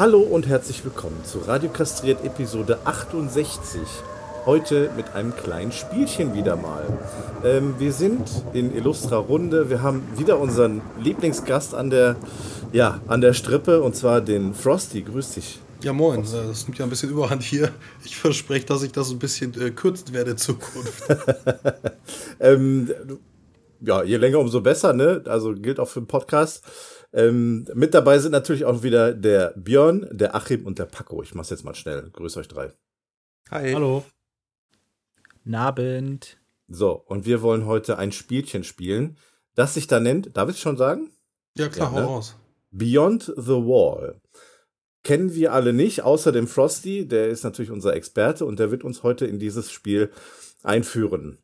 Hallo und herzlich willkommen zu Radio Kastriert Episode 68. Heute mit einem kleinen Spielchen wieder mal. Ähm, wir sind in Illustra Runde. Wir haben wieder unseren Lieblingsgast an der, ja, an der Strippe und zwar den Frosty. Grüß dich. Ja, moin. Das nimmt ja ein bisschen Überhand hier. Ich verspreche, dass ich das ein bisschen äh, kürzen werde in Zukunft. ähm, ja, je länger, umso besser, ne? Also gilt auch für den Podcast. Ähm, mit dabei sind natürlich auch wieder der Björn, der Achim und der Paco. Ich mach's jetzt mal schnell. Grüß euch drei. Hi. Hallo. Nabend. So, und wir wollen heute ein Spielchen spielen, das sich da nennt, darf ich schon sagen? Ja, klar, ja, ne? hau raus. Beyond the Wall. Kennen wir alle nicht, außer dem Frosty, der ist natürlich unser Experte und der wird uns heute in dieses Spiel einführen.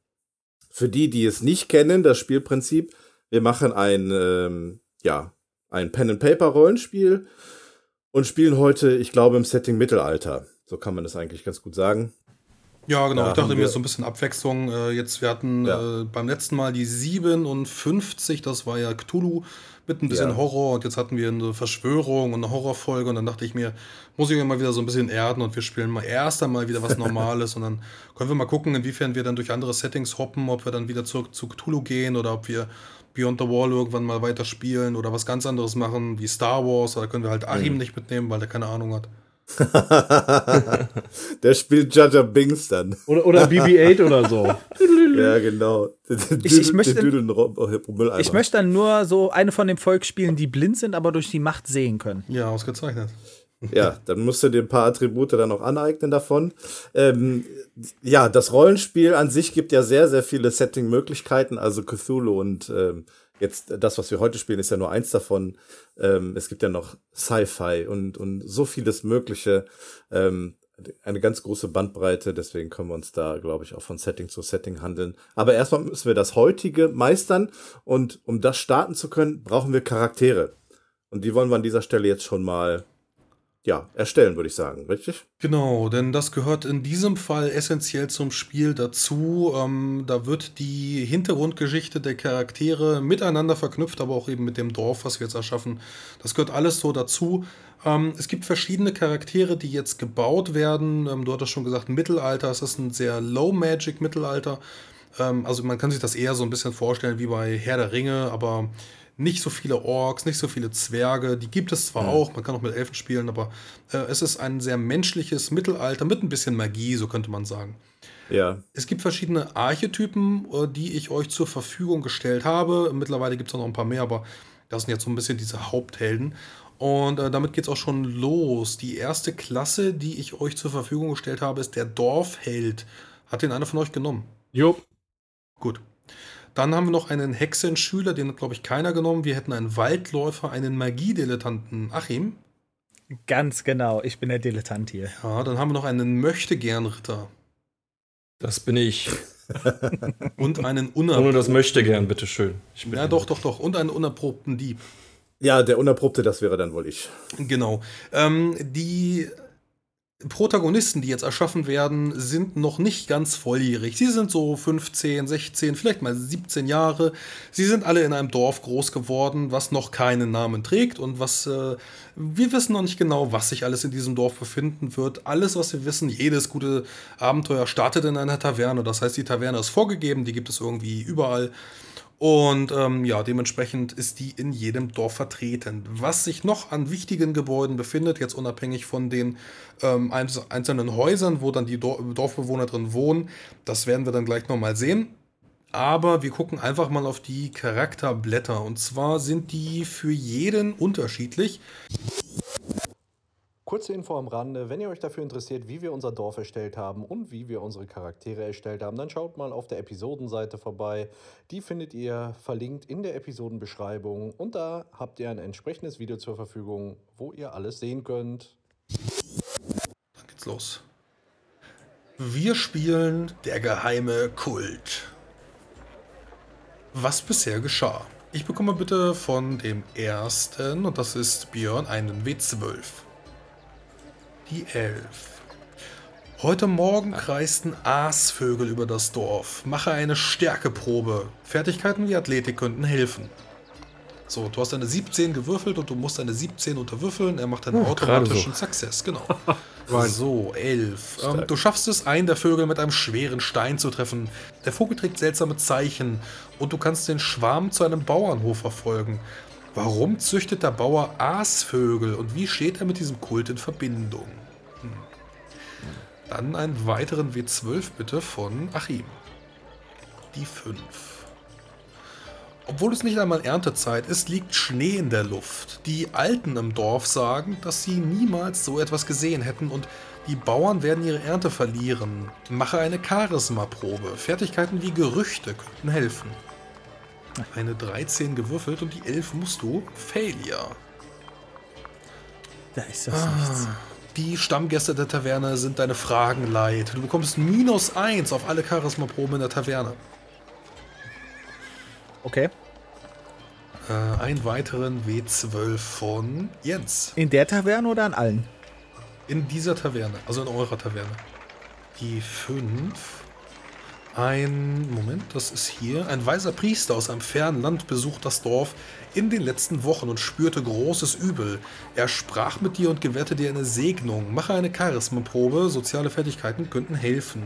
Für die, die es nicht kennen, das Spielprinzip, wir machen ein, ähm, ja, ein Pen-and-Paper-Rollenspiel und spielen heute, ich glaube, im Setting Mittelalter. So kann man das eigentlich ganz gut sagen. Ja, genau. Da ich dachte mir so ein bisschen Abwechslung. Äh, jetzt, wir hatten ja. äh, beim letzten Mal die 57, das war ja Cthulhu mit ein bisschen ja. Horror und jetzt hatten wir eine Verschwörung und eine Horrorfolge und dann dachte ich mir, muss ich mir mal wieder so ein bisschen erden und wir spielen mal erst einmal wieder was Normales und dann können wir mal gucken, inwiefern wir dann durch andere Settings hoppen, ob wir dann wieder zurück zu Cthulhu gehen oder ob wir Beyond the Wall irgendwann mal weiterspielen oder was ganz anderes machen, wie Star Wars. Da können wir halt Achim mhm. nicht mitnehmen, weil der keine Ahnung hat. der spielt Jaja Bings dann. Oder, oder BB-8 oder so. ja, genau. Ich, ich, möchte, ich möchte dann nur so eine von dem Volk spielen, die blind sind, aber durch die Macht sehen können. Ja, ausgezeichnet. Ja, dann musst du dir ein paar Attribute dann auch aneignen davon. Ähm, ja, das Rollenspiel an sich gibt ja sehr, sehr viele Setting-Möglichkeiten. Also Cthulhu und ähm, jetzt das, was wir heute spielen, ist ja nur eins davon. Ähm, es gibt ja noch Sci-Fi und, und so vieles Mögliche. Ähm, eine ganz große Bandbreite, deswegen können wir uns da, glaube ich, auch von Setting zu Setting handeln. Aber erstmal müssen wir das heutige meistern und um das starten zu können, brauchen wir Charaktere. Und die wollen wir an dieser Stelle jetzt schon mal ja, erstellen, würde ich sagen, richtig? Genau, denn das gehört in diesem Fall essentiell zum Spiel dazu. Ähm, da wird die Hintergrundgeschichte der Charaktere miteinander verknüpft, aber auch eben mit dem Dorf, was wir jetzt erschaffen. Das gehört alles so dazu. Ähm, es gibt verschiedene Charaktere, die jetzt gebaut werden. Ähm, du hattest schon gesagt, Mittelalter, es ist ein sehr Low-Magic-Mittelalter. Ähm, also man kann sich das eher so ein bisschen vorstellen wie bei Herr der Ringe, aber nicht so viele Orks, nicht so viele Zwerge. Die gibt es zwar mhm. auch, man kann auch mit Elfen spielen, aber äh, es ist ein sehr menschliches Mittelalter mit ein bisschen Magie, so könnte man sagen. Ja. Es gibt verschiedene Archetypen, äh, die ich euch zur Verfügung gestellt habe. Mittlerweile gibt es noch ein paar mehr, aber das sind jetzt so ein bisschen diese Haupthelden. Und äh, damit geht es auch schon los. Die erste Klasse, die ich euch zur Verfügung gestellt habe, ist der Dorfheld. Hat den einer von euch genommen? Jo. Gut. Dann haben wir noch einen Hexenschüler, den hat, glaube ich, keiner genommen. Wir hätten einen Waldläufer, einen Magiedilettanten. Achim? Ganz genau, ich bin der Dilettant hier. Ja, dann haben wir noch einen Möchtegern-Ritter. Das bin ich. Und einen unerprobten. Ohne das Möchtegern, bitteschön. Ja, doch, doch, doch. Und einen unerprobten Dieb. Ja, der Unerprobte, das wäre dann wohl ich. Genau. Ähm, die Protagonisten, die jetzt erschaffen werden, sind noch nicht ganz volljährig. Sie sind so 15, 16, vielleicht mal 17 Jahre. Sie sind alle in einem Dorf groß geworden, was noch keinen Namen trägt und was äh, wir wissen noch nicht genau, was sich alles in diesem Dorf befinden wird. Alles, was wir wissen, jedes gute Abenteuer startet in einer Taverne. Das heißt, die Taverne ist vorgegeben, die gibt es irgendwie überall. Und ähm, ja, dementsprechend ist die in jedem Dorf vertreten. Was sich noch an wichtigen Gebäuden befindet, jetzt unabhängig von den ähm, einzelnen Häusern, wo dann die Dorfbewohner drin wohnen, das werden wir dann gleich nochmal sehen. Aber wir gucken einfach mal auf die Charakterblätter. Und zwar sind die für jeden unterschiedlich. Kurze Info am Rande, wenn ihr euch dafür interessiert, wie wir unser Dorf erstellt haben und wie wir unsere Charaktere erstellt haben, dann schaut mal auf der Episodenseite vorbei. Die findet ihr verlinkt in der Episodenbeschreibung und da habt ihr ein entsprechendes Video zur Verfügung, wo ihr alles sehen könnt. Dann geht's los. Wir spielen der geheime Kult. Was bisher geschah? Ich bekomme bitte von dem ersten, und das ist Björn, einen W12 die Elf. Heute Morgen kreisten Aasvögel über das Dorf. Mache eine Stärkeprobe. Fertigkeiten wie Athletik könnten helfen. So, du hast eine 17 gewürfelt und du musst eine 17 unterwürfeln. Er macht einen uh, automatischen so. Success, genau. so, 11. Ähm, du schaffst es, einen der Vögel mit einem schweren Stein zu treffen. Der Vogel trägt seltsame Zeichen und du kannst den Schwarm zu einem Bauernhof verfolgen. Warum züchtet der Bauer Aasvögel und wie steht er mit diesem Kult in Verbindung? Hm. Dann einen weiteren W12 bitte von Achim. Die 5. Obwohl es nicht einmal Erntezeit ist, liegt Schnee in der Luft. Die Alten im Dorf sagen, dass sie niemals so etwas gesehen hätten und die Bauern werden ihre Ernte verlieren. Mache eine Charisma-Probe. Fertigkeiten wie Gerüchte könnten helfen. Eine 13 gewürfelt und die 11 musst du. Failure. Da ist das ah, nichts. Die Stammgäste der Taverne sind deine Fragen leid. Du bekommst minus 1 auf alle Charisma-Proben in der Taverne. Okay. Äh, einen weiteren W12 von Jens. In der Taverne oder an allen? In dieser Taverne, also in eurer Taverne. Die 5. Ein, Moment, das ist hier. Ein weiser Priester aus einem fernen Land besucht das Dorf in den letzten Wochen und spürte großes Übel. Er sprach mit dir und gewährte dir eine Segnung. Mache eine Charisma-Probe. Soziale Fertigkeiten könnten helfen.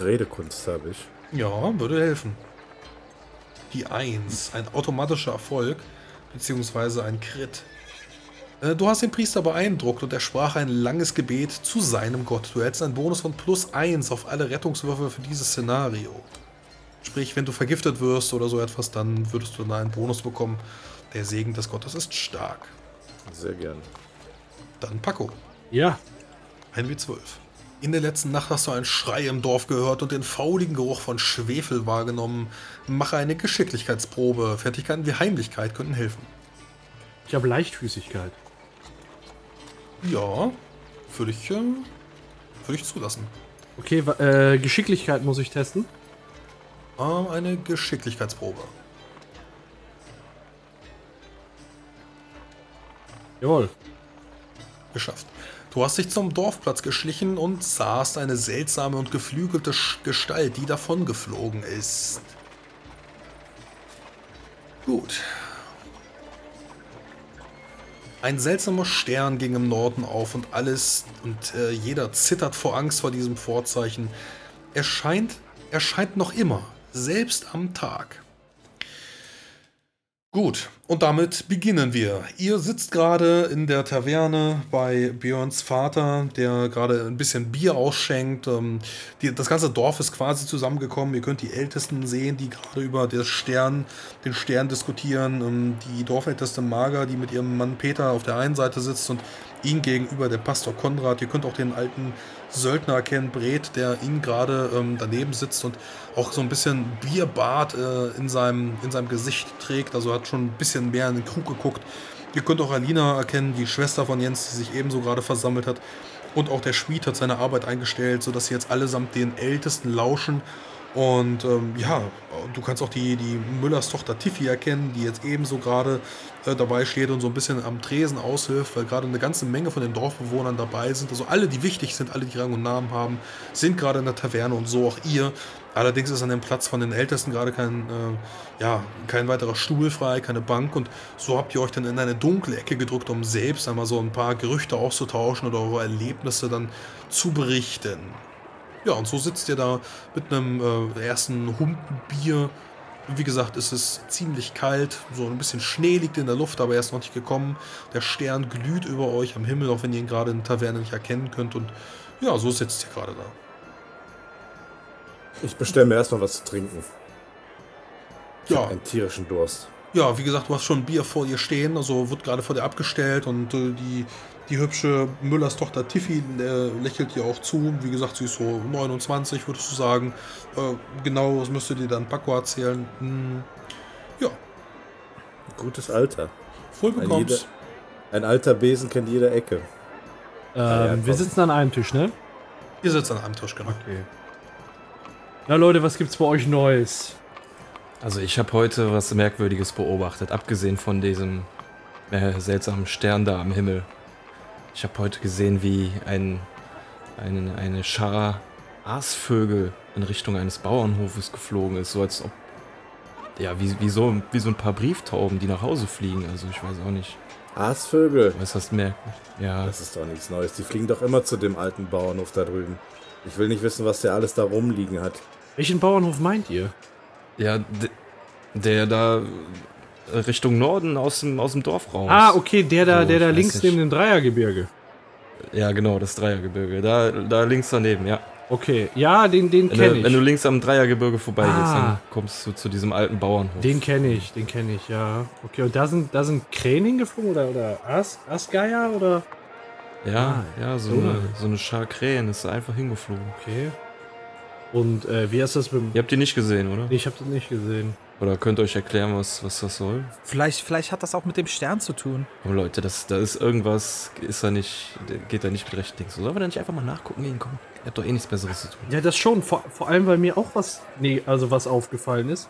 Redekunst habe ich. Ja, würde helfen die 1. Ein automatischer Erfolg, beziehungsweise ein Crit. Äh, du hast den Priester beeindruckt und er sprach ein langes Gebet zu seinem Gott. Du hältst einen Bonus von plus 1 auf alle Rettungswürfe für dieses Szenario. Sprich, wenn du vergiftet wirst oder so etwas, dann würdest du dann einen Bonus bekommen. Der Segen des Gottes ist stark. Sehr gern. Dann Paco. Ja. Ein W12. In der letzten Nacht hast du einen Schrei im Dorf gehört und den fauligen Geruch von Schwefel wahrgenommen. Mache eine Geschicklichkeitsprobe. Fertigkeiten wie Heimlichkeit könnten helfen. Ich habe Leichtfüßigkeit. Ja, würde ich, äh, würde ich zulassen. Okay, äh, Geschicklichkeit muss ich testen. Ähm, eine Geschicklichkeitsprobe. Jawohl. Geschafft. Du hast dich zum Dorfplatz geschlichen und sahst eine seltsame und geflügelte Gestalt, die davongeflogen ist. Gut. Ein seltsamer Stern ging im Norden auf und alles und äh, jeder zittert vor Angst vor diesem Vorzeichen. Er scheint, er scheint noch immer, selbst am Tag. Gut, und damit beginnen wir. Ihr sitzt gerade in der Taverne bei Björns Vater, der gerade ein bisschen Bier ausschenkt. Ähm, das ganze Dorf ist quasi zusammengekommen. Ihr könnt die Ältesten sehen, die gerade über den Stern, den Stern diskutieren. Ähm, die Dorfälteste Marga, die mit ihrem Mann Peter auf der einen Seite sitzt und ihn gegenüber der Pastor Konrad. Ihr könnt auch den alten Söldner erkennen, Bret, der ihn gerade ähm, daneben sitzt und auch so ein bisschen Bierbart äh, in, seinem, in seinem Gesicht trägt. Also hat schon ein bisschen mehr in den Krug geguckt. Ihr könnt auch Alina erkennen, die Schwester von Jens, die sich ebenso gerade versammelt hat. Und auch der Schmied hat seine Arbeit eingestellt, sodass sie jetzt allesamt den Ältesten lauschen und ähm, ja, du kannst auch die, die Müllers Tochter Tiffy erkennen, die jetzt ebenso gerade äh, dabei steht und so ein bisschen am Tresen aushilft, weil gerade eine ganze Menge von den Dorfbewohnern dabei sind. Also alle, die wichtig sind, alle, die Rang und Namen haben, sind gerade in der Taverne und so auch ihr. Allerdings ist an dem Platz von den Ältesten gerade kein, äh, ja, kein weiterer Stuhl frei, keine Bank. Und so habt ihr euch dann in eine dunkle Ecke gedrückt, um selbst einmal so ein paar Gerüchte auszutauschen oder eure Erlebnisse dann zu berichten. Ja, und so sitzt ihr da mit einem äh, ersten Humpen Bier. Wie gesagt, es ist ziemlich kalt, so ein bisschen Schnee liegt in der Luft, aber er ist noch nicht gekommen. Der Stern glüht über euch am Himmel, auch wenn ihr ihn gerade in der Taverne nicht erkennen könnt. Und ja, so sitzt ihr gerade da. Ich bestelle mir erstmal was zu trinken. Ich ja. einen tierischen Durst. Ja, wie gesagt, du hast schon Bier vor dir stehen, also wird gerade vor dir abgestellt und äh, die die hübsche Müllers Tochter Tiffy äh, lächelt dir auch zu. Wie gesagt, sie ist so 29, würdest du sagen. Äh, genau, das müsste dir dann Paco erzählen. Hm, ja. Gutes Alter. Voll bekommst. Ein, ein, alter Besen kennt jede Ecke. Ähm, wir sitzen an einem Tisch, ne? Ihr sitzt an einem Tisch, genau. Okay. Na Leute, was gibt's bei euch Neues? Also ich habe heute was Merkwürdiges beobachtet, abgesehen von diesem äh, seltsamen Stern da am Himmel. Ich habe heute gesehen, wie ein, ein, eine Schar Aasvögel in Richtung eines Bauernhofes geflogen ist, so als ob Ja, wie, wie, so, wie so ein paar Brieftauben, die nach Hause fliegen. Also ich weiß auch nicht. Aasvögel. Was hast du merkt? Ja. Das ist doch nichts Neues. Die fliegen doch immer zu dem alten Bauernhof da drüben. Ich will nicht wissen, was der alles da rumliegen hat. Welchen Bauernhof meint ihr? Ja, der da Richtung Norden aus dem, aus dem Dorf raus. Ah, okay, der da, so, der da links neben dem Dreiergebirge. Ja, genau, das Dreiergebirge. Da, da links daneben, ja. Okay, ja, den, den kenne ich. Wenn du links am Dreiergebirge vorbeigehst, ah. dann kommst du zu diesem alten Bauernhof. Den kenne ich, den kenne ich, ja. Okay, und da sind, da sind Krähen geflogen oder, oder As, Asgeier oder? Ja, ah, ja, so, so, eine, so eine Schar Krähen ist einfach hingeflogen. Okay. Und äh, wie ist das mit Ihr habt die nicht gesehen, oder? Nee, ich habe das nicht gesehen. Oder könnt ihr euch erklären, was, was das soll? Vielleicht, vielleicht hat das auch mit dem Stern zu tun. Aber Leute, das, da ist irgendwas, ist da nicht, geht da nicht mit rechten Dings. Sollen wir da nicht einfach mal nachgucken gehen? Komm, ihr habt doch eh nichts Besseres zu tun. Ja, das schon. Vor, vor allem, weil mir auch was, nee, also was aufgefallen ist.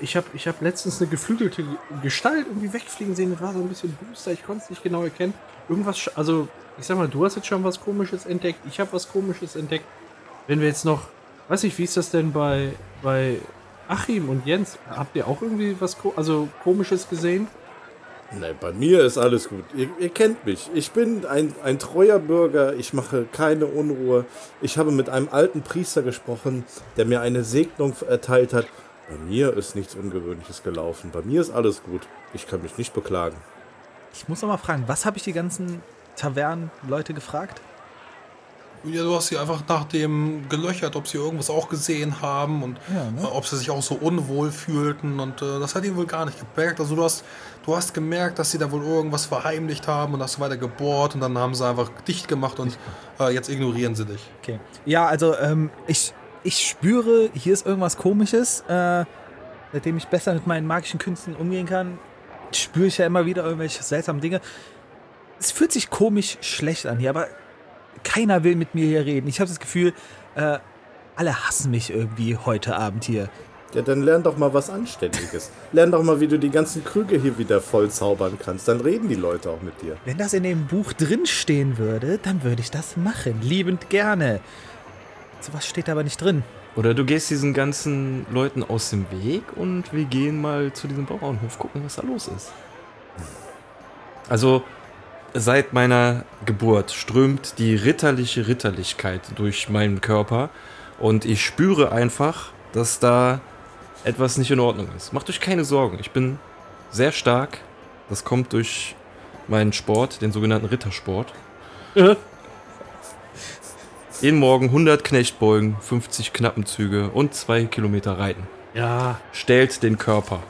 Ich habe ich hab letztens eine geflügelte Gestalt irgendwie wegfliegen sehen. Das war so ein bisschen booster. Ich konnte es nicht genau erkennen. Irgendwas, also ich sag mal, du hast jetzt schon was Komisches entdeckt. Ich habe was Komisches entdeckt. Wenn wir jetzt noch, weiß ich, wie ist das denn bei, bei Achim und Jens, habt ihr auch irgendwie was also komisches gesehen? Nein, bei mir ist alles gut. Ihr, ihr, kennt mich. Ich bin ein, ein treuer Bürger. Ich mache keine Unruhe. Ich habe mit einem alten Priester gesprochen, der mir eine Segnung erteilt hat. Bei mir ist nichts Ungewöhnliches gelaufen. Bei mir ist alles gut. Ich kann mich nicht beklagen. Ich muss noch mal fragen, was habe ich die ganzen Tavernenleute gefragt? Ja, du hast sie einfach nach dem gelöchert, ob sie irgendwas auch gesehen haben und ja, ne? ob sie sich auch so unwohl fühlten. Und äh, das hat ihn wohl gar nicht gemerkt. Also du hast, du hast gemerkt, dass sie da wohl irgendwas verheimlicht haben und hast weiter gebohrt und dann haben sie einfach dicht gemacht und äh, jetzt ignorieren sie dich. Okay. Ja, also ähm, ich, ich spüre, hier ist irgendwas komisches. Äh, seitdem ich besser mit meinen magischen Künsten umgehen kann, spüre ich ja immer wieder irgendwelche seltsamen Dinge. Es fühlt sich komisch schlecht an hier, aber keiner will mit mir hier reden. Ich habe das Gefühl, äh, alle hassen mich irgendwie heute Abend hier. Ja, dann lern doch mal was Anständiges. lern doch mal, wie du die ganzen Krüge hier wieder voll zaubern kannst. Dann reden die Leute auch mit dir. Wenn das in dem Buch drinstehen würde, dann würde ich das machen. Liebend gerne. So was steht aber nicht drin. Oder du gehst diesen ganzen Leuten aus dem Weg und wir gehen mal zu diesem Bauernhof, gucken, was da los ist. Also, seit meiner Geburt strömt die ritterliche Ritterlichkeit durch meinen Körper und ich spüre einfach, dass da etwas nicht in Ordnung ist. Macht euch keine Sorgen, ich bin sehr stark. Das kommt durch meinen Sport, den sogenannten Rittersport. Äh. Jeden Morgen 100 Knechtbeugen, 50 Knappenzüge und 2 Kilometer Reiten. Ja. Stellt den Körper.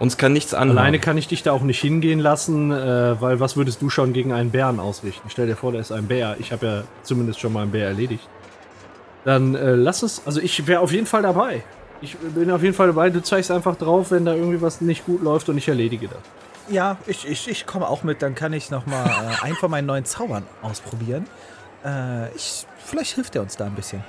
Uns kann nichts anhaben. Alleine kann ich dich da auch nicht hingehen lassen, äh, weil was würdest du schon gegen einen Bären ausrichten? Stell dir vor, der ist ein Bär. Ich habe ja zumindest schon mal einen Bär erledigt. Dann äh, lass es. Also ich wäre auf jeden Fall dabei. Ich bin auf jeden Fall dabei. Du zeigst einfach drauf, wenn da irgendwie was nicht gut läuft und ich erledige das. Ja, ich, ich, ich komme auch mit. Dann kann ich noch mal äh, einen von meinen neuen Zaubern ausprobieren. Äh, ich, vielleicht hilft er uns da ein bisschen.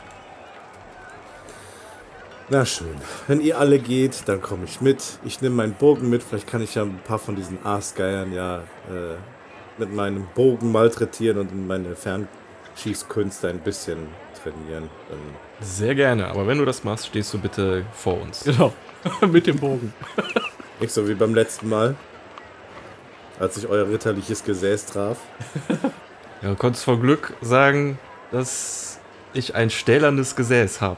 Na schön. Wenn ihr alle geht, dann komme ich mit. Ich nehme meinen Bogen mit. Vielleicht kann ich ja ein paar von diesen Aasgeiern ja äh, mit meinem Bogen malträtieren und meine Fernschießkünste ein bisschen trainieren. Dann Sehr gerne, aber wenn du das machst, stehst du bitte vor uns. Genau, mit dem Bogen. Nicht so wie beim letzten Mal, als ich euer ritterliches Gesäß traf. ja, du konntest vor Glück sagen, dass ich ein stählernes Gesäß habe.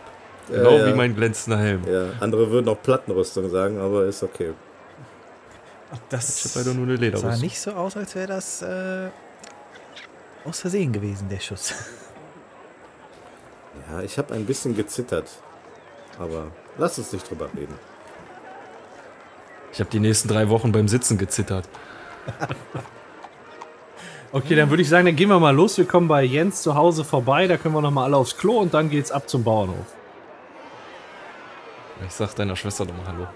Genau ja, wie mein glänzender Helm. Ja, andere würden auch Plattenrüstung sagen, aber ist okay. Das ich nur eine Lederrüstung. sah nicht so aus, als wäre das äh, aus Versehen gewesen, der Schuss. Ja, ich habe ein bisschen gezittert. Aber lass uns nicht drüber reden. Ich habe die nächsten drei Wochen beim Sitzen gezittert. okay, dann würde ich sagen, dann gehen wir mal los. Wir kommen bei Jens zu Hause vorbei. Da können wir noch mal alle aufs Klo und dann geht's ab zum Bauernhof. Ich sag deiner Schwester doch mal Hallo.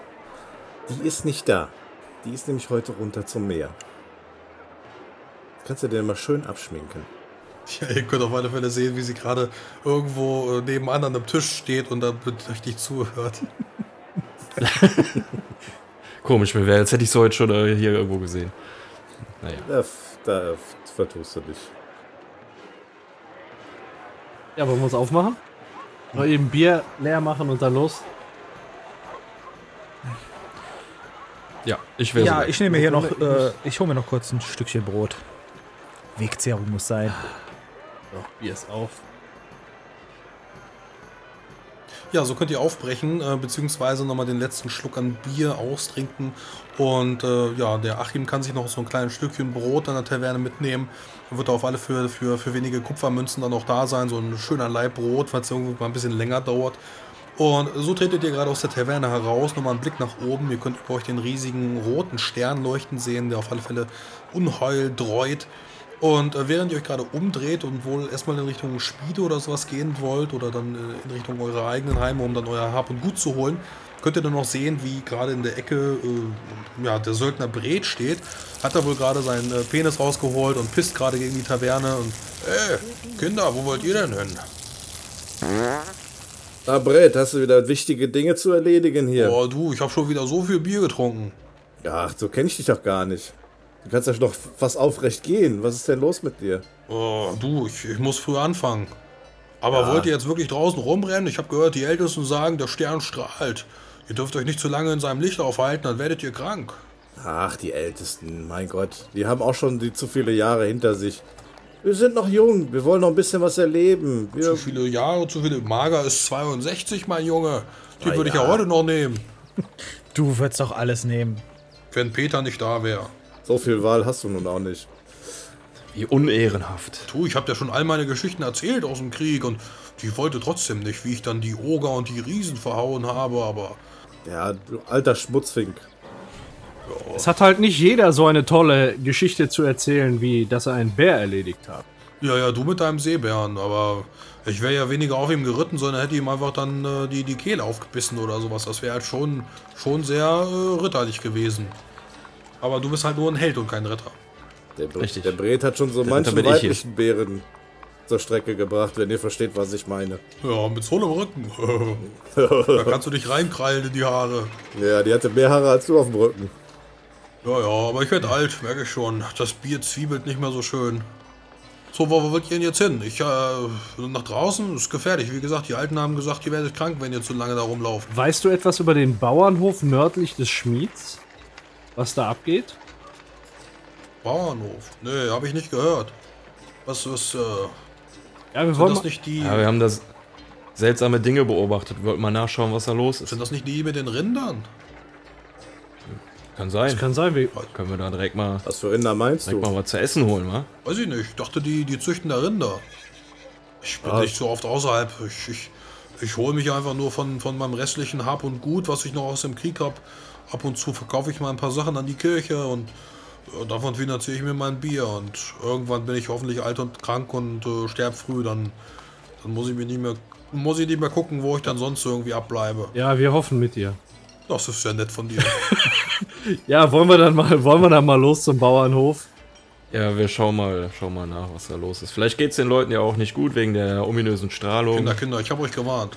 Die ist nicht da. Die ist nämlich heute runter zum Meer. Kannst du dir mal schön abschminken. Ja, ihr könnt auf alle Fälle sehen, wie sie gerade irgendwo äh, nebenan an einem Tisch steht und da richtig zuhört. Komisch mir wäre, als hätte ich so heute schon äh, hier irgendwo gesehen. Naja. Da, da vertust du dich. Ja, wollen wir uns aufmachen? Noch eben Bier leer machen und dann los. Ja, ich wäre Ja, so. ich nehme hier noch, äh, ich hole mir noch kurz ein Stückchen Brot. Wegzehrung muss sein. So, Bier ist auf. Ja, so könnt ihr aufbrechen, äh, beziehungsweise nochmal den letzten Schluck an Bier austrinken. Und äh, ja, der Achim kann sich noch so ein kleines Stückchen Brot an der Taverne mitnehmen. Wird auf alle für, für, für wenige Kupfermünzen dann auch da sein. So ein schöner Laib Brot, falls es irgendwo mal ein bisschen länger dauert. Und so tretet ihr gerade aus der Taverne heraus. Nochmal einen Blick nach oben. Ihr könnt über euch den riesigen roten Stern leuchten sehen, der auf alle Fälle Unheil dreut. Und äh, während ihr euch gerade umdreht und wohl erstmal in Richtung Spiede oder sowas gehen wollt oder dann äh, in Richtung eurer eigenen Heime, um dann euer Hab und Gut zu holen, könnt ihr dann noch sehen, wie gerade in der Ecke äh, ja, der Söldner Bret steht. Hat er wohl gerade seinen äh, Penis rausgeholt und pisst gerade gegen die Taverne und Ey, Kinder, wo wollt ihr denn hin? Ah, Brett, hast du wieder wichtige Dinge zu erledigen hier? Oh du, ich habe schon wieder so viel Bier getrunken. Ach, so kenne ich dich doch gar nicht. Du kannst ja noch fast aufrecht gehen. Was ist denn los mit dir? Oh, du, ich, ich muss früh anfangen. Aber Ja. wollt ihr jetzt wirklich draußen rumrennen? Ich habe gehört, die Ältesten sagen, der Stern strahlt. Ihr dürft euch nicht zu lange in seinem Licht aufhalten, dann werdet ihr krank. Ach, die Ältesten, mein Gott. Die haben auch schon die zu viele Jahre hinter sich. Wir sind noch jung, wir wollen noch ein bisschen was erleben. Wir, Zu viele Jahre, zu viele. Mager ist 62, mein Junge. Die Na würde ich ja. heute noch nehmen, Du würdest doch alles nehmen. wenn Peter nicht da wäre. so viel Wahl hast du nun auch nicht. Wie unehrenhaft. Tu, ich habe dir schon all meine Geschichten erzählt aus dem Krieg und die wollte trotzdem nicht, wie ich dann die Oger und die Riesen verhauen habe, aber Ja, du alter Schmutzfink. Es hat halt nicht jeder so eine tolle Geschichte zu erzählen, wie dass er einen Bär erledigt hat. Ja, ja, du mit deinem Seebären, aber ich wäre ja weniger auf ihm geritten, sondern hätte ihm einfach dann äh, die, die Kehle aufgebissen oder sowas. Das wäre halt schon, schon sehr äh, ritterlich gewesen. Aber du bist halt nur ein Held und kein Ritter. Der, Bre Richtig. der Bret hat schon so Der manchen weiblichen Bären zur Strecke gebracht, wenn ihr versteht, was ich meine. Ja, mit so einem Rücken. da kannst du dich reinkrallen in die Haare. Ja, die hatte mehr Haare als du auf dem Rücken. Ja, ja, aber ich werde alt, merke ich schon. Das Bier zwiebelt nicht mehr so schön. So, wo, wo wollt ihr denn jetzt hin? Ich, äh, nach draußen? ist gefährlich. Wie gesagt, die Alten haben gesagt, ihr werdet krank, wenn ihr zu lange da rumlauft. Weißt du etwas über den Bauernhof nördlich des Schmieds? Was da abgeht? Bauernhof? Nee, habe ich nicht gehört. Was, was, äh, Ja, wir sind wollen das nicht die, Ja, wir haben das seltsame Dinge beobachtet. Wir wollten mal nachschauen, was da los ist. sind das nicht die mit den Rindern? Kann sein. das kann sein, wir, Können wir da direkt mal, Was für Rinder meinst direkt du? mal was zu essen holen, wa? Weiß ich nicht. Ich dachte, die, die züchten da Rinder. Ich bin Ah. nicht so oft außerhalb. Ich, ich, ich hole mich einfach nur von, von meinem restlichen Hab und Gut, was ich noch aus dem Krieg habe. Ab und zu verkaufe ich mal ein paar Sachen an die Kirche und äh, davon finanziere ich mir mein Bier. Und irgendwann bin ich hoffentlich alt und krank und äh, sterb früh. Dann, dann muss ich mir nicht mehr muss ich nicht mehr gucken, wo ich dann sonst irgendwie abbleibe. ja, wir hoffen mit dir. Das ist ja nett von dir. Ja, wollen wir dann mal, wollen wir dann mal los zum Bauernhof? Ja, wir schauen mal, schauen mal nach, was da los ist. Vielleicht geht es den Leuten ja auch nicht gut wegen der ominösen Strahlung. Kinder, Kinder, ich habe euch gewarnt.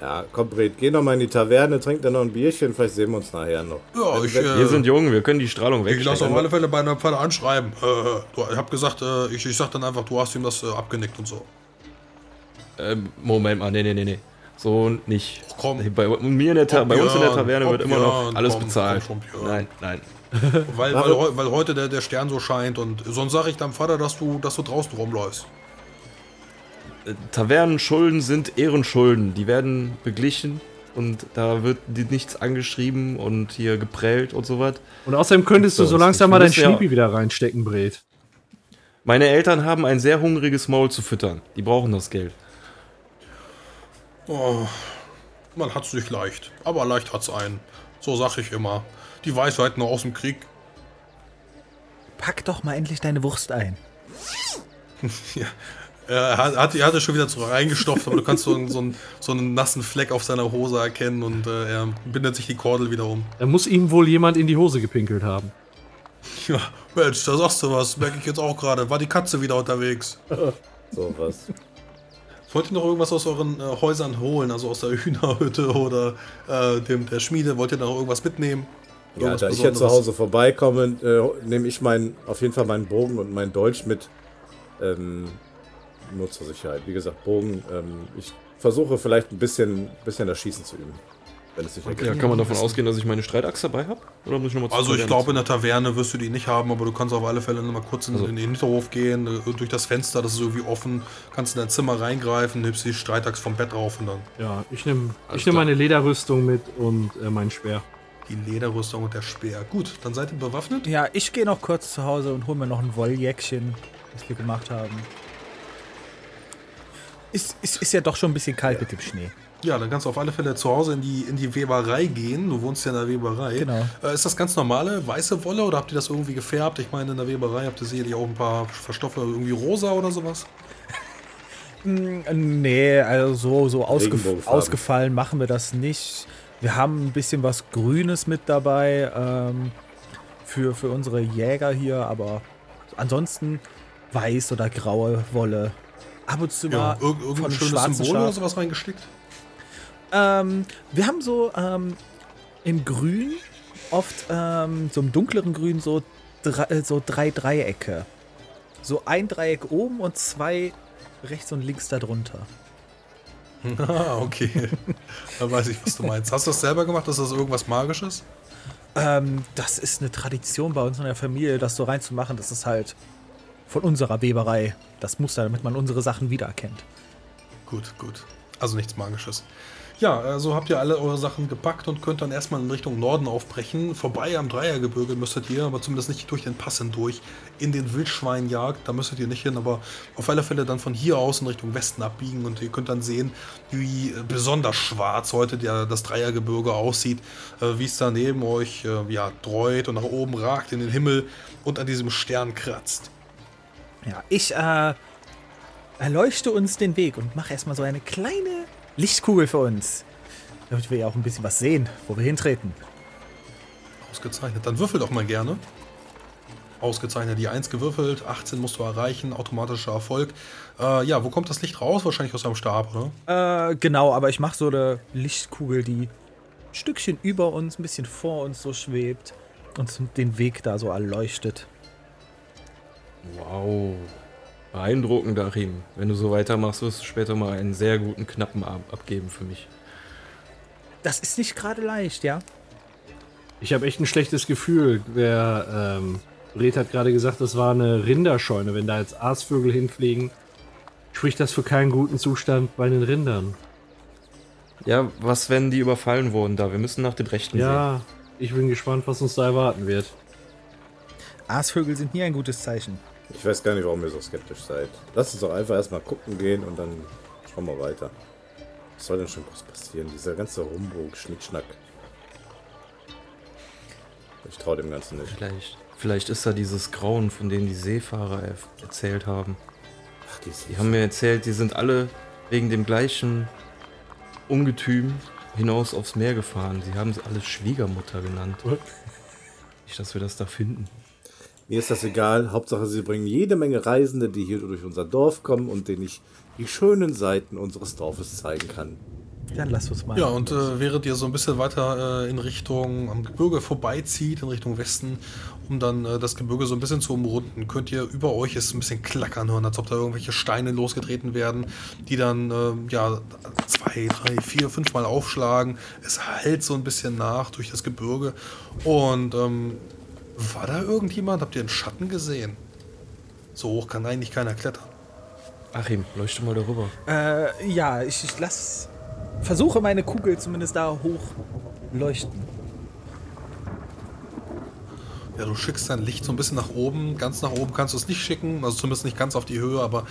Ja, komm, Bret, geh noch mal in die Taverne, trink dann noch ein Bierchen, vielleicht sehen wir uns nachher noch. Ja, ich, wenn- äh, Wir sind jung, wir können die Strahlung Ich lasse auf wegstecken. alle Fälle bei einer Pfanne anschreiben. Äh, du, ich habe gesagt, äh, ich, ich sag dann einfach, du hast ihm das äh, abgenickt und so. Ähm, Moment mal, nee, nee, nee, nee. So nicht. Ach, komm. Bei, mir in der Ta Komm, bei uns in der Taverne komm, wird immer noch alles komm, bezahlt. komm schon, Björn. nein, nein. Weil, weil, weil heute der, der Stern so scheint und sonst sage ich deinem Vater, dass du, dass du draußen rumläufst. Äh, Tavernenschulden sind Ehrenschulden. Die werden beglichen und da wird nichts angeschrieben und hier geprellt und so was. Und außerdem könntest du so langsam mal dein musst ja- Schniepi wieder reinstecken, Bret. Meine Eltern haben ein sehr hungriges Maul zu füttern. Die brauchen das Geld. Oh, man hat's nicht leicht, aber leicht hat's einen. So sag ich immer. Die Weisheit nur aus dem Krieg. Pack doch mal endlich deine Wurst ein. Er hat, hat, er hat es schon wieder zurück reingestopft, aber du kannst so, einen- so, einen, so einen nassen Fleck auf seiner Hose erkennen und äh, er bindet sich die Kordel wieder um. Da muss ihm wohl jemand in die Hose gepinkelt haben. Ja, Mensch, da sagst du was, merke ich jetzt auch gerade. War die Katze wieder unterwegs? So was. Wollt ihr noch irgendwas aus euren äh, Häusern holen, also aus der Hühnerhütte oder äh, dem, der Schmiede? Wollt ihr noch irgendwas mitnehmen? Ja, Irgendwas da ich jetzt zu? Hause vorbeikomme, äh, nehme ich mein, auf jeden Fall meinen Bogen und mein Dolch mit. Ähm, nur zur Sicherheit. Wie gesagt, Bogen. Ähm, ich versuche vielleicht ein bisschen, bisschen das Schießen zu üben. Wenn es Ja, ergibt. kann man davon ausgehen, dass ich meine Streitachs dabei habe? Oder muss ich nochmal Also ich glaube, in der Taverne wirst du die nicht haben, aber du kannst auf alle Fälle noch mal kurz in, Also- in den Hinterhof gehen, äh, durch das Fenster, das ist irgendwie offen, kannst in dein Zimmer reingreifen, nimmst die Streitaxt vom Bett rauf und dann Ja, ich nehme ich nehm meine Lederrüstung mit und äh, mein Speer. die Lederrüstung und der Speer. Gut, dann seid ihr bewaffnet. Ja, ich gehe noch kurz zu Hause und hole mir noch ein Wolljäckchen, das wir gemacht haben. Ist, ist, ist ja doch schon ein bisschen kalt mit dem Schnee. Ja, dann kannst du auf alle Fälle zu Hause in die, in die Weberei gehen. Du wohnst ja in der Weberei. Genau. Äh, ist das ganz normale weiße Wolle oder habt ihr das irgendwie gefärbt? Ich meine, in der Weberei habt ihr sicherlich auch ein paar Verstoffe, irgendwie rosa oder sowas. Mm, Nee, also so, so ausgef ausgefallen machen wir das nicht. Wir haben ein bisschen was Grünes mit dabei ähm, für, für unsere Jäger hier, aber ansonsten weiß oder graue Wolle. Ab und zu Ja, mal irgendein schönes Symbol oder sowas reingestickt? Ähm, wir haben so ähm, im Grün oft ähm, so im dunkleren Grün so, drei, äh, so drei Dreiecke. So ein Dreieck oben und zwei rechts und links darunter. Ah, okay. da weiß ich, was du meinst. Hast du das selber gemacht? Ist das irgendwas Magisches? Ähm, das ist eine Tradition bei uns in der Familie, das so reinzumachen. Das ist halt von unserer Weberei das Muster, damit man unsere Sachen wiedererkennt. Gut, gut. Also nichts Magisches. Ja, also habt ihr alle eure Sachen gepackt und könnt dann erstmal in Richtung Norden aufbrechen. Vorbei am Dreiergebirge müsstet ihr, aber zumindest nicht durch den Pass hindurch, in den Wildschweinjagd. Da müsstet ihr nicht hin, aber auf alle Fälle dann von hier aus in Richtung Westen abbiegen und ihr könnt dann sehen, wie äh, besonders schwarz heute der, das Dreiergebirge aussieht, äh, wie es da neben euch äh, ja, dreut und nach oben ragt in den Himmel und an diesem Stern kratzt. Ja, ich äh, erleuchte uns den Weg und mache erstmal so eine kleine Lichtkugel für uns. Damit wir ja auch ein bisschen was sehen, wo wir hintreten. Ausgezeichnet. Dann würfel doch mal gerne. Ausgezeichnet. Die 1 gewürfelt, 18 musst du erreichen, automatischer Erfolg. Äh, ja, wo kommt das Licht raus? Wahrscheinlich aus deinem Stab, oder? Äh, genau, aber ich mache so eine Lichtkugel, die ein Stückchen über uns, ein bisschen vor uns so schwebt und den Weg da so erleuchtet. Wow. Beeindruckend, Achim. Wenn du so weitermachst, wirst du später mal einen sehr guten Knappen ab abgeben für mich. Das ist nicht gerade leicht, ja? Ich habe echt ein schlechtes Gefühl. Der ähm, Red hat gerade gesagt, das war eine Rinderscheune. Wenn da jetzt Aasvögel hinfliegen, spricht das für keinen guten Zustand bei den Rindern. Ja, was, wenn die überfallen wurden da? Wir müssen nach dem Rechten Ja, ich bin gespannt, was uns da erwarten wird. Aasvögel sind nie ein gutes Zeichen. Ich weiß gar nicht, warum ihr so skeptisch seid. Lasst uns doch einfach erstmal gucken gehen und dann schauen wir weiter. Was soll denn schon groß passieren? Dieser ganze Humbug, Schnickschnack. Ich traue dem Ganzen nicht. Vielleicht, vielleicht ist da dieses Grauen, von dem die Seefahrer er erzählt haben. Ach, die, Die haben mir erzählt, die sind alle wegen dem gleichen Ungetüm hinaus aufs Meer gefahren. Sie haben sie alle Schwiegermutter genannt. Nicht, dass wir das da finden. Mir ist das egal. Hauptsache, sie bringen jede Menge Reisende, die hier durch unser Dorf kommen und denen ich die schönen Seiten unseres Dorfes zeigen kann. Dann lass uns mal. Ja, und äh, während ihr so ein bisschen weiter äh, in Richtung am Gebirge vorbeizieht, in Richtung Westen, um dann äh, das Gebirge so ein bisschen zu umrunden, könnt ihr über euch es ein bisschen klackern hören, als ob da irgendwelche Steine losgetreten werden, die dann ähm, ja zwei, drei, vier, fünf Mal aufschlagen. Es hallt so ein bisschen nach durch das Gebirge. Und ähm, war da irgendjemand? Habt ihr einen Schatten gesehen? So hoch kann eigentlich keiner klettern. Achim, leuchte mal darüber. Äh, ja, ich, ich lass. Versuche meine Kugel zumindest da hoch leuchten. Ja, du schickst dein Licht so ein bisschen nach oben. Ganz nach oben kannst du es nicht schicken, also zumindest nicht ganz auf die Höhe, aber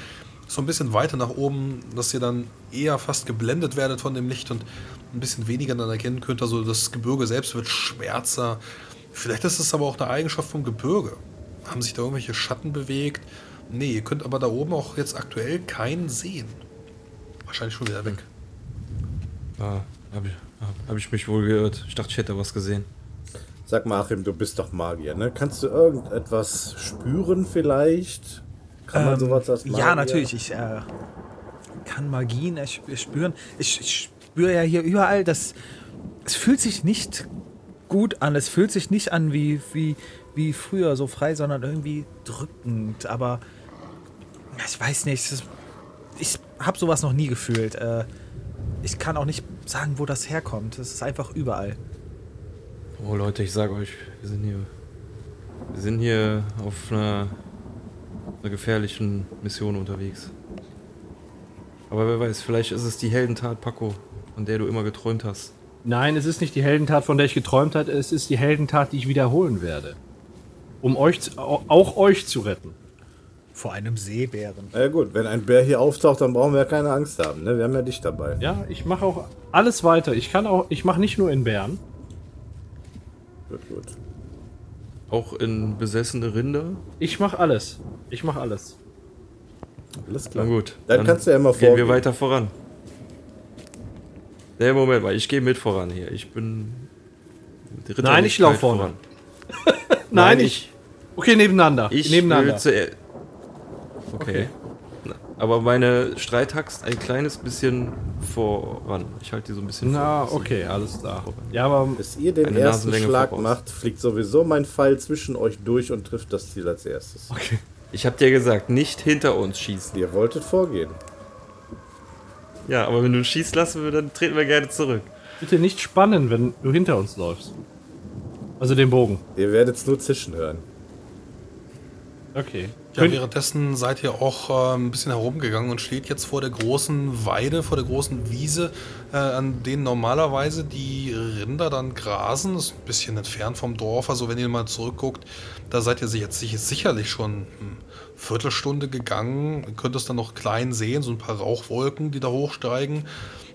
so ein bisschen weiter nach oben, dass ihr dann eher fast geblendet werdet von dem Licht und ein bisschen weniger dann erkennen könnt. Also das Gebirge selbst wird schwärzer. Vielleicht ist es aber auch eine Eigenschaft vom Gebirge. Haben sich da irgendwelche Schatten bewegt? Nee, ihr könnt aber da oben auch jetzt aktuell keinen sehen. Wahrscheinlich schon wieder weg. Ah, habe ich, hab, ich mich wohl geirrt. Ich dachte, ich hätte was gesehen. Sag mal, Achim, du bist doch Magier, ne? Kannst du irgendetwas spüren vielleicht? Kann man Ähm, sowas als Magier? Ja, natürlich. Ich äh, kann Magien spüren. Ich, ich spüre ja hier überall, dass es fühlt sich nicht gut an. Es fühlt sich nicht an wie, wie, wie früher so frei, sondern irgendwie drückend. Aber ich weiß nicht. ist- Ich habe sowas noch nie gefühlt. Äh, ich kann auch nicht sagen, wo das herkommt. Es ist einfach überall. Oh Leute, ich sag euch, wir sind hier. Wir sind hier auf einer, einer gefährlichen Mission unterwegs. Aber wer weiß, vielleicht ist es die Heldentat, Paco, von der du immer geträumt hast. Nein, es ist nicht die Heldentat, von der ich geträumt habe, es ist die Heldentat, die ich wiederholen werde. Um euch, zu- au- auch euch zu retten. Vor einem Seebären. Na ja, gut, wenn ein Bär hier auftaucht, dann brauchen wir ja keine Angst haben. Ne? Wir haben ja dich dabei. Ja, ich mache auch alles weiter. Ich kann auch, ich mache nicht nur in Bern. Gut, gut. Auch in besessene Rinder? Ich mache alles. Ich mache alles. Alles Na klar. gut. Dann, kannst du ja immer Gehen wir vorgehen. weiter voran. Nee, Moment mal, ich gehe mit voran hier. Ich bin. Nein, ich lauf Ritterlichkeit vorne. voran. Nein, Nein, ich. Okay, nebeneinander. Ich nebeneinander. will zuerst. Okay. Na, Aber meine Streithaxt ein kleines bisschen voran. Ich halte die so ein bisschen Na, vor. okay, alles klar. Ja, aber Bis ihr den ersten Nasenlänge Schlag voraus. macht, fliegt sowieso mein Pfeil zwischen euch durch und trifft das Ziel als erstes. Ich habe dir gesagt, nicht hinter uns schießen. Ihr wolltet vorgehen. Ja, aber wenn du schießt lassen wir, dann treten wir gerne zurück. bitte nicht spannen, wenn du hinter uns läufst. Also den Bogen. Ihr werdet es nur zischen hören. Okay. Ja, währenddessen seid ihr auch äh, ein bisschen herumgegangen und steht jetzt vor der großen Weide, vor der großen Wiese, äh, an denen normalerweise die Rinder dann grasen. Das ist ein bisschen entfernt vom Dorf. Also wenn ihr mal zurückguckt, da seid ihr jetzt sich- sicherlich schon eine Viertelstunde gegangen. Ihr könnt es dann noch klein sehen, so ein paar Rauchwolken, die da hochsteigen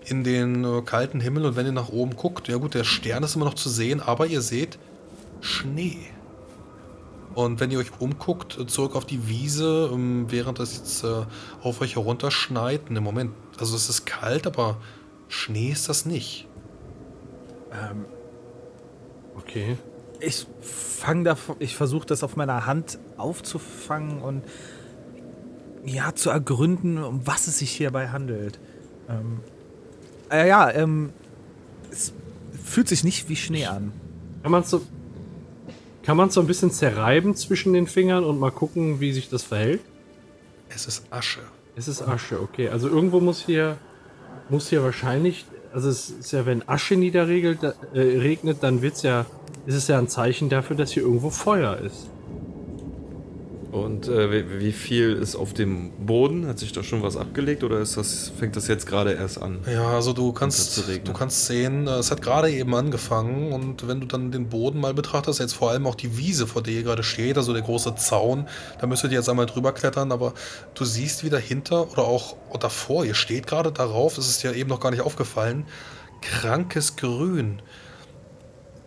in den äh, kalten Himmel. Und wenn ihr nach oben guckt, ja gut, der Stern ist immer noch zu sehen, aber ihr seht Schnee. Und wenn ihr euch umguckt, äh, zurück auf die Wiese, ähm, während das jetzt äh, auf euch herunterschneit, ne Moment, also es ist kalt, aber Schnee ist das nicht. Okay. Ich fange davon, ich versuche das auf meiner Hand aufzufangen und ja, zu ergründen, um was es sich hierbei handelt. Ähm, äh, ja, ähm, es fühlt sich nicht wie Schnee an. Kann man so. Kann man so ein bisschen zerreiben zwischen den Fingern und mal gucken, wie sich das verhält? Es ist Asche. Es ist Asche, okay. Also irgendwo muss hier, muss hier wahrscheinlich, also es ist ja, wenn Asche niederregelt, äh, regnet, dann wird's ja, ist es ja ein Zeichen dafür, dass hier irgendwo Feuer ist. Und äh, wie, viel ist auf dem Boden? Hat sich da schon was abgelegt oder ist das, fängt das jetzt gerade erst an? Ja, also du kannst, du kannst sehen, äh, es hat gerade eben angefangen und wenn du dann den Boden mal betrachtest, jetzt vor allem auch die Wiese, vor der ihr gerade steht, also der große Zaun, da müsstet ihr jetzt einmal drüber klettern, aber du siehst wie dahinter oder auch davor, ihr steht gerade darauf, es ist ja eben noch gar nicht aufgefallen, krankes Grün.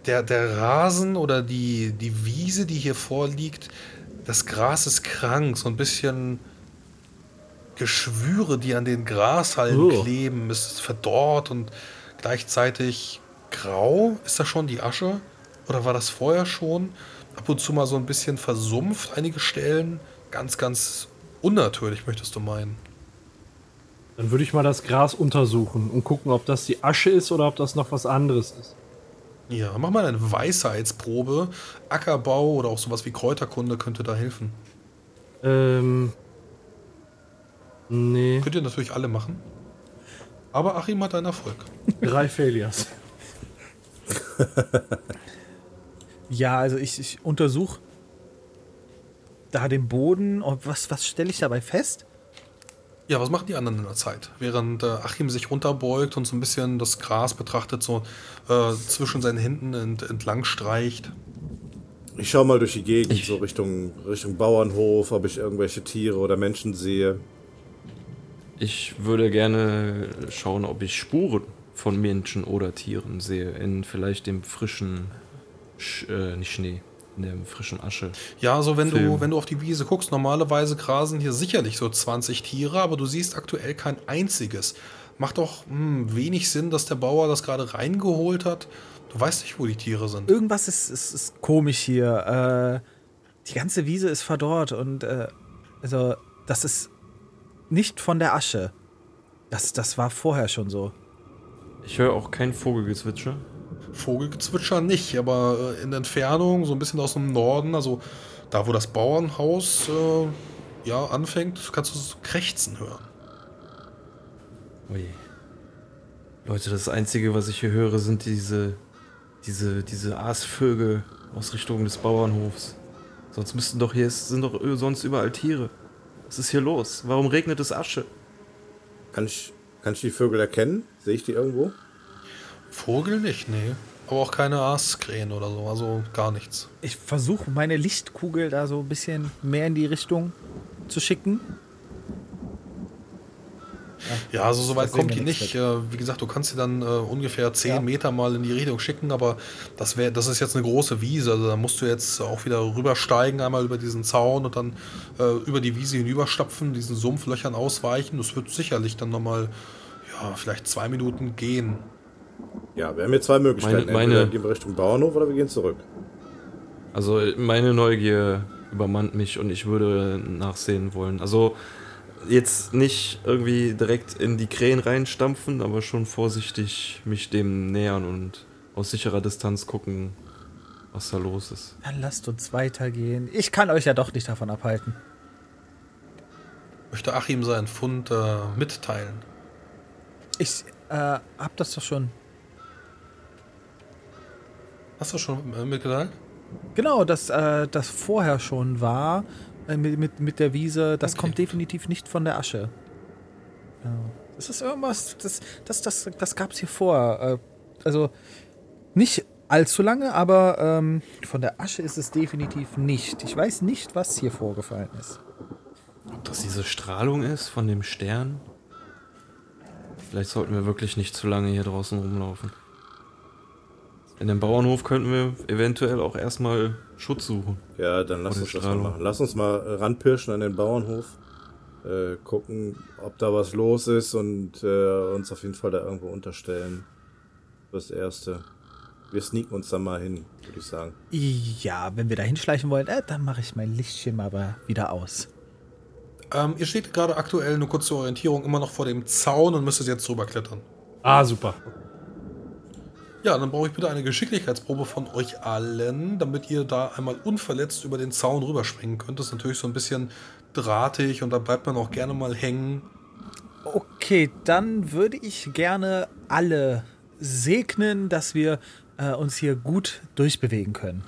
Der, der Rasen oder die, die Wiese, die hier vorliegt, das Gras ist krank, so ein bisschen Geschwüre, die an den Grashalmen Oh. kleben, ist verdorrt und gleichzeitig grau. Ist das schon die Asche? Oder war das vorher schon? Ab und zu mal so ein bisschen versumpft, einige Stellen. Ganz, ganz unnatürlich, möchtest du meinen. Dann würde ich mal das Gras untersuchen und gucken, ob das die Asche ist oder ob das noch was anderes ist. Ja, mach mal eine Weisheitsprobe. Ackerbau oder auch sowas wie Kräuterkunde könnte da helfen. Ähm. Nee, Könnt ihr natürlich alle machen. Aber Achim hat einen Erfolg. drei Failures. Ja, also ich, ich untersuche da den Boden und was, was stelle ich dabei fest? Ja, was machen die anderen in der Zeit? Während äh, Achim sich runterbeugt und so ein bisschen das Gras betrachtet, so äh, zwischen seinen Händen ent entlang streicht. Ich schau mal durch die Gegend, Ich- so Richtung, Richtung Bauernhof, ob ich irgendwelche Tiere oder Menschen sehe. Ich würde gerne schauen, ob ich Spuren von Menschen oder Tieren sehe in vielleicht dem frischen, Sch äh, nicht Schnee, in der frischen Asche. Ja, also wenn du, Film. wenn du auf die Wiese guckst, normalerweise grasen hier sicherlich so 20 Tiere, aber du siehst aktuell kein einziges. Macht doch hm, wenig Sinn, dass der Bauer das gerade reingeholt hat. Du weißt nicht, wo die Tiere sind. Irgendwas ist, ist, ist komisch hier. Äh, die ganze Wiese ist verdorrt und äh, also das ist nicht von der Asche. Das, das war vorher schon so. Ich höre auch kein Vogelgezwitscher. Vogelgezwitscher nicht, aber äh, in Entfernung, so ein bisschen aus dem Norden, also da, wo das Bauernhaus äh, ja, anfängt, kannst du so Krächzen hören. Ui. Leute, das Einzige, was ich hier höre, sind diese, diese, diese Aasvögel aus Richtung des Bauernhofs. Sonst müssten doch hier, es sind doch sonst überall Tiere. Was ist hier los? Warum regnet es Asche? Kann ich, kann ich die Vögel erkennen? Sehe ich die irgendwo? Vogel nicht, nee. Aber auch keine Aaskrähen oder so, also gar nichts. Ich versuche meine Lichtkugel da so ein bisschen mehr in die Richtung zu schicken. Ja, also so weit sehen kommt die nicht. Äh, wie gesagt, du kannst sie dann äh, ungefähr 10 Ja. Meter mal in die Richtung schicken, aber das wäre, das ist jetzt eine große Wiese. Also da musst du jetzt auch wieder rübersteigen, einmal über diesen Zaun und dann äh, über die Wiese hinüberstapfen, diesen Sumpflöchern ausweichen. Das wird sicherlich dann nochmal, ja, vielleicht zwei Minuten gehen. Ja, wir haben hier zwei Möglichkeiten. Meine- meine- Entweder gehen wir Richtung Bauernhof oder wir gehen zurück. Also meine Neugier übermannt mich und ich würde nachsehen wollen. Also jetzt nicht irgendwie direkt in die Krähen reinstampfen, aber schon vorsichtig mich dem nähern und aus sicherer Distanz gucken, was da los ist. Dann lasst uns weitergehen. Ich kann euch ja doch nicht davon abhalten. Möchte Achim seinen Fund äh, mitteilen? Ich äh, hab das doch schon. Hast du schon äh, mitgeteilt? Genau, dass äh, das vorher schon war äh, mit, mit, mit der Wiese. Das Okay, kommt definitiv nicht von der Asche. Ja. Das ist irgendwas, das, das, das, das gab es hier vor. Äh, also nicht allzu lange, aber ähm, von der Asche ist es definitiv nicht. Ich weiß nicht, was hier vorgefallen ist. Ob das diese Strahlung ist von dem Stern? Vielleicht sollten wir wirklich nicht zu lange hier draußen rumlaufen. In dem Bauernhof könnten wir eventuell auch erstmal Schutz suchen. Ja, dann lass Oder uns das mal machen. Lass uns mal äh, ranpirschen an den Bauernhof. Äh, gucken, ob da was los ist und äh, uns auf jeden Fall da irgendwo unterstellen. Das Erste. Wir sneaken uns da mal hin, würde ich sagen. Ja, wenn wir da hinschleichen wollen, äh, dann mache ich mein Lichtschirm aber wieder aus. Ähm, ihr steht gerade aktuell, nur kurz zur Orientierung, immer noch vor dem Zaun und müsstet jetzt drüber klettern. Ah, super. Ja, dann brauche ich bitte eine Geschicklichkeitsprobe von euch allen, damit ihr da einmal unverletzt über den Zaun rüberspringen könnt. Das ist natürlich so ein bisschen drahtig und da bleibt man auch gerne mal hängen. Okay, dann würde ich gerne alle segnen, dass wir äh, uns hier gut durchbewegen können.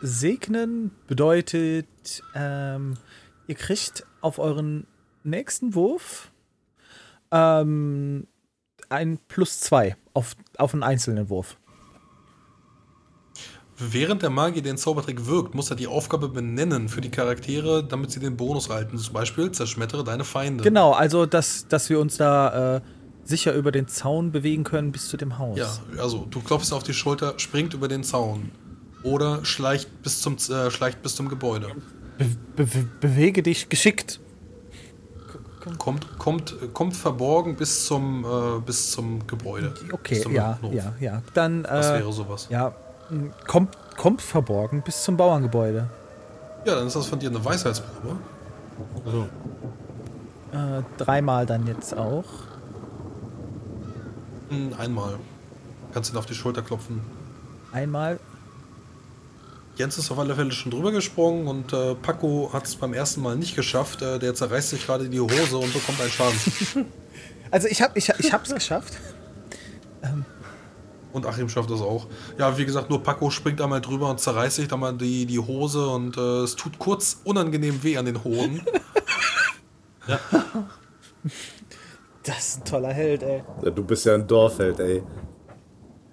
Segnen bedeutet, ähm, ihr kriegt auf euren nächsten Wurf ähm, ein Plus zwei auf, auf einen einzelnen Wurf. Während der Magier den Zaubertrick wirkt, muss er die Aufgabe benennen für die Charaktere, damit sie den Bonus erhalten. Zum Beispiel zerschmettere deine Feinde. Genau, also dass, dass wir uns da äh, sicher über den Zaun bewegen können bis zu dem Haus. Ja, also du klopfst auf die Schulter, springt über den Zaun. Oder schleicht bis zum, äh, schleicht bis zum Gebäude. Be be bewege dich geschickt. Kommt, kommt, kommt verborgen bis zum, äh, bis zum Gebäude. Okay, bis zum ja, Hof. ja, ja. Dann Das äh, wäre sowas. ja, m, kommt, kommt verborgen bis zum Bauerngebäude. Ja, dann ist das von dir eine Weisheitsprobe. Also, Äh, dreimal dann jetzt auch. Hm, Einmal. Kannst ihn auf die Schulter klopfen. Einmal. Jens ist auf alle Fälle schon drüber gesprungen und äh, Paco hat es beim ersten Mal nicht geschafft. Äh, der zerreißt sich gerade die Hose und bekommt einen Schaden. Also ich hab, ich, ich hab's geschafft. und Achim schafft das auch. Ja, wie gesagt, nur Paco springt einmal drüber und zerreißt sich dann mal die, die Hose und äh, es tut kurz unangenehm weh an den Hoden. Das ist ein toller Held, ey. Ja, du bist ja ein Dorfheld, ey.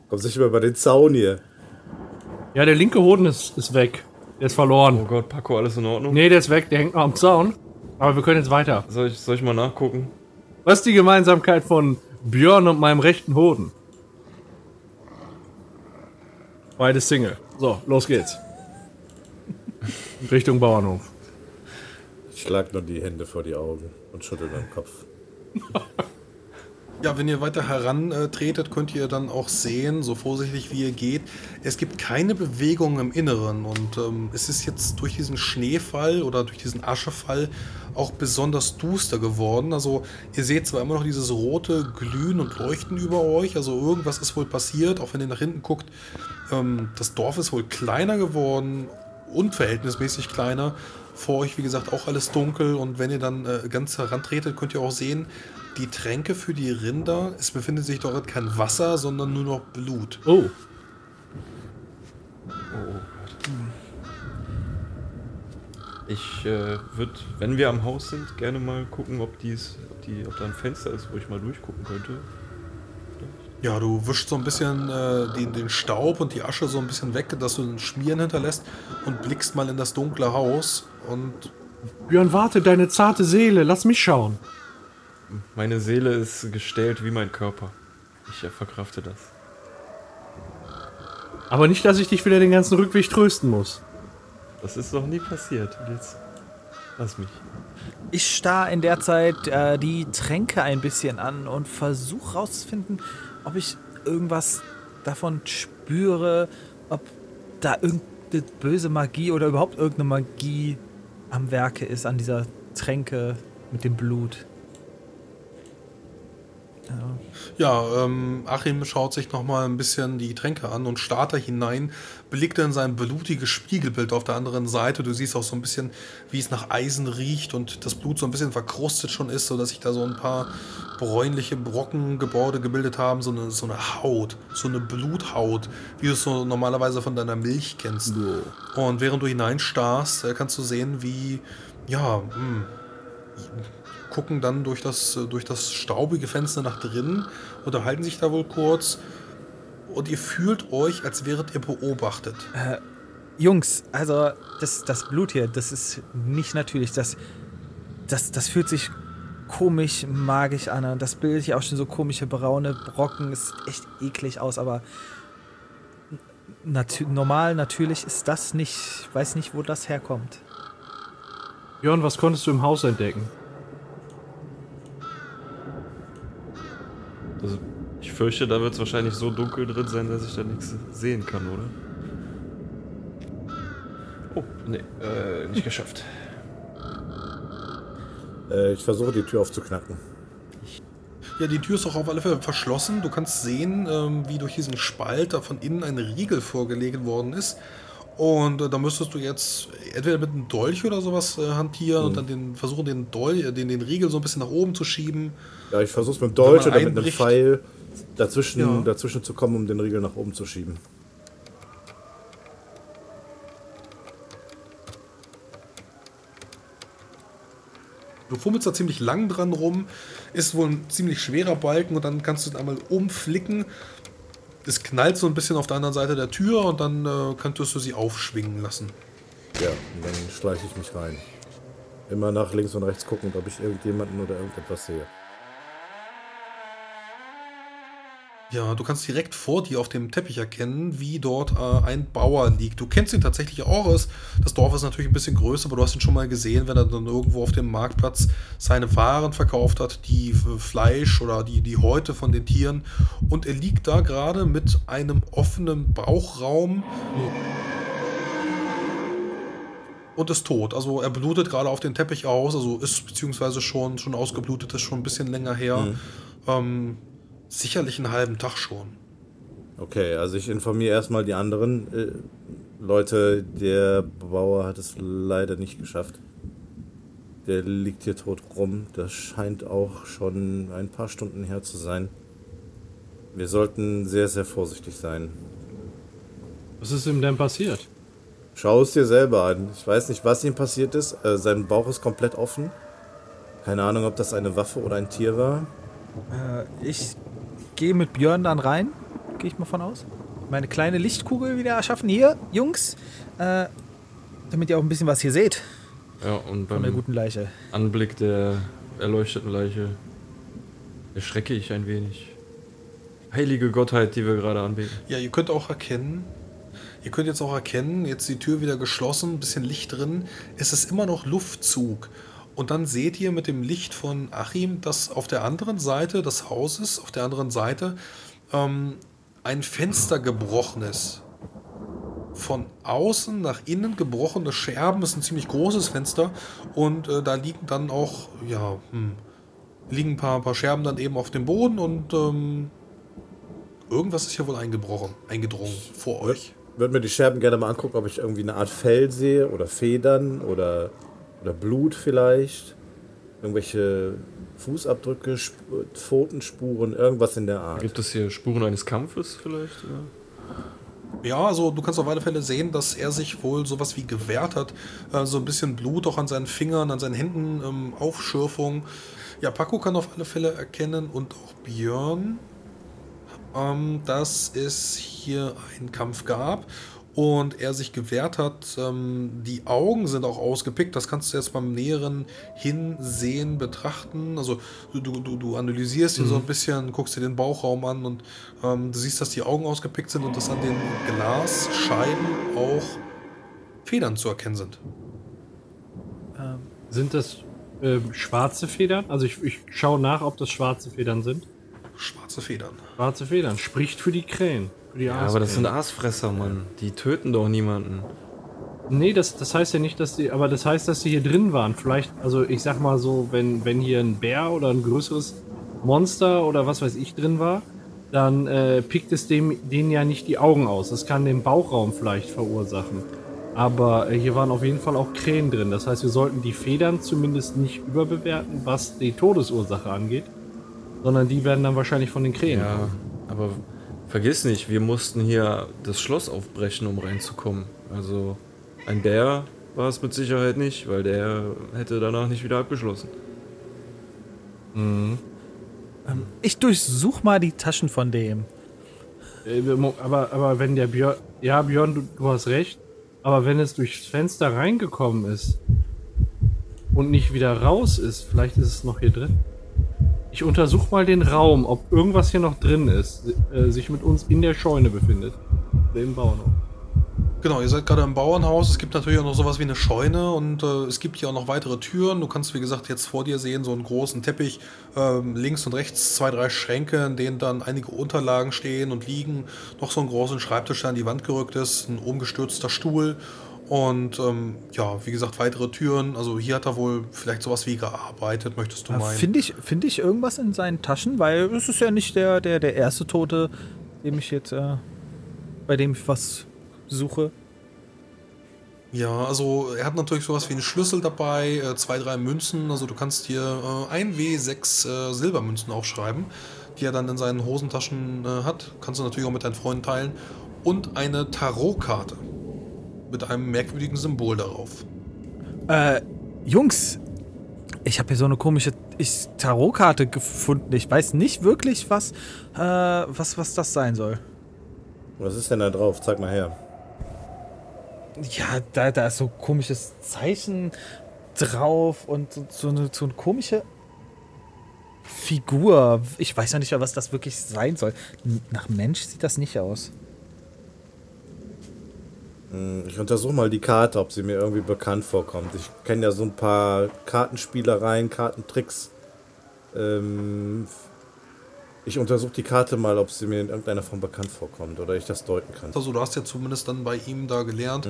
Kommst nicht über den Zaun hier. Ja, der linke Hoden ist, ist weg. Der ist Oh verloren. Gott, Paco, alles in Ordnung? Nee, der ist weg, der hängt noch am Zaun. Aber wir können jetzt weiter. Soll, ich, soll ich mal nachgucken? Was ist die Gemeinsamkeit von Björn und meinem rechten Hoden? Beide Single. So, los geht's. Richtung Bauernhof. Ich schlag nur die Hände vor die Augen und schüttel den Kopf. Ja, wenn ihr weiter herantretet, könnt ihr dann auch sehen, so vorsichtig wie ihr geht, es gibt keine Bewegung im Inneren und ähm, es ist jetzt durch diesen Schneefall oder durch diesen Aschefall auch besonders duster geworden. Also ihr seht zwar immer noch dieses rote Glühen und Leuchten über euch, also irgendwas ist wohl passiert, auch wenn ihr nach hinten guckt. Ähm, das Dorf ist wohl kleiner geworden unverhältnismäßig kleiner. Vor euch, wie gesagt, auch alles dunkel und wenn ihr dann äh, ganz herantretet, könnt ihr auch sehen, die Tränke für die Rinder, es befindet sich dort kein Wasser, sondern nur noch Blut. Oh, Ich äh, würde, wenn wir am Haus sind, gerne mal gucken, ob, dies, ob, die, ob da ein Fenster ist, wo ich mal durchgucken könnte. Ja, du wischst so ein bisschen äh, den, den Staub und die Asche so ein bisschen weg, dass du ein Schmieren hinterlässt und blickst mal in das dunkle Haus und Björn, warte, deine zarte Seele, lass mich schauen. Meine Seele ist gestellt wie mein Körper. Ich verkrafte das. Aber nicht, dass ich dich wieder den ganzen Rückweg trösten muss. Das ist noch nie passiert. Jetzt lass mich. Ich starr in der Zeit äh, die Tränke ein bisschen an und versuche rauszufinden, ob ich irgendwas davon spüre, ob da irgendeine böse Magie oder überhaupt irgendeine Magie am Werke ist an dieser Tränke mit dem Blut. Ja. Ja, ähm, Achim schaut sich nochmal ein bisschen die Tränke an und starrt da hinein, blickt in sein blutiges Spiegelbild auf der anderen Seite. Du siehst auch so ein bisschen, wie es nach Eisen riecht und das Blut so ein bisschen verkrustet schon ist, sodass sich da so ein paar bräunliche Brockengebäude gebildet haben, so eine, so eine Haut, so eine Bluthaut, wie du es so normalerweise von deiner Milch kennst. Und während du hineinstarrst, äh, kannst du sehen, wie, ja, hm, gucken dann durch das, äh, durch das staubige Fenster nach drinnen, unterhalten sich da wohl kurz und ihr fühlt euch, als wäret ihr beobachtet. Jungs, also das, das Blut hier, das ist nicht natürlich. Das, das, das fühlt sich komisch, magisch an. Und das bildet hier auch schon so komische braune Brocken. Es sieht echt eklig aus, aber natü normal, natürlich ist das nicht. Ich weiß nicht, wo das herkommt. Björn, was konntest du im Haus entdecken? Also, ich fürchte, da wird es wahrscheinlich so dunkel drin sein, dass ich da nichts sehen kann, oder? Oh, nee, äh, nicht geschafft. Äh, ich versuche die Tür aufzuknacken. Ja, die Tür ist auch auf alle Fälle verschlossen. Du kannst sehen, ähm, wie durch diesen Spalt da von innen ein Riegel vorgelegt worden ist. Und äh, da müsstest du jetzt entweder mit einem Dolch oder sowas äh, hantieren und dann den, versuchen, den, Dolch, äh, den, den Riegel so ein bisschen nach oben zu schieben. Ja, ich versuche es mit dem man oder mit einem Pfeil dazwischen, Ja. dazwischen zu kommen, um den Riegel nach oben zu schieben. Du fummelst da ziemlich lang dran rum, ist wohl ein ziemlich schwerer Balken und dann kannst du ihn einmal umflicken. Es knallt so ein bisschen auf der anderen Seite der Tür und dann äh, könntest du sie aufschwingen lassen. Ja, und dann schleiche ich mich rein. Immer nach links und rechts gucken, ob ich irgendjemanden oder irgendetwas sehe. Ja, du kannst direkt vor dir auf dem Teppich erkennen, wie dort äh, ein Bauer liegt. Du kennst ihn tatsächlich auch aus. Das Dorf ist natürlich ein bisschen größer, aber du hast ihn schon mal gesehen, wenn er dann irgendwo auf dem Marktplatz seine Waren verkauft hat, die Fleisch oder die, die Häute von den Tieren. Und er liegt da gerade mit einem offenen Bauchraum und ist tot. Also er blutet gerade auf den Teppich aus, also ist beziehungsweise schon, schon ausgeblutet, ist schon ein bisschen länger her. Ähm, sicherlich einen halben Tag schon. Okay, also ich informiere erstmal die anderen äh, Leute. Der Bauer hat es leider nicht geschafft. Der liegt hier tot rum. Das scheint auch schon ein paar Stunden her zu sein. Wir sollten sehr, sehr vorsichtig sein. Was ist ihm denn passiert? Schau es dir selber an. Ich weiß nicht, was ihm passiert ist. Äh, sein Bauch ist komplett offen. Keine Ahnung, ob das eine Waffe oder ein Tier war. Äh, ich gehe mit Björn dann rein, gehe ich mal von aus. Meine kleine Lichtkugel wieder erschaffen. Hier, Jungs, äh, damit ihr auch ein bisschen was hier seht Ja, und von der beim guten Leiche. Anblick der erleuchteten Leiche erschrecke ich ein wenig. Heilige Gottheit, die wir gerade anbeten. Ja, ihr könnt auch erkennen, ihr könnt jetzt auch erkennen, jetzt die Tür wieder geschlossen, ein bisschen Licht drin, es ist immer noch Luftzug. Und dann seht ihr mit dem Licht von Achim, dass auf der anderen Seite des Hauses, auf der anderen Seite, ähm, ein Fenster gebrochen ist. Von außen nach innen gebrochene Scherben, ist ein ziemlich großes Fenster und äh, da liegen dann auch, ja, hm, liegen ein paar, paar Scherben dann eben auf dem Boden und ähm, Irgendwas ist hier wohl eingebrochen, eingedrungen vor euch. würde mir die Scherben gerne mal angucken, ob ich irgendwie eine Art Fell sehe oder Federn oder, oder Blut vielleicht. Irgendwelche Fußabdrücke, Sp Pfotenspuren, irgendwas in der Art. Gibt es hier Spuren eines Kampfes vielleicht? Oder? Ja, also du kannst auf alle Fälle sehen, dass er sich wohl sowas wie gewehrt hat. Äh, so ein bisschen Blut auch an seinen Fingern, an seinen Händen, ähm, Aufschürfung. Ja, Paco kann auf alle Fälle erkennen und auch Björn, ähm, dass es hier einen Kampf gab und er sich gewehrt hat. Ähm, die Augen sind auch ausgepickt. Das kannst du jetzt beim näheren Hinsehen betrachten. Also du, du, du analysierst ihn so ein bisschen, guckst dir den Bauchraum an und ähm, du siehst, dass die Augen ausgepickt sind und dass an den Glasscheiben auch Federn zu erkennen sind. Sind das ähm, schwarze Federn? Also ich, ich schaue nach, ob das schwarze Federn sind. Schwarze Federn. Schwarze Federn. Spricht für die Krähen. Für die Ja, aber das sind. Aasfresser, Mann. Die töten doch niemanden. Nee, das, das heißt ja nicht, dass die, aber das heißt, dass sie hier drin waren. Vielleicht, also ich sag mal so, wenn, wenn hier ein Bär oder ein größeres Monster oder was weiß ich drin war, dann äh, pickt es dem, denen ja nicht die Augen aus. Das kann den Bauchraum vielleicht verursachen. Aber äh, hier waren auf jeden Fall auch Krähen drin. Das heißt, wir sollten die Federn zumindest nicht überbewerten, was die Todesursache angeht, sondern die werden dann wahrscheinlich von den Krähen. Ja, aber vergiss nicht, wir mussten hier das Schloss aufbrechen, um reinzukommen. Also ein Bär war es mit Sicherheit nicht, weil der hätte danach nicht wieder abgeschlossen. Ich durchsuch mal die Taschen von dem. Äh, Aber, aber wenn der Björn. Ja, Björn, du, du hast recht. Aber wenn es durchs Fenster reingekommen ist und nicht wieder raus ist, vielleicht ist es noch hier drin. Ich untersuche mal den Raum, ob irgendwas hier noch drin ist, äh, sich mit uns in der Scheune befindet. Im Bauernhof. Genau, ihr seid gerade im Bauernhaus. Es gibt natürlich auch noch sowas wie eine Scheune und äh, es gibt hier auch noch weitere Türen. Du kannst, wie gesagt, jetzt vor dir sehen, so einen großen Teppich. Ähm, links und rechts zwei, drei Schränke, in denen dann einige Unterlagen stehen und liegen. Noch so einen großen Schreibtisch, der an die Wand gerückt ist, ein umgestürzter Stuhl. Und ähm, ja, wie gesagt, weitere Türen. Also hier hat er wohl vielleicht sowas wie gearbeitet, möchtest du meinen? Finde ich, find ich irgendwas in seinen Taschen? Weil es ist ja nicht der, der, der erste Tote, dem ich jetzt, äh, bei dem ich was suche. Ja, also er hat natürlich sowas wie einen Schlüssel dabei, äh, zwei, drei Münzen. Also du kannst hier äh, ein W6 äh, Silbermünzen aufschreiben, die er dann in seinen Hosentaschen äh, hat. Kannst du natürlich auch mit deinen Freunden teilen. Und eine Tarotkarte mit einem merkwürdigen Symbol darauf. Äh, Jungs, ich habe hier so eine komische Tarotkarte gefunden. Ich weiß nicht wirklich, was, äh, was, was das sein soll. Was ist denn da drauf? Zeig mal her. Ja, da, da ist so ein komisches Zeichen drauf und so, so, eine, so eine komische Figur. Ich weiß noch nicht mal, was das wirklich sein soll. Nach Mensch sieht das nicht aus. Hm, Ich untersuche mal die Karte, ob sie mir irgendwie bekannt vorkommt. Ich kenne ja so ein paar Kartenspielereien, Kartentricks. Ähm, ich untersuche die Karte mal, ob sie mir in irgendeiner Form bekannt vorkommt oder ich das deuten kann. Also du hast ja zumindest dann bei ihm da gelernt,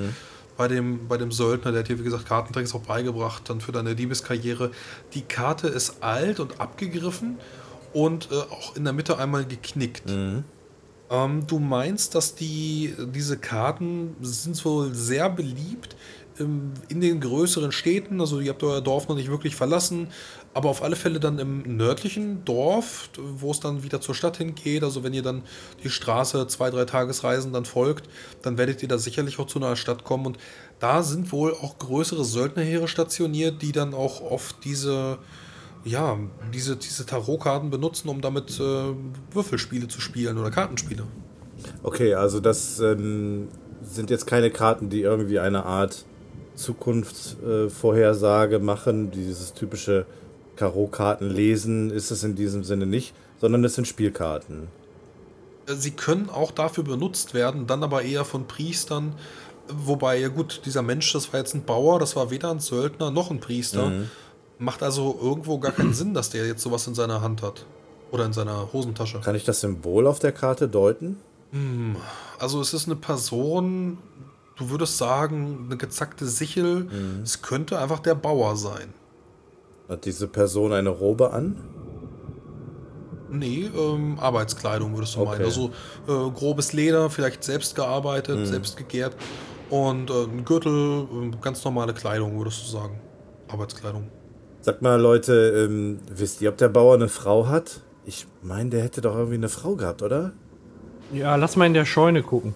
bei, dem, bei dem Söldner, der hat dir wie gesagt Kartentricks auch beigebracht, dann für deine Diebeskarriere. Die Karte ist alt und abgegriffen und äh, auch in der Mitte einmal geknickt. Ähm, du meinst, dass die, diese Karten sind wohl sehr beliebt ähm, in den größeren Städten. Also ihr habt euer Dorf noch nicht wirklich verlassen, aber auf alle Fälle dann im nördlichen Dorf, wo es dann wieder zur Stadt hingeht. Also wenn ihr dann die Straße zwei, drei Tagesreisen dann folgt, dann werdet ihr da sicherlich auch zu einer Stadt kommen. Und da sind wohl auch größere Söldnerheere stationiert, die dann auch oft diese ja, diese, diese Tarotkarten benutzen, um damit äh, Würfelspiele zu spielen oder Kartenspiele. Okay, also das ähm, sind jetzt keine Karten, die irgendwie eine Art Zukunftsvorhersage äh, machen. Dieses typische Tarotkarten lesen ist es in diesem Sinne nicht, sondern es sind Spielkarten. Äh, Sie können auch dafür benutzt werden, dann aber eher von Priestern. Wobei, ja gut, dieser Mensch, das war jetzt ein Bauer, das war weder ein Söldner noch ein Priester. Macht also irgendwo gar keinen Sinn, dass der jetzt sowas in seiner Hand hat. Oder in seiner Hosentasche. Kann ich das Symbol auf der Karte deuten? Also es ist eine Person, du würdest sagen, eine gezackte Sichel. Es könnte einfach der Bauer sein. Hat diese Person eine Robe an? Nee, ähm, Arbeitskleidung würdest du Okay. meinen. Also äh, grobes Leder, vielleicht selbst gearbeitet, selbst gegärt. Und äh, ein Gürtel, äh, ganz normale Kleidung, würdest du sagen. Arbeitskleidung. Sag mal, Leute, ähm, wisst ihr, ob der Bauer eine Frau hat? Ich meine, der hätte doch irgendwie eine Frau gehabt, oder? Ja, lass mal in der Scheune gucken.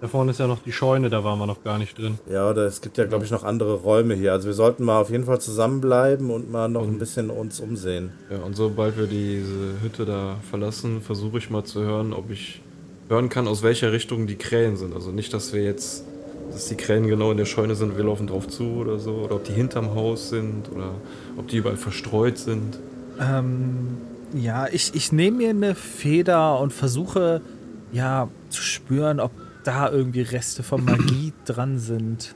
Da vorne ist ja noch die Scheune, da waren wir noch gar nicht drin. Ja, oder es gibt ja, glaube ich, noch andere Räume hier. Also wir sollten mal auf jeden Fall zusammenbleiben und mal noch ein bisschen uns umsehen. Ja, und sobald wir diese Hütte da verlassen, versuche ich mal zu hören, ob ich hören kann, aus welcher Richtung die Krähen sind. Also nicht, dass wir jetzt, dass die Krähen genau in der Scheune sind, wir laufen drauf zu oder so. Oder ob die hinterm Haus sind oder ob die überall verstreut sind. Ähm, ja, ich, ich nehme mir eine Feder und versuche, ja, zu spüren, ob da irgendwie Reste von Magie dran sind.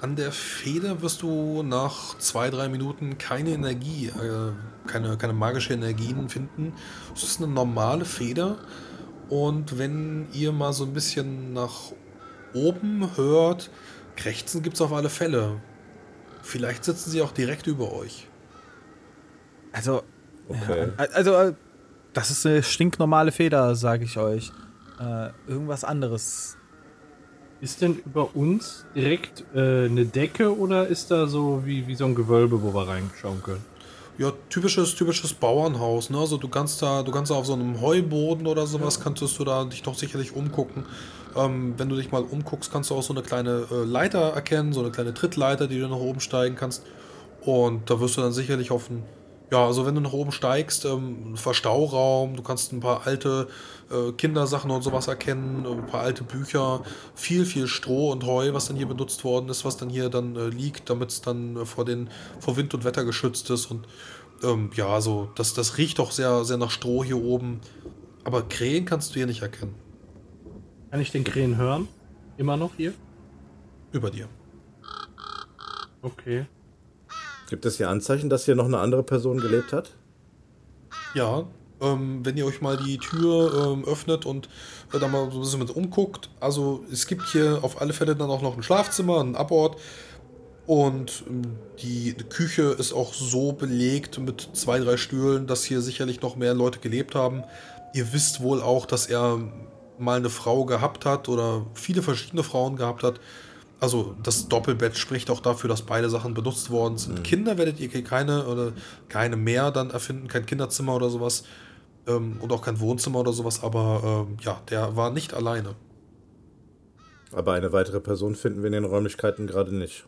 An der Feder wirst du nach zwei, drei Minuten keine Energie, äh, keine, keine magische Energien finden. Es ist eine normale Feder. Und wenn ihr mal so ein bisschen nach oben hört, Krächzen gibt es auf alle Fälle. Vielleicht sitzen sie auch direkt über euch. Also, Okay. ja, also, äh, das ist eine stinknormale Feder, sage ich euch. Äh, irgendwas anderes. Ist denn über uns direkt äh, eine Decke oder ist da so wie, wie so ein Gewölbe, wo wir reinschauen können? Ja, typisches, typisches Bauernhaus, ne? Also du kannst da, du kannst da auf so einem Heuboden oder sowas, kannst du da dich doch sicherlich umgucken. Ähm, wenn du dich mal umguckst, kannst du auch so eine kleine äh, Leiter erkennen, so eine kleine Trittleiter, die du nach oben steigen kannst. Und da wirst du dann sicherlich auf ein, ja, also wenn du nach oben steigst, ähm, ein Verstauraum, du kannst ein paar alte äh, Kindersachen und sowas erkennen, ein paar alte Bücher, viel, viel Stroh und Heu, was dann hier benutzt worden ist, was dann hier dann äh, liegt, damit es dann äh, vor, den, vor Wind und Wetter geschützt ist. Und ähm, ja, so, das, das riecht auch sehr, sehr nach Stroh hier oben. Aber Krähen kannst du hier nicht erkennen. Kann ich den Krähen hören? Immer noch hier? Über dir. Okay. Gibt es hier Anzeichen, dass hier noch eine andere Person gelebt hat? Ja, ähm, wenn ihr euch mal die Tür ähm, öffnet und äh, da mal so ein bisschen mit umguckt, also es gibt hier auf alle Fälle dann auch noch ein Schlafzimmer, ein Abort und ähm, die Küche ist auch so belegt mit zwei, drei Stühlen, dass hier sicherlich noch mehr Leute gelebt haben. Ihr wisst wohl auch, dass er mal eine Frau gehabt hat oder viele verschiedene Frauen gehabt hat. Also das Doppelbett spricht auch dafür, dass beide Sachen benutzt worden sind. Kinder werdet ihr hier keine oder keine mehr dann erfinden, kein Kinderzimmer oder sowas ähm, und auch kein Wohnzimmer oder sowas. Aber ähm, ja, der war nicht alleine. Aber eine weitere Person finden wir in den Räumlichkeiten gerade nicht.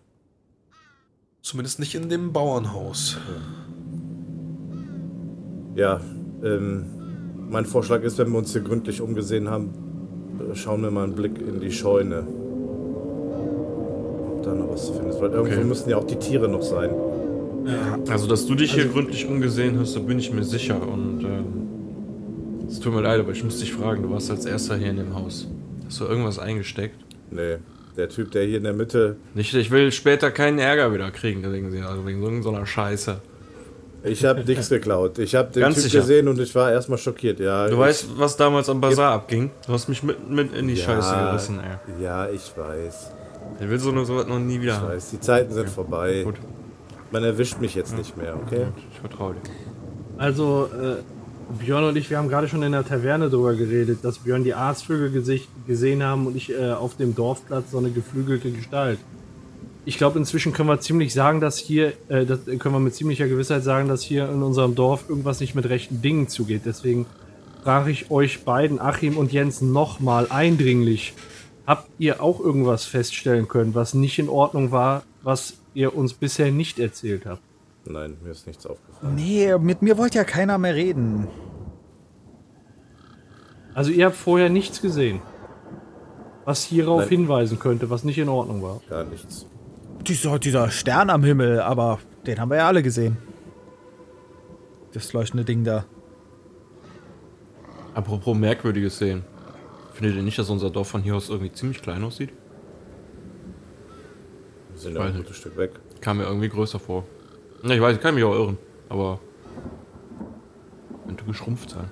Zumindest nicht in dem Bauernhaus. Ja, ähm, mein Vorschlag ist, wenn wir uns hier gründlich umgesehen haben, äh, schauen wir mal einen Blick in die Scheune. Da noch was zu finden ist. Weil irgendwo Okay. müssen ja auch die Tiere noch sein. Also, dass du dich hier gründlich umgesehen hast, da bin ich mir sicher. Und ähm, es tut mir leid, aber ich muss dich fragen, du warst als erster hier in dem Haus. Hast du irgendwas eingesteckt? Nee, der Typ, der hier in der Mitte. Nicht, ich will später keinen Ärger wieder kriegen, wegen, also wegen so, einer Scheiße. Ich habe nichts geklaut. Ich habe den Ganz Typ sicher. gesehen und ich war erstmal schockiert. Ja, Du weißt, was damals am Bazar abging? Du hast mich mit, mit in die Ja. Scheiße gerissen, ey. Ja, ich weiß. Ich will so eine sowas noch nie wieder Ich weiß. Die Zeiten sind vorbei. Gut, Man erwischt mich jetzt nicht mehr, okay? gut, ich vertraue dir. Also, äh, Björn und ich, wir haben gerade schon in der Taverne drüber geredet, dass Björn die Aasvögel gesicht, gesehen haben und ich äh, auf dem Dorfplatz so eine geflügelte Gestalt. Ich glaube, inzwischen können wir ziemlich sagen, dass hier, äh, das können wir mit ziemlicher Gewissheit sagen, dass hier in unserem Dorf irgendwas nicht mit rechten Dingen zugeht. Deswegen frage ich euch beiden, Achim und Jens, nochmal eindringlich. Habt ihr auch irgendwas feststellen können, was nicht in Ordnung war, was ihr uns bisher nicht erzählt habt? Nein, mir ist nichts aufgefallen. Nee, mit mir wollte ja keiner mehr reden. Also ihr habt vorher nichts gesehen, was hierauf Nein. hinweisen könnte, was nicht in Ordnung war. Gar nichts. Dieser, dieser Stern am Himmel, aber den haben wir ja alle gesehen. Das leuchtende Ding da. Apropos merkwürdiges Sehen. Findet ihr nicht, dass unser Dorf von hier aus irgendwie ziemlich klein aussieht? Wir sind ja ein gutes Stück weg. Kam mir irgendwie größer vor. Na, ich weiß, ich kann mich auch irren, aber. Könnte geschrumpft sein.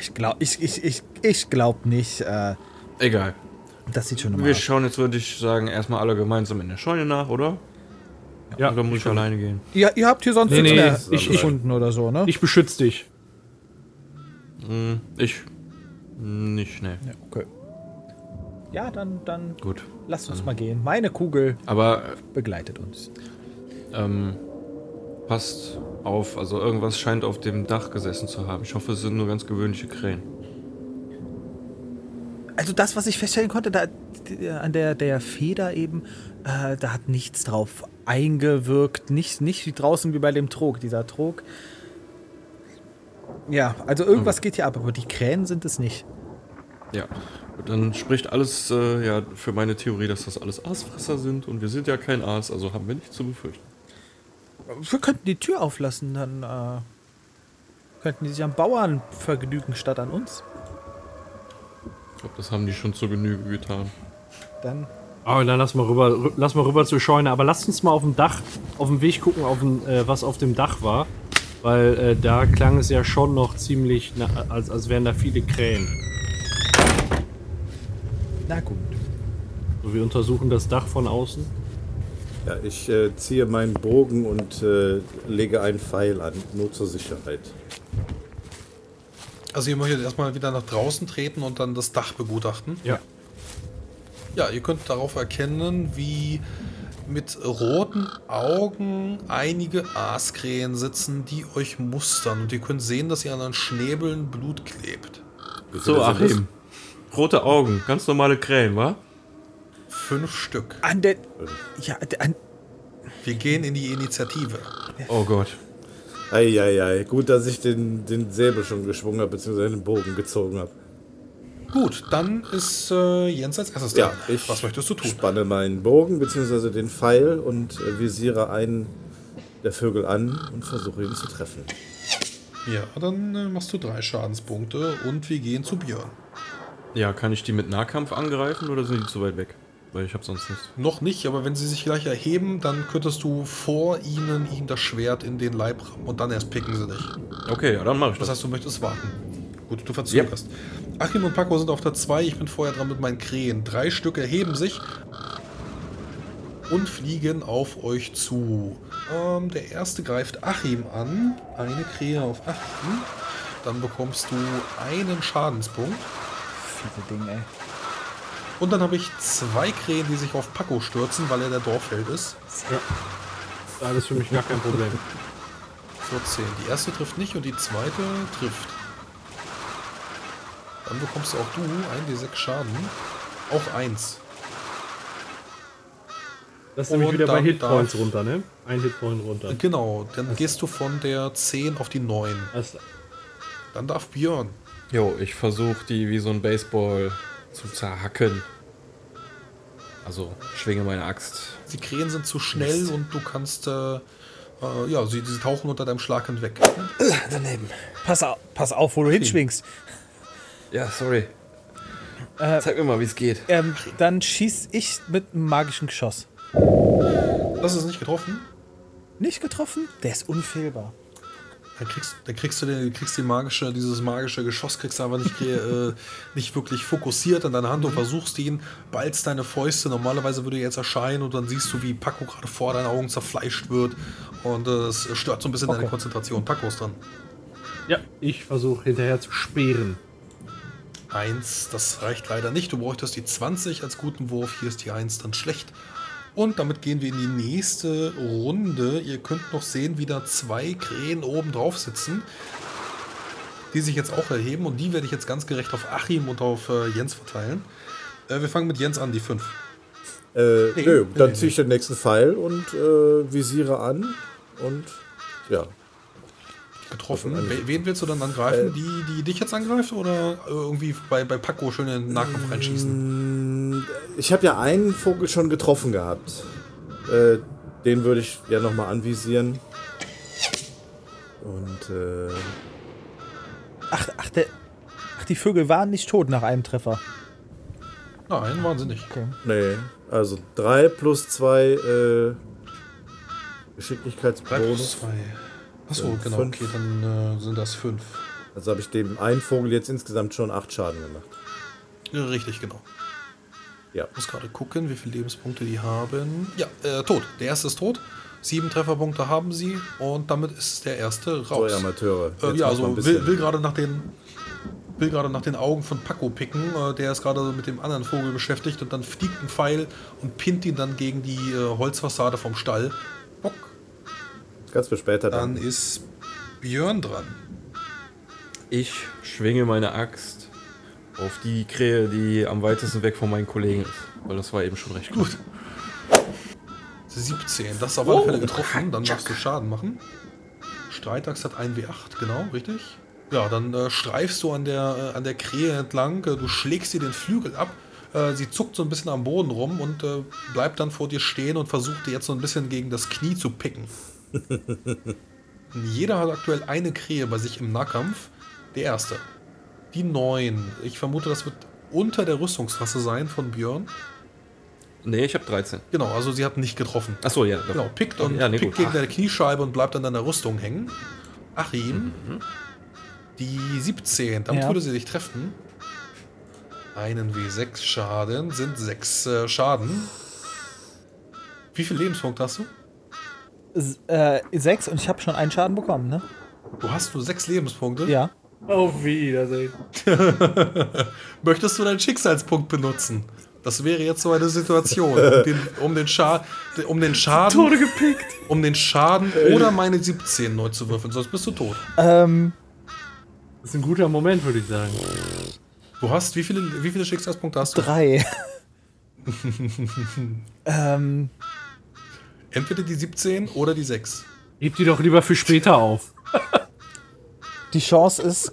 Ich glaube ich, ich, ich, ich glaub nicht. Äh, Egal. das sieht schon immer Wir aus. schauen jetzt, würde ich sagen, erstmal alle gemeinsam in der Scheune nach, oder? Ja, Oder muss ich alleine gehen? Ihr, ihr habt hier sonst Nee, nichts nee, mehr ich- ich- gefunden oder so, ne? Ich beschütze dich. Hm, ich. Nicht schnell. ja, okay. Ja, dann, dann Gut. lasst uns mal gehen. Meine Kugel Aber begleitet uns. ähm, passt auf, also irgendwas scheint auf dem Dach gesessen zu haben. Ich hoffe, es sind nur ganz gewöhnliche Krähen. Also das, was ich feststellen konnte, da an der, der Feder eben, äh, da hat nichts drauf eingewirkt. Nicht, nicht wie draußen wie bei dem Trog. Dieser Trog. Ja, also irgendwas geht hier ab, aber die Krähen sind es nicht. Ja. Dann spricht alles äh, ja für meine Theorie, dass das alles Aasfresser sind und wir sind ja kein Aas, also haben wir nichts zu befürchten. Wir könnten die Tür auflassen, dann äh, könnten die sich am Bauern vergnügen statt an uns. Ich glaube, das haben die schon zur Genüge getan. Dann Oh, dann lass mal rüber, rü- lass mal rüber zur Scheune. Aber lasst uns mal auf dem Dach, auf dem Weg gucken, auf dem, äh, was auf dem Dach war. Weil äh, da klang es ja schon noch ziemlich, na, als, als wären da viele Krähen. Na gut. So, wir untersuchen das Dach von außen. Ja, ich äh, ziehe meinen Bogen und äh, lege einen Pfeil an, nur zur Sicherheit. Also ihr möchtet erstmal wieder nach draußen treten und dann das Dach begutachten. Ja. Ja, ihr könnt darauf erkennen, wie mit roten Augen einige Aaskrähen sitzen, die euch mustern. Und ihr könnt sehen, dass ihr an den Schnäbeln Blut klebt. So? Achim. Rote Augen, ganz normale Krähen, wa? Fünf Stück. An der. Ja, an, Wir gehen in die Initiative. Oh Gott. Eieiei, gut, dass ich den, den Säbel schon geschwungen habe, beziehungsweise den Bogen gezogen habe. Gut, dann ist äh, Jens als erstes Ja, dran. ich Was möchtest du tun? spanne meinen Bogen, beziehungsweise den Pfeil und äh, visiere einen der Vögel an und versuche ihn zu treffen. Ja, dann äh, machst du drei Schadenspunkte und wir gehen zu Björn. Ja, kann ich die mit Nahkampf angreifen oder sind die zu weit weg? Weil ich habe sonst nichts. Noch nicht, aber wenn sie sich gleich erheben, dann könntest du vor ihnen ihnen das Schwert in den Leib rammen und dann erst picken sie dich. Okay, ja, dann mache ich Das das. heißt, du möchtest warten. Gut, du verzögerst. Achim und Paco sind auf der 2, ich bin vorher dran mit meinen Krähen. Drei Stück erheben sich und fliegen auf euch zu. Ähm, der erste greift Achim an. Eine Krähe auf Achim. Dann bekommst du einen Schadenspunkt. viele Dinge, ey. Und dann habe ich zwei Krähen, die sich auf Paco stürzen, weil er der Dorfheld ist. Das ist alles für mich gar kein Problem. 14. Die erste trifft nicht und die zweite trifft. Dann bekommst du auch du ein D6 Schaden. Auch eins. Das ist nämlich wieder bei Hitpoints runter, ne? Ein Hitpoint runter. Genau, dann gehst du von der 10 auf die 9. Das, Dann darf Björn. Jo, ich versuche die wie so ein Baseball zu zerhacken. Also schwinge meine Axt. Die Krähen sind zu schnell und du kannst, äh, äh, ja, sie, sie tauchen unter deinem Schlag hinweg. Daneben. Pass auf, pass auf wo du hinschwingst. Ja, sorry. Äh, Zeig mir mal, wie es geht. Ähm, dann schieß ich mit einem magischen Geschoss. Das ist nicht getroffen. Nicht getroffen? Der ist unfehlbar. Dann kriegst, dann kriegst du den, kriegst die magische, dieses magische Geschoss, kriegst du aber nicht, äh, nicht wirklich fokussiert an deiner Hand und versuchst ihn, ballst deine Fäuste. Normalerweise würde er jetzt erscheinen und dann siehst du, wie Paco gerade vor deinen Augen zerfleischt wird. Und äh, es stört so ein bisschen deine Okay. Konzentration. Paco ist dran. ja, ich versuche hinterher zu speeren. Eins, das reicht leider nicht. Du bräuchtest die 20 als guten Wurf. Hier ist die 1 dann schlecht. Und damit gehen wir in die nächste Runde. Ihr könnt noch sehen, wie da zwei Krähen oben drauf sitzen, die sich jetzt auch erheben. Und die werde ich jetzt ganz gerecht auf Achim und auf äh, Jens verteilen. Äh, wir fangen mit Jens an, die 5. Äh, Nee, nö, nee, dann nee, ziehe ich den nächsten Pfeil und äh, visiere an und ja. Getroffen. Also, We- Wen willst du dann angreifen? Äh, die, die dich jetzt angreift oder irgendwie bei, bei Paco schön in den Nahkampf reinschießen? Mm, Ich habe ja einen Vogel schon getroffen gehabt. Äh, den würde ich ja nochmal anvisieren. Und äh, Ach, ach, der, ach, die Vögel waren nicht tot nach einem Treffer. Nein, waren sie nicht. nee, also 3 plus 2 äh, 3 plus Geschicklichkeitsbonus. 2. Achso, Ja, genau, fünf. okay, dann äh, sind das 5. Also habe ich dem einen Vogel jetzt insgesamt schon 8 Schaden gemacht. Ja, richtig, genau. Ja. Ich muss gerade gucken, wie viele Lebenspunkte die haben. Ja, äh, tot. Der erste ist tot. Sieben Trefferpunkte haben sie und damit ist der erste So, raus. ihr Amateure. Äh, ja, also will, will gerade nach den will gerade nach den Augen von Paco picken. Äh, der ist gerade mit dem anderen Vogel beschäftigt und dann fliegt ein Pfeil und pinnt ihn dann gegen die äh, Holzfassade vom Stall. Bock. Ganz für später Dann dann. ist Björn dran. Ich schwinge meine Axt auf die Krähe, die am weitesten weg von meinen Kollegen ist. Weil das war eben schon recht gut. 17. Das ist auf alle Fälle getroffen. Dann darfst du Schaden machen. Streitaxt hat 1W8, genau, richtig? Ja, dann äh, streifst du an der, äh, an der Krähe entlang. Äh, du schlägst ihr den Flügel ab. Äh, sie zuckt so ein bisschen am Boden rum und äh, bleibt dann vor dir stehen und versucht dir jetzt so ein bisschen gegen das Knie zu picken. Jeder hat aktuell eine Krähe bei sich im Nahkampf. Der erste. Die 9. Ich vermute, das wird unter der Rüstungsklasse sein von Björn. Nee, ich habe 13. Genau, also sie hat nicht getroffen. Achso, ja. doch. Genau, pickt und Ja, nee, pickt gegen deine Kniescheibe und bleibt an deiner Rüstung hängen. Achim, Mhm. die 17, damit Ja. würde sie dich treffen. Einen W6 Schaden sind 6 äh, Schaden. Wie viel Lebenspunkte hast du? Äh, sechs und ich habe schon einen Schaden bekommen, ne? Du hast nur 6 Lebenspunkte. Ja. Auf Wiedersehen. Möchtest du deinen Schicksalspunkt benutzen? Das wäre jetzt so eine Situation, um den, um den, Scha um den Schaden, Tode gepickt. um den Schaden oder meine 17 neu zu würfeln, sonst bist du tot. Ähm, Das ist ein guter Moment, würde ich sagen. Du hast, wie viele, wie viele Schicksalspunkte hast du? drei. ähm, Entweder die 17 oder die 6. Heb die doch lieber für später auf. die Chance ist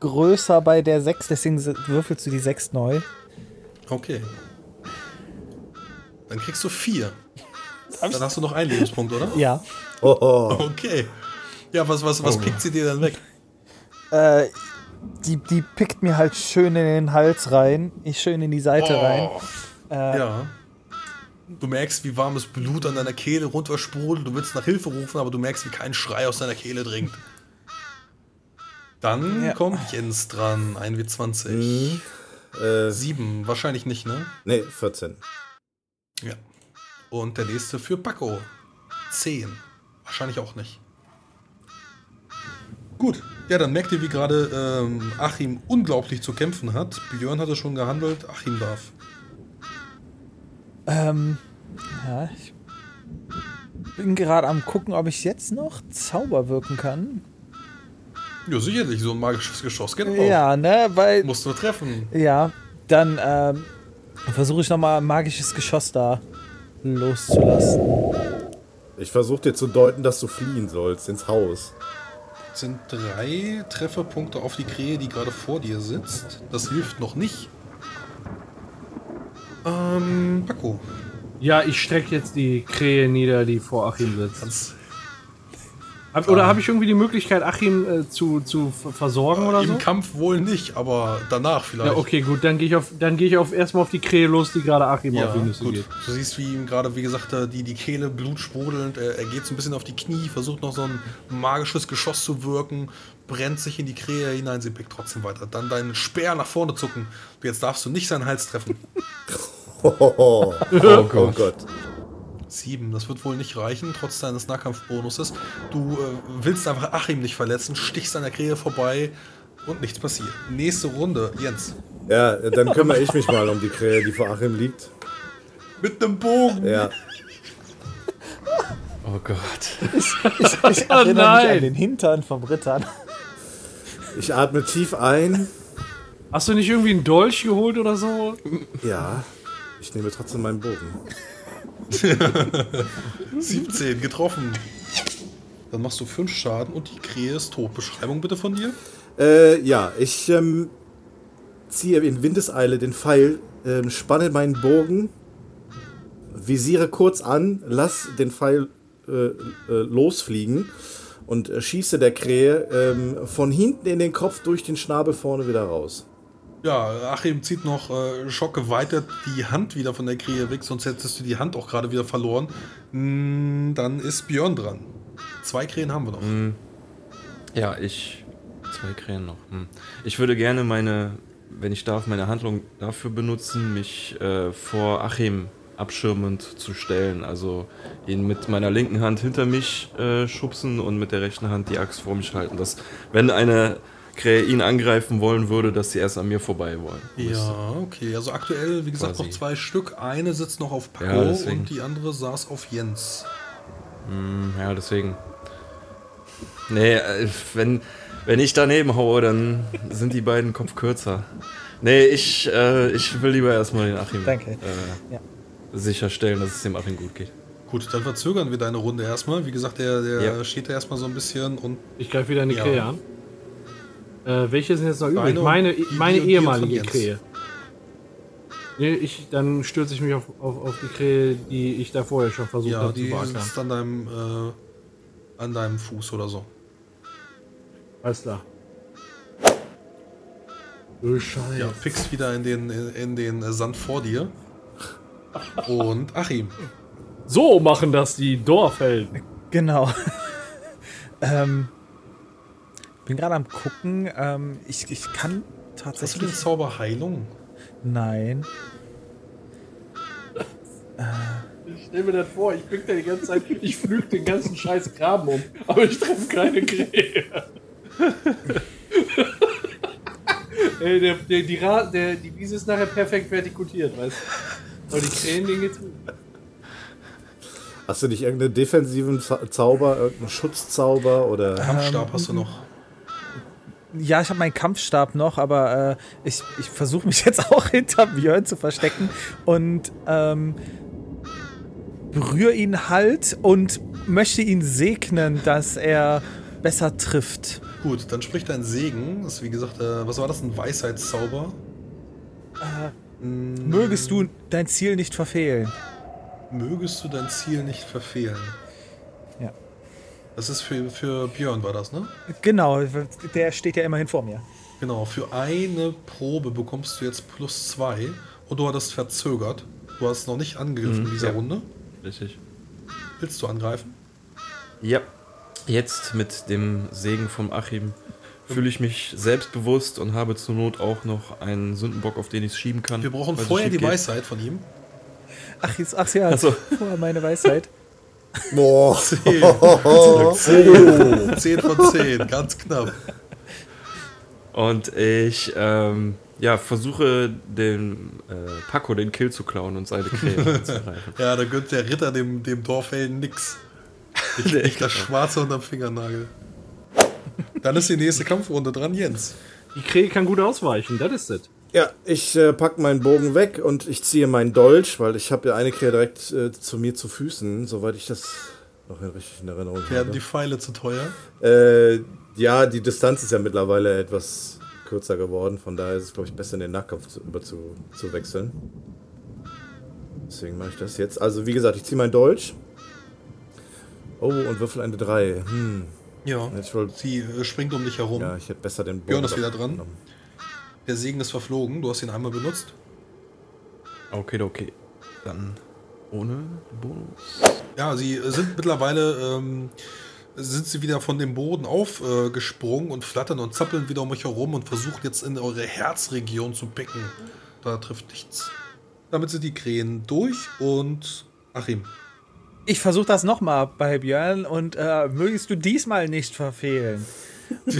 größer bei der 6, deswegen würfelst du die 6 neu. Okay. Dann kriegst du 4. Dann hast du noch einen Lebenspunkt, oder? Ja. Hoho. Okay. Ja, was, was, was pickt sie dir dann weg? Äh, die, die pickt mir halt schön in den Hals rein, ich schön in die Seite rein. Äh, Ja. Du merkst, wie warmes Blut an deiner Kehle runtersprudelt. Du willst nach Hilfe rufen, aber du merkst, wie kein Schrei aus deiner Kehle dringt. Dann Ja. kommt Jens dran. 1W20. Mhm. Äh, 7. Wahrscheinlich nicht, ne? nee, 14. Ja. Und der nächste für Paco. 10. Wahrscheinlich auch nicht. Gut. Ja, dann merkt ihr, wie gerade ähm, Achim unglaublich zu kämpfen hat. Björn hatte schon gehandelt, Achim darf. Ähm, ja, ich bin gerade am gucken, ob ich jetzt noch Zauber wirken kann. Ja, sicherlich, so ein magisches Geschoss geht auch. Ja, ne, weil, Musst du treffen. ja, dann ähm, versuche ich nochmal ein magisches Geschoss da loszulassen. Ich versuche dir zu deuten, dass du fliehen sollst ins Haus. Das sind drei Trefferpunkte auf die Krähe, die gerade vor dir sitzt. Das hilft noch nicht. Ähm, Paco. Ja, ich strecke jetzt die Krähe nieder, die vor Achim sitzt. Hab, oder habe ich irgendwie die Möglichkeit, Achim äh, zu, zu ver- versorgen oder so? Im Kampf wohl nicht, aber danach vielleicht. Ja, okay, gut, dann gehe ich auf, dann gehe ich auf erstmal auf die Krähe los, die gerade Achim Ja, auf die Nüsse gut. geht. Du siehst, wie ihm gerade, wie gesagt, äh, die, die Kehle blutsprudelnd. Er, er geht so ein bisschen auf die Knie, versucht noch so ein magisches Geschoss zu wirken, brennt sich in die Krähe hinein, sie pickt trotzdem weiter. Dann deinen Speer nach vorne zucken. Jetzt darfst du nicht seinen Hals treffen. Hohoho. Oh Oh Gott. Gott. Sieben, das wird wohl nicht reichen, trotz deines Nahkampfbonuses. Du äh, willst einfach Achim nicht verletzen, stichst an der Krähe vorbei und nichts passiert. Nächste Runde, Jens. Ja, dann kümmere ich mich mal um die Krähe, die vor Achim liegt. Mit einem Bogen. Ja. Oh Gott. Ich erinnere mich nein. an den Hintern vom Rittern. Ich atme tief ein. Hast du nicht irgendwie einen Dolch geholt oder so? Ja. Ich nehme trotzdem meinen Bogen. 17, getroffen. Dann machst du 5 Schaden und die Krähe ist tot. Beschreibung bitte von dir. Äh, ja, ich ähm, ziehe in Windeseile den Pfeil, ähm, spanne meinen Bogen, visiere kurz an, lass den Pfeil äh, äh, losfliegen und äh, schieße der Krähe ähm, von hinten in den Kopf durch den Schnabel vorne wieder raus. Ja, Achim zieht noch äh, schockgeweitet die Hand wieder von der Krähe weg, sonst hättest du die Hand auch gerade wieder verloren. Mm, dann ist Björn dran. Zwei Krähen haben wir noch. Ja, ich. Zwei Krähen noch. Hm. Ich würde gerne meine, wenn ich darf, meine Handlung dafür benutzen, mich äh, vor Achim abschirmend zu stellen. Also ihn mit meiner linken Hand hinter mich äh, schubsen und mit der rechten Hand die Axt vor mich halten. Dass, wenn eine Krähe ihn angreifen wollen würde, dass sie erst an mir vorbei wollen. Ja, okay. Also aktuell, wie gesagt, Quasi. noch zwei Stück. Eine sitzt noch auf Paco Ja, und die andere saß auf Jens. Hm, Ja, deswegen. Nee, äh, wenn, wenn ich daneben haue, dann sind die beiden Kopf kürzer. Nee, ich, äh, ich will lieber erstmal den Achim Danke. Äh, Ja. Sicherstellen, dass es dem Achim gut geht. Gut, dann verzögern wir deine Runde erstmal. Wie gesagt, der, der Ja. steht da erstmal so ein bisschen und Ich greife wieder eine Ja. Krähe an. Äh, welche sind jetzt noch übrig? Deine Meine, die- meine die- die ehemalige. Krähe. Nee, ich, dann stürze ich mich auf, auf, auf die Krähe, die ich da vorher schon versucht ja, habe zu die beackern. sitzt an deinem, äh, an deinem Fuß oder so. Alles klar. Du Scheiße. Ja, fix wieder in den, in, in den Sand vor dir. Und Achim. So machen das die Dorfhelden. Genau. ähm, bin gerade am gucken. Ähm, ich, ich kann Hast du den tatsächlich. Zauber Heilung? Nein. Ich stell mir das vor, ich blick da die ganze Zeit, ich flüge den ganzen scheiß Graben um, aber ich treffe keine Krähe. Ey, der, der, die, Ra der, die Wiese ist nachher perfekt vertikutiert, weißt du? Aber die Krähen, denen geht's gut. Hast du nicht irgendeinen defensiven Za- Zauber, irgendeinen Schutzzauber oder? Kampfstab hast du noch. Ja, ich habe meinen Kampfstab noch, aber äh, ich, ich versuche mich jetzt auch hinter Björn zu verstecken und ähm, berühre ihn halt und möchte ihn segnen, dass er besser trifft. Gut, dann spricht dein Segen. Das ist wie gesagt, äh, was war das? Ein Weisheitszauber. Mm, Mögest du dein Ziel nicht verfehlen. Mögest du dein Ziel nicht verfehlen. Ja. Das ist für, für Björn, war das, ne? Genau, der steht ja immerhin vor mir. Genau, für eine Probe bekommst du jetzt plus zwei und du hattest verzögert. Du hast noch nicht angegriffen in dieser ja. Runde. Richtig. Willst du angreifen? Ja. Jetzt mit dem Segen vom Achim fühle ich mich selbstbewusst und habe zur Not auch noch einen Sündenbock, auf den ich es schieben kann. Wir brauchen vorher die geht. Weisheit von ihm. Ach, jetzt, ach ja, Ach so. vorher meine Weisheit. Boah. 10. 10 von 10, ganz knapp. Und ich ähm, ja, versuche dem äh, Paco den Kill zu klauen und seine Krähe zu erreichen. Ja, da gönnt der Ritter dem, dem Dorfhelden nix. Ich leg das Schwarze unterm Fingernagel. Dann ist die nächste Kampfrunde dran, Jens. Die Krähe kann gut ausweichen, das ist es. Ja, ich äh, pack meinen Bogen weg und ich ziehe meinen Dolch, weil ich habe ja eine Krähe direkt äh, zu mir zu Füßen, soweit ich das noch in richtig in Erinnerung Werden die habe. Pfeile zu teuer? Äh, ja, die Distanz ist ja mittlerweile etwas kürzer geworden, von daher ist es, glaube ich, besser in den Nahkampf zu, über zu, zu wechseln. Deswegen mache ich das jetzt. Also, wie gesagt, ich ziehe meinen Dolch. Oh, und würfel eine 3. Hm, Ja. wohl. Sie äh, springt um dich herum. Ja, ich hätte besser den Bogen. Björn ist wieder dran. genommen. Der Segen ist verflogen. Du hast ihn einmal benutzt. Okay, okay. Dann ohne Bonus. Ja, sie äh, sind mittlerweile, ähm, sind sie wieder von dem Boden aufgesprungen äh, gesprungen und flattern und zappeln wieder um euch herum und versuchen jetzt in eure Herzregion zu picken. Da trifft nichts. Damit sind die Krähen durch und Achim. Ich versuche das nochmal bei Björn und äh, mögest du diesmal nicht verfehlen.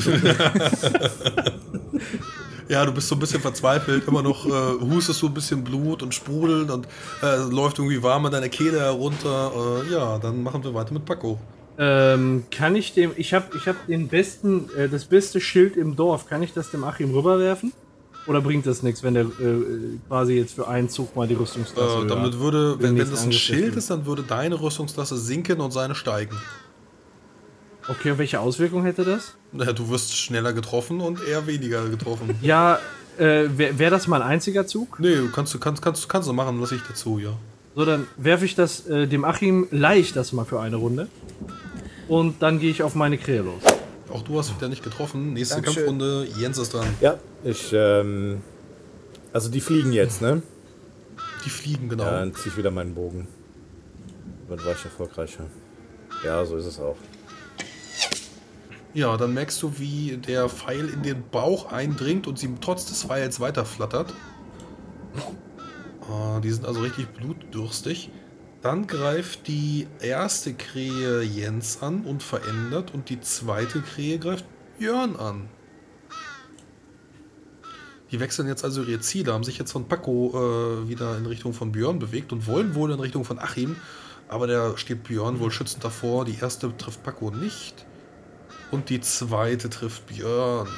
Ja, du bist so ein bisschen verzweifelt, immer noch äh, hustest du ein bisschen Blut und sprudelt und äh, läuft irgendwie warm an deiner Kehle herunter. Äh, ja, dann machen wir weiter mit Paco. Ähm, kann ich dem, ich habe ich hab den besten, äh, das beste Schild im Dorf, kann ich das dem Achim rüberwerfen? Oder bringt das nichts, wenn der äh, quasi jetzt für einen Zug mal die Rüstungsklasse Äh, damit würde, wenn, wenn das ein Schild ist, dann würde deine Rüstungsklasse sinken und seine steigen. Okay, und welche Auswirkung hätte das? Naja, du wirst schneller getroffen und eher weniger getroffen. Ja, äh, wäre wär das mal ein einziger Zug? Nee, du kannst du kannst, kannst, kannst du machen, lass ich dazu, ja. So, dann werfe ich das äh, dem Achim leicht das mal für eine Runde. Und dann gehe ich auf meine Krähe los. Auch du hast wieder nicht getroffen. Nächste Dankeschön. Kampfrunde, Jens ist dran. Ja, ich, ähm. Also, die fliegen jetzt, ne? Die fliegen, genau. Ja, dann ziehe ich wieder meinen Bogen. Dann war ich erfolgreicher. Ja, so ist es auch. Ja, dann merkst du, wie der Pfeil in den Bauch eindringt und sie trotz des Pfeils weiterflattert. Ja, die sind also richtig blutdürstig. Dann greift die erste Krähe Jens an und verändert und die zweite Krähe greift Björn an. Die wechseln jetzt also ihre Ziele, haben sich jetzt von Paco äh, wieder in Richtung von Björn bewegt und wollen wohl in Richtung von Achim. Aber der steht Björn wohl schützend davor. Die erste trifft Paco nicht. Und die zweite trifft Björn.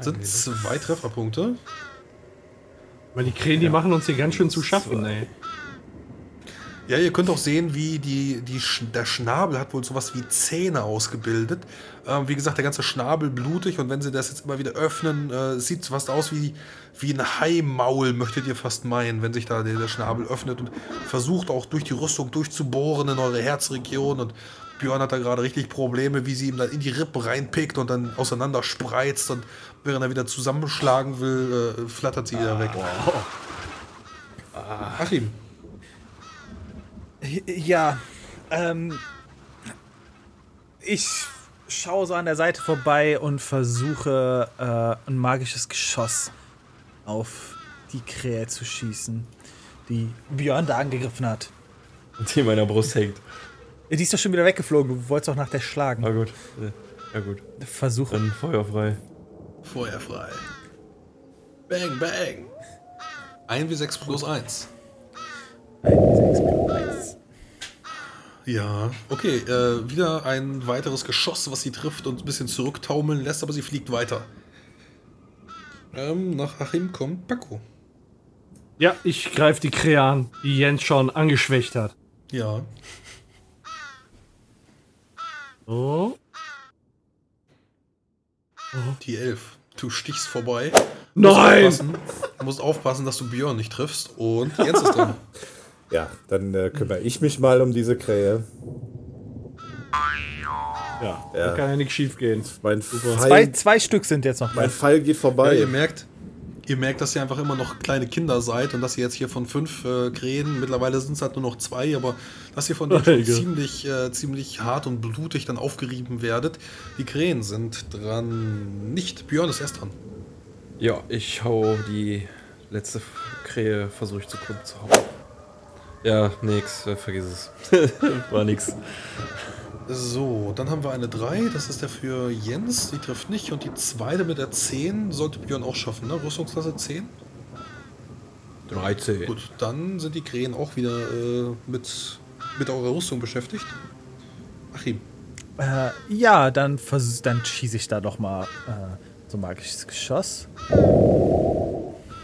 Sind zwei Trefferpunkte. Weil die Krähen, die machen uns hier ganz schön zu schaffen, ey. Ja, ihr könnt auch sehen, wie die, die, der Schnabel hat wohl sowas wie Zähne ausgebildet. Ähm, wie gesagt, der ganze Schnabel blutig und wenn sie das jetzt immer wieder öffnen, äh, sieht es fast aus wie, wie ein Haimaul, möchtet ihr fast meinen, wenn sich da der, der Schnabel öffnet und versucht auch durch die Rüstung durchzubohren in eure Herzregion und Björn hat da gerade richtig Probleme, wie sie ihm dann in die Rippe reinpickt und dann auseinander spreizt und während er wieder zusammenschlagen will, äh, flattert sie wieder weg. Achim, Ja, ähm, ich schaue so an der Seite vorbei und versuche äh, ein magisches Geschoss auf die Krähe zu schießen, die Björn da angegriffen hat. Die in meiner Brust hängt. Die ist doch schon wieder weggeflogen. Du wolltest doch nach der schlagen. Na gut. Ja gut. Versuche. Dann feuerfrei. Feuerfrei. Bang, bang. 1 wie 6 plus 1. Ja, okay. Äh, wieder ein weiteres Geschoss, was sie trifft und ein bisschen zurücktaumeln lässt, aber sie fliegt weiter. Ähm, nach Achim kommt Paco. Ja, ich greife die Krähe an, die Jens schon angeschwächt hat. Ja. So. Die 11. Du stichst vorbei. Nein! Musst aufpassen, du musst aufpassen, dass du Björn nicht triffst. Und Jens ist dran. Ja, dann äh, kümmere ich mich mal um diese Krähe. Ja, Ja. da kann ja nichts schief gehen. Mein Zwei, zwei Stück sind jetzt noch mein bei. Pfeil geht Ja, vorbei. ihr merkt, ihr merkt, dass ihr einfach immer noch kleine Kinder seid und dass ihr jetzt hier von fünf äh, Krähen, mittlerweile sind es halt nur noch zwei, aber dass ihr von denen schon ziemlich, äh, ziemlich hart und blutig dann aufgerieben werdet. Die Krähen sind dran. Nicht, Björn ist erst dran. Ja, ich hau die letzte Krähe, versuche ich zu kurz zu hauen. Ja, nix, äh, vergiss es. War nix. So, dann haben wir eine 3, das ist der für Jens, die trifft nicht. Und die zweite mit der 10 sollte Björn auch schaffen, ne? Rüstungsklasse 10. 13. Gut, dann sind die Krähen auch wieder äh, mit, mit eurer Rüstung beschäftigt. Achim. Äh, ja, dann, vers- dann schieße ich da doch mal äh, so ein magisches Geschoss.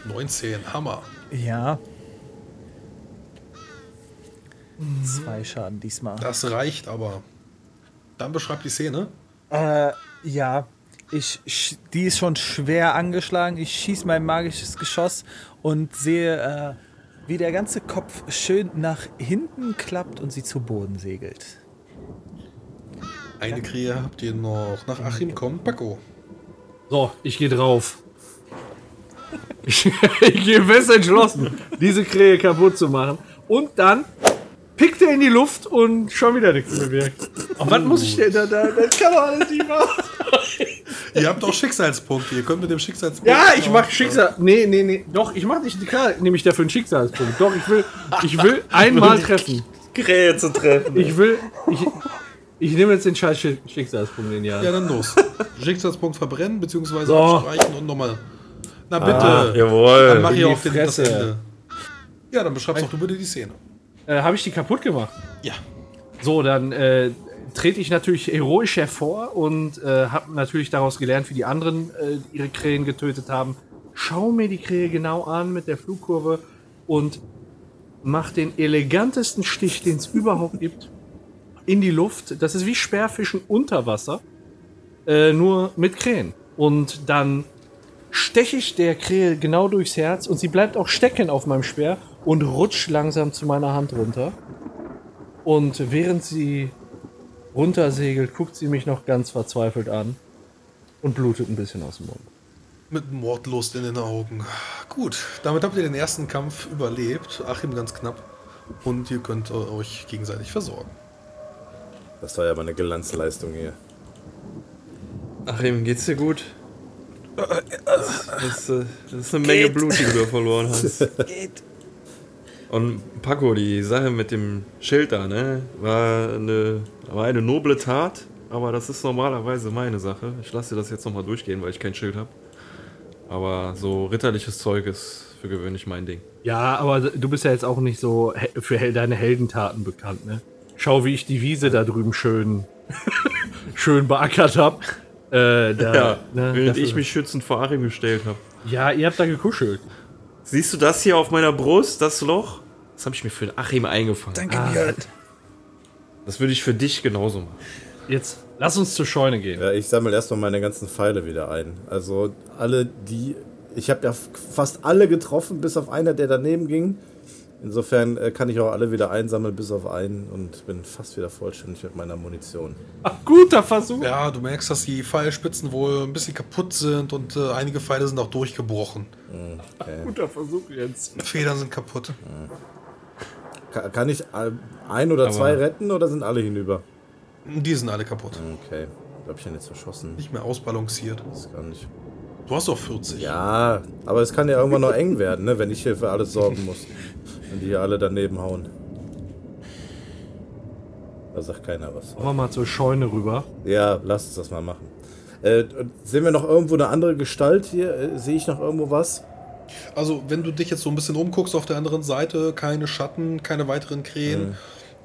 19, Hammer. Ja. Zwei Schaden diesmal. Das reicht aber. Dann beschreibt die Szene. Äh, ja. Ich, die ist schon schwer angeschlagen. Ich schieße mein magisches Geschoss und sehe, äh, wie der ganze Kopf schön nach hinten klappt und sie zu Boden segelt. Eine Krähe habt ihr noch. Nach Achim kommt Paco. So, ich gehe drauf. Ich, ich gehe fest entschlossen, diese Krähe kaputt zu machen. Und dann pickt er in die Luft und schon wieder nichts mehr wirkt. Und was muss ich denn da, da? Das kann doch alles nicht machen. Ihr habt auch Schicksalspunkte. Ihr könnt mit dem Schicksalspunkt. Ja, ich mach Schicksal. Nee, nee, nee. Doch, ich mach nicht. Klar, nehme ich dafür einen Schicksalspunkt. Doch, ich will, ich will einmal treffen. Krähe zu treffen. Ich will. Ich, ich nehme jetzt den scheiß Schick- Schicksalspunkt in die Hand. Ja, dann los. Schicksalspunkt verbrennen, beziehungsweise So. abstreichen und nochmal. Na bitte. Ah, jawohl. dann mach ich die auch den, das Fresse. Ende. Ja, dann beschreibst doch du bitte die Szene. Äh, Habe ich die kaputt gemacht? Ja. So, dann äh, trete ich natürlich heroisch hervor und äh, habe natürlich daraus gelernt, wie die anderen äh, ihre Krähen getötet haben. Schau mir die Krähe genau an mit der Flugkurve und mach den elegantesten Stich, den es überhaupt gibt, in die Luft. Das ist wie Sperrfischen unter Wasser, äh, nur mit Krähen. Und dann steche ich der Krähe genau durchs Herz und sie bleibt auch stecken auf meinem Speer und rutscht langsam zu meiner Hand runter. Und während sie runtersegelt, guckt sie mich noch ganz verzweifelt an und blutet ein bisschen aus dem Mund. Mit Mordlust in den Augen. Gut, damit habt ihr den ersten Kampf überlebt. Achim ganz knapp. Und ihr könnt äh, euch gegenseitig versorgen. Das war ja mal eine Glanzleistung hier. Achim, geht's dir gut? Das, das, äh, das ist eine Menge Blut, die du da verloren hast. Geht. Und Paco, die Sache mit dem Schild da, ne, war eine, war eine noble Tat, aber das ist normalerweise meine Sache. Ich lasse dir das jetzt nochmal durchgehen, weil ich kein Schild habe. Aber so ritterliches Zeug ist für gewöhnlich mein Ding. Ja, aber du bist ja jetzt auch nicht so für deine Heldentaten bekannt, ne? Schau, wie ich die Wiese da drüben schön, schön beackert hab. Äh, da, Ja, ne, während ich mich schützend vor Achim gestellt habe. Ja, ihr habt da gekuschelt. Siehst du das hier auf meiner Brust, das Loch? Das habe ich mir für Achim eingefangen. Danke, Ah. Björn. Das würde ich für dich genauso machen. Jetzt lass uns zur Scheune gehen. Ja, ich sammle erstmal meine ganzen Pfeile wieder ein. Also alle die. Ich habe ja fast alle getroffen, bis auf einer, der daneben ging. Insofern äh, kann ich auch alle wieder einsammeln, bis auf einen und bin fast wieder vollständig mit meiner Munition. Ach, guter Versuch. Ja, du merkst, dass die Pfeilspitzen wohl ein bisschen kaputt sind und äh, einige Pfeile sind auch durchgebrochen. Okay. Guter Versuch jetzt. Federn sind kaputt. Ka- Kann ich äh, ein oder zwei retten oder sind alle hinüber? Die sind alle kaputt. Okay. Wo hab ich denn jetzt verschossen? Nicht mehr ausbalanciert. Das gar nicht. Du hast doch 40. Ja, aber es kann ja irgendwann noch eng werden, ne, wenn ich hier für alles sorgen muss. Wenn die hier alle daneben hauen. Da sagt keiner was. Wollen wir mal zur Scheune rüber? Ja, lass uns das mal machen. Äh, sehen wir noch irgendwo eine andere Gestalt hier? Äh, Sehe ich noch irgendwo was? Also, wenn du dich jetzt so ein bisschen umguckst auf der anderen Seite, keine Schatten, keine weiteren Krähen.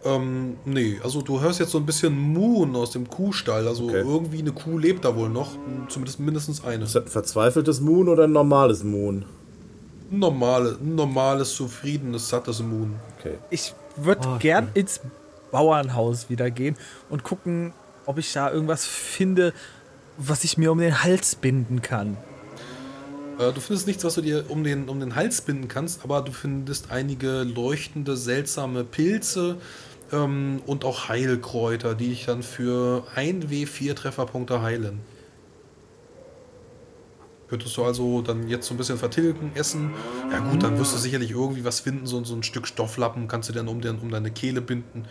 Ähm, nee, also du hörst jetzt so ein bisschen Moon aus dem Kuhstall. Also Okay. irgendwie eine Kuh lebt da wohl noch. Zumindest mindestens eine. Ist das ein verzweifeltes Moon oder ein normales Moon? Normale, ein normales, zufriedenes, sattes Moon. Okay. Ich würde Oh, gern ins Bauernhaus wieder gehen und gucken, ob ich da irgendwas finde, was ich mir um den Hals binden kann. Äh, du findest nichts, was du dir um den, um den Hals binden kannst, aber du findest einige leuchtende, seltsame Pilze ähm, und auch Heilkräuter, die dich dann für 1 W4 Trefferpunkte heilen. Könntest du also dann jetzt so ein bisschen vertilgen, essen? Ja gut, dann wirst du sicherlich irgendwie was finden, so, so ein Stück Stofflappen kannst du dann um, den, um deine Kehle binden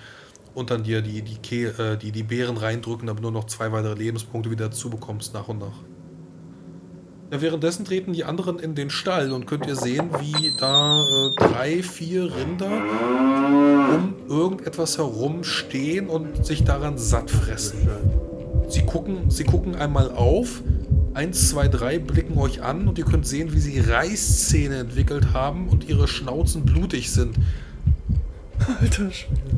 und dann dir die, die, Kehl, äh, die, die Beeren reindrücken, damit du nur noch zwei weitere Lebenspunkte wieder dazu bekommst, nach und nach. Ja, währenddessen treten die anderen in den Stall und könnt ihr sehen, wie da äh, drei, vier Rinder um irgendetwas herum stehen und sich daran satt fressen. Sie gucken, sie gucken einmal auf, eins, zwei, drei blicken euch an und ihr könnt sehen, wie sie Reißzähne entwickelt haben und ihre Schnauzen blutig sind. Alter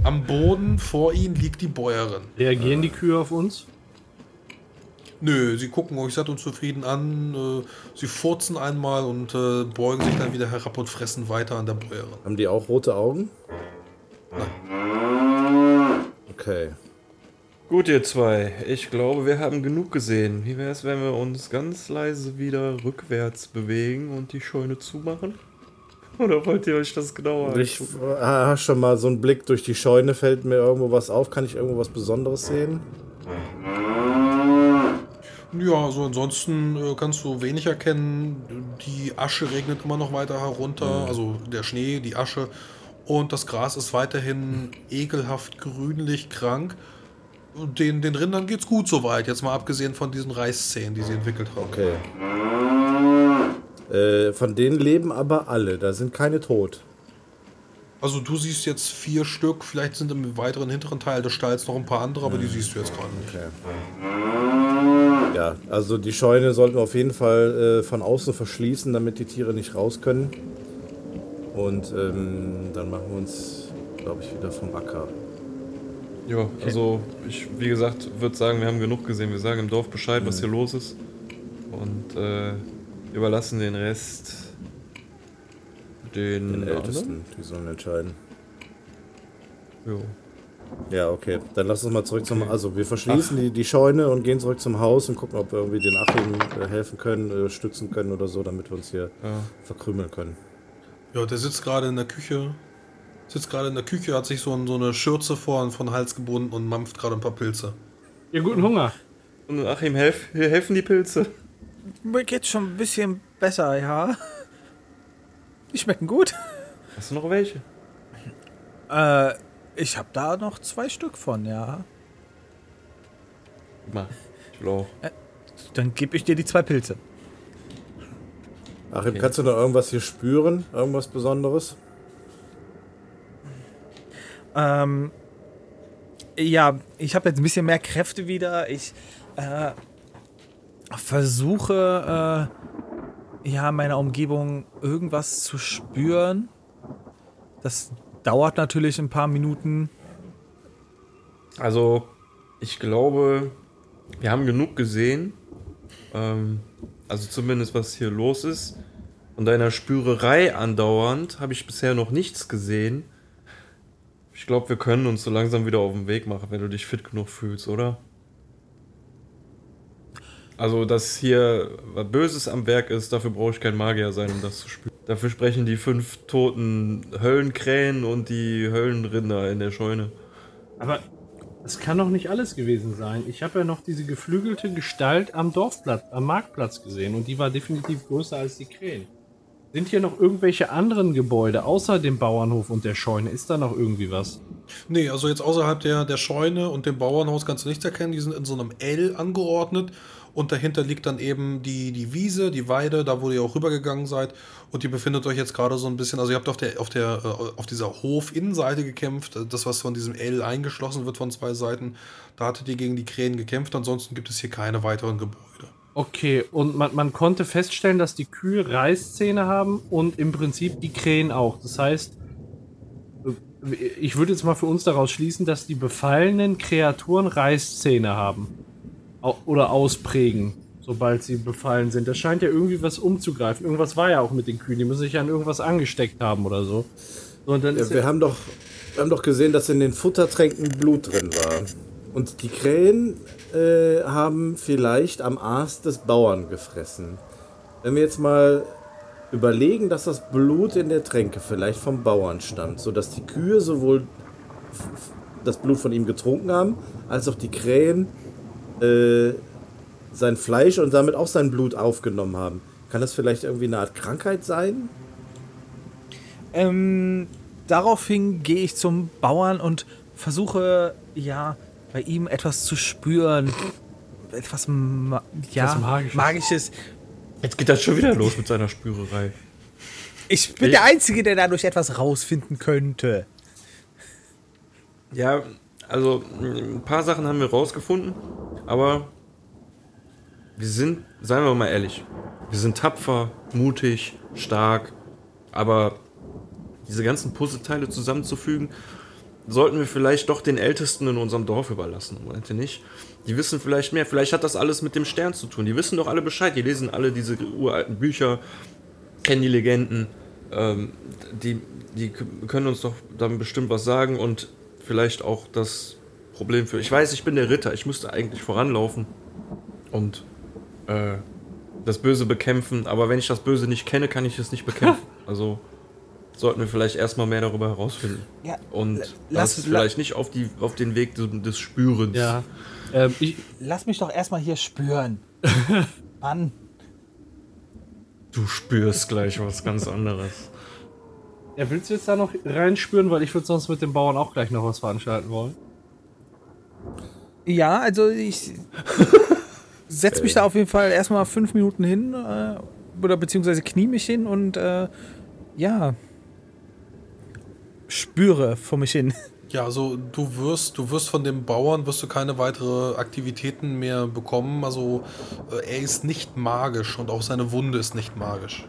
Am Boden vor ihnen liegt die Bäuerin. Reagieren die Kühe auf uns? Nö, sie gucken euch satt und zufrieden an, äh, sie furzen einmal und äh, beugen sich dann wieder herab und fressen weiter an der Bäuerin. Haben die auch rote Augen? Okay. Gut, ihr zwei. Ich glaube, wir haben genug gesehen. Wie wäre es, wenn wir uns ganz leise wieder rückwärts bewegen und die Scheune zumachen? Oder wollt ihr euch das genauer Ich äh, hast schon mal so einen Blick durch die Scheune, fällt mir irgendwo was auf? Kann ich irgendwo was Besonderes sehen? Ja, so ansonsten äh, kannst du wenig erkennen. Die Asche regnet immer noch weiter herunter, also der Schnee, die Asche. Und das Gras ist weiterhin ekelhaft grünlich krank. Den, den Rindern geht's gut soweit, jetzt mal abgesehen von diesen Reißzähnen, die sie entwickelt haben. Okay. Äh, von denen leben aber alle, da sind keine tot. Also du siehst jetzt vier Stück, vielleicht sind im weiteren hinteren Teil des Stalls noch ein paar andere, aber die siehst du jetzt gerade nicht. Ja, also die Scheune sollten wir auf jeden Fall äh, von außen verschließen, damit die Tiere nicht raus können. Und ähm, dann machen wir uns, glaube ich, wieder vom Acker. Ja, also ich, wie gesagt, würde sagen, wir haben genug gesehen. Wir sagen im Dorf Bescheid, was hier los ist. Und äh, überlassen den Rest den, Den. Ältesten, die sollen entscheiden. Jo. Ja, okay. Dann lass uns mal zurück zum. Also, wir verschließen die, die Scheune und gehen zurück zum Haus und gucken, ob wir irgendwie den Achim äh, helfen können, äh, stützen können oder so, damit wir uns hier Ja. verkrümeln können. Ja, der sitzt gerade in der Küche. Sitzt gerade in der Küche, hat sich so, ein, so eine Schürze vor, vor den Hals gebunden und mampft gerade ein paar Pilze. Ihr guten Hunger. Und Achim, helf, hier helfen die Pilze. Mir geht's schon ein bisschen besser, ja. Die schmecken gut. Hast du noch welche? Äh, ich habe da noch zwei Stück von, ja. Gib mal. Ich will auch. Dann gebe ich dir die zwei Pilze. Achim, kannst du noch irgendwas hier spüren? Irgendwas Besonderes? Ähm, ja, ich habe jetzt ein bisschen mehr Kräfte wieder. Ich äh, versuche, äh, ja, meiner Umgebung irgendwas zu spüren. Das dauert natürlich ein paar Minuten. Also, ich glaube, wir haben genug gesehen. Ähm, also zumindest was hier los ist. Von deiner Spürerei andauernd habe ich bisher noch nichts gesehen. Ich glaube, wir können uns so langsam wieder auf den Weg machen, wenn du dich fit genug fühlst, oder? Also, dass hier was Böses am Werk ist, dafür brauche ich kein Magier sein, um das zu spüren. Dafür sprechen die fünf toten Höllenkrähen und die Höllenrinder in der Scheune. Aber das kann doch nicht alles gewesen sein. Ich habe ja noch diese geflügelte Gestalt am Dorfplatz, am Marktplatz gesehen und die war definitiv größer als die Krähen. Sind hier noch irgendwelche anderen Gebäude außer dem Bauernhof und der Scheune? Ist da noch irgendwie was? Nee, also jetzt außerhalb der, der Scheune und dem Bauernhaus kannst du nichts erkennen. Die sind in so einem L angeordnet und dahinter liegt dann eben die, die Wiese, die Weide, da wo ihr auch rübergegangen seid. Und ihr befindet euch jetzt gerade so ein bisschen, also ihr habt auf, der, auf, der, äh, auf dieser Hofinnenseite gekämpft, das was von diesem L eingeschlossen wird von zwei Seiten. Da hattet ihr gegen die Krähen gekämpft, ansonsten gibt es hier keine weiteren Gebäude. Okay, und man, man konnte feststellen, dass die Kühe Reißzähne haben und im Prinzip die Krähen auch. Das heißt, ich würde jetzt mal für uns daraus schließen, dass die befallenen Kreaturen Reißzähne haben. Oder ausprägen, sobald sie befallen sind. Das scheint ja irgendwie was umzugreifen. Irgendwas war ja auch mit den Kühen. Die müssen sich an irgendwas angesteckt haben oder so. und dann Ja, wir, ja, haben doch, wir haben doch gesehen, dass in den Futtertränken Blut drin war. Und die Krähen äh, haben vielleicht am Aas des Bauern gefressen. Wenn wir jetzt mal überlegen, dass das Blut in der Tränke vielleicht vom Bauern stammt, sodass die Kühe sowohl das Blut von ihm getrunken haben, als auch die Krähen äh, sein Fleisch und damit auch sein Blut aufgenommen haben. Kann das vielleicht irgendwie eine Art Krankheit sein? Ähm, daraufhin gehe ich zum Bauern und versuche, ja, bei ihm etwas zu spüren. Etwas, ma ja, Etwas Magisches. Magisches. Jetzt geht das schon wieder los mit seiner Spürerei. Ich bin der Einzige, der dadurch etwas rausfinden könnte. Ja, also ein paar Sachen haben wir rausgefunden, aber wir sind, seien wir mal ehrlich, wir sind tapfer, mutig, stark, aber diese ganzen Puzzleteile zusammenzufügen, sollten wir vielleicht doch den Ältesten in unserem Dorf überlassen, meint ihr nicht? Die wissen vielleicht mehr, vielleicht hat das alles mit dem Stern zu tun. Die wissen doch alle Bescheid, die lesen alle diese uralten Bücher, kennen die Legenden, ähm, die, die können uns doch dann bestimmt was sagen und vielleicht auch das Problem für. Ich weiß, ich bin der Ritter, ich müsste eigentlich voranlaufen und äh, das Böse bekämpfen, aber wenn ich das Böse nicht kenne, kann ich es nicht bekämpfen. also sollten wir vielleicht erstmal mehr darüber herausfinden. Ja, Und lass- das vielleicht nicht auf, die, auf den Weg des, des Spürens. ja. Ähm, ich, Lass mich doch erstmal hier spüren. Mann. Du spürst gleich was ganz anderes. ja, willst du jetzt da noch reinspüren, weil ich würde sonst mit dem Bauern auch gleich noch was veranstalten wollen. Ja, also ich setze mich da auf jeden Fall erstmal fünf Minuten hin äh, oder beziehungsweise knie mich hin und äh, ja spüre vor mich hin. Ja, also du wirst, du wirst von dem Bauern wirst du keine weitere Aktivitäten mehr bekommen. Also äh, er ist nicht magisch und auch seine Wunde ist nicht magisch.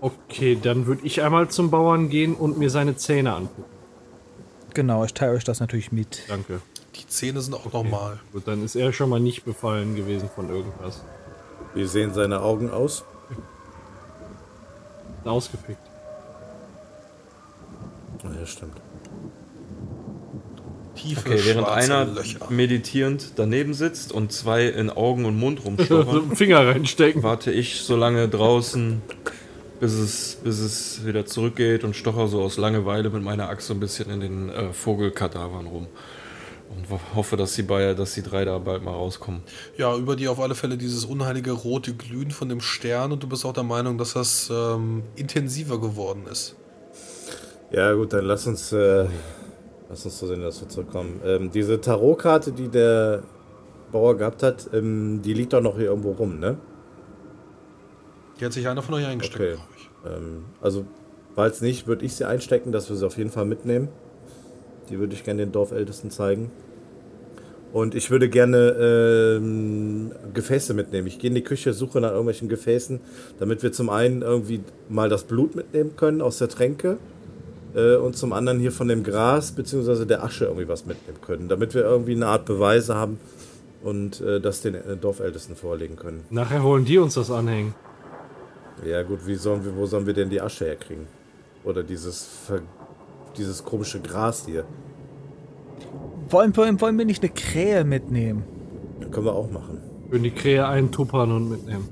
Okay, dann würde ich einmal zum Bauern gehen und mir seine Zähne angucken. Genau, ich teile euch das natürlich mit. Danke. Die Zähne sind auch normal. Gut, dann ist er schon mal nicht befallen gewesen von irgendwas. Wie sehen seine Augen aus? Ausgepickt. Ja, stimmt. Tiefe Okay, während einer Löcher. meditierend daneben sitzt und zwei in Augen und Mund rumstochern, Finger reinstecken. warte ich so lange draußen, bis es, bis es wieder zurückgeht und stocher so aus Langeweile mit meiner Axt so ein bisschen in den äh, Vogelkadavern rum. Und hoffe, dass die, beide, dass die drei da bald mal rauskommen. Ja, über dir auf alle Fälle dieses unheilige rote Glühen von dem Stern und du bist auch der Meinung, dass das ähm, intensiver geworden ist. Ja, gut, dann lass uns, äh, lass uns so sehen, dass wir zurückkommen. Ähm, diese Tarotkarte, die der Bauer gehabt hat, ähm, die liegt doch noch hier irgendwo rum, ne? Die hat sich einer von euch eingesteckt, Okay. glaube ich. Ähm, also, falls nicht, würde ich sie einstecken, dass wir sie auf jeden Fall mitnehmen. Die würde ich gerne den Dorfältesten zeigen. Und ich würde gerne ähm, Gefäße mitnehmen. Ich gehe in die Küche, suche nach irgendwelchen Gefäßen, damit wir zum einen irgendwie mal das Blut mitnehmen können aus der Tränke äh, und zum anderen hier von dem Gras bzw. der Asche irgendwie was mitnehmen können, damit wir irgendwie eine Art Beweise haben und äh, das den äh, Dorfältesten vorlegen können. Nachher wollen die uns das anhängen. Ja gut, wie sollen wir, wo sollen wir denn die Asche herkriegen? Oder dieses, ver dieses komische Gras hier. Wollen, wollen, wollen wir nicht eine Krähe mitnehmen? Können wir auch machen. Würden die Krähe einen tuppern und mitnehmen.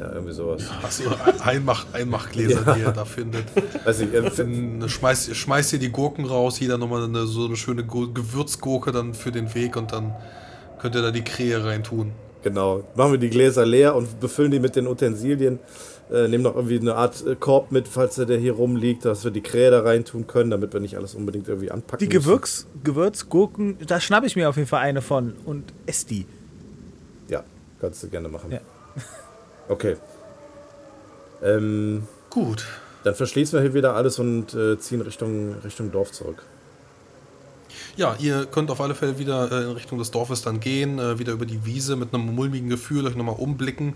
Ja, irgendwie sowas. Achso, Einmach, Einmachgläser, Ja. die ihr da findet. Weiß ich, äh, Dann schmeißt, schmeißt ihr die Gurken raus, jeder nochmal eine, so eine schöne Gu- Gewürzgurke dann für den Weg und dann könnt ihr da die Krähe reintun. Genau. Machen wir die Gläser leer und befüllen die mit den Utensilien. Äh, nehmen noch irgendwie eine Art äh, Korb mit, falls der hier rumliegt, dass wir die Krähe da reintun können, damit wir nicht alles unbedingt irgendwie anpacken. Die Gewürz, Gewürzgurken, da schnappe ich mir auf jeden Fall eine von und esse die. Ja, kannst du gerne machen. Ja. Okay. Ähm, Gut. dann verschließen wir hier wieder alles und äh, ziehen Richtung, Richtung Dorf zurück. Ja, ihr könnt auf alle Fälle wieder äh, in Richtung des Dorfes dann gehen, äh, wieder über die Wiese mit einem mulmigen Gefühl euch nochmal umblicken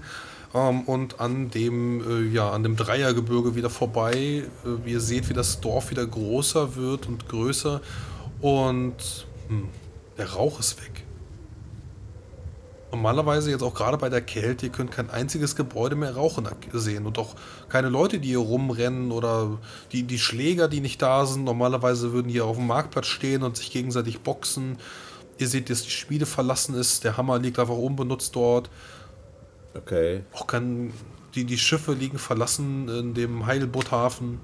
ähm, und an dem, äh, ja, an dem Dreiergebirge wieder vorbei. Äh, ihr seht, wie das Dorf wieder größer wird und größer und hm, der Rauch ist weg. Normalerweise jetzt auch gerade bei der Kälte, ihr könnt kein einziges Gebäude mehr rauchen sehen und auch keine Leute, die hier rumrennen oder die, die Schläger, die nicht da sind. Normalerweise würden die auf dem Marktplatz stehen und sich gegenseitig boxen. Ihr seht, dass die Schmiede verlassen ist, der Hammer liegt einfach unbenutzt dort. Okay. Auch kein, die, die Schiffe liegen verlassen in dem Heilboothafen.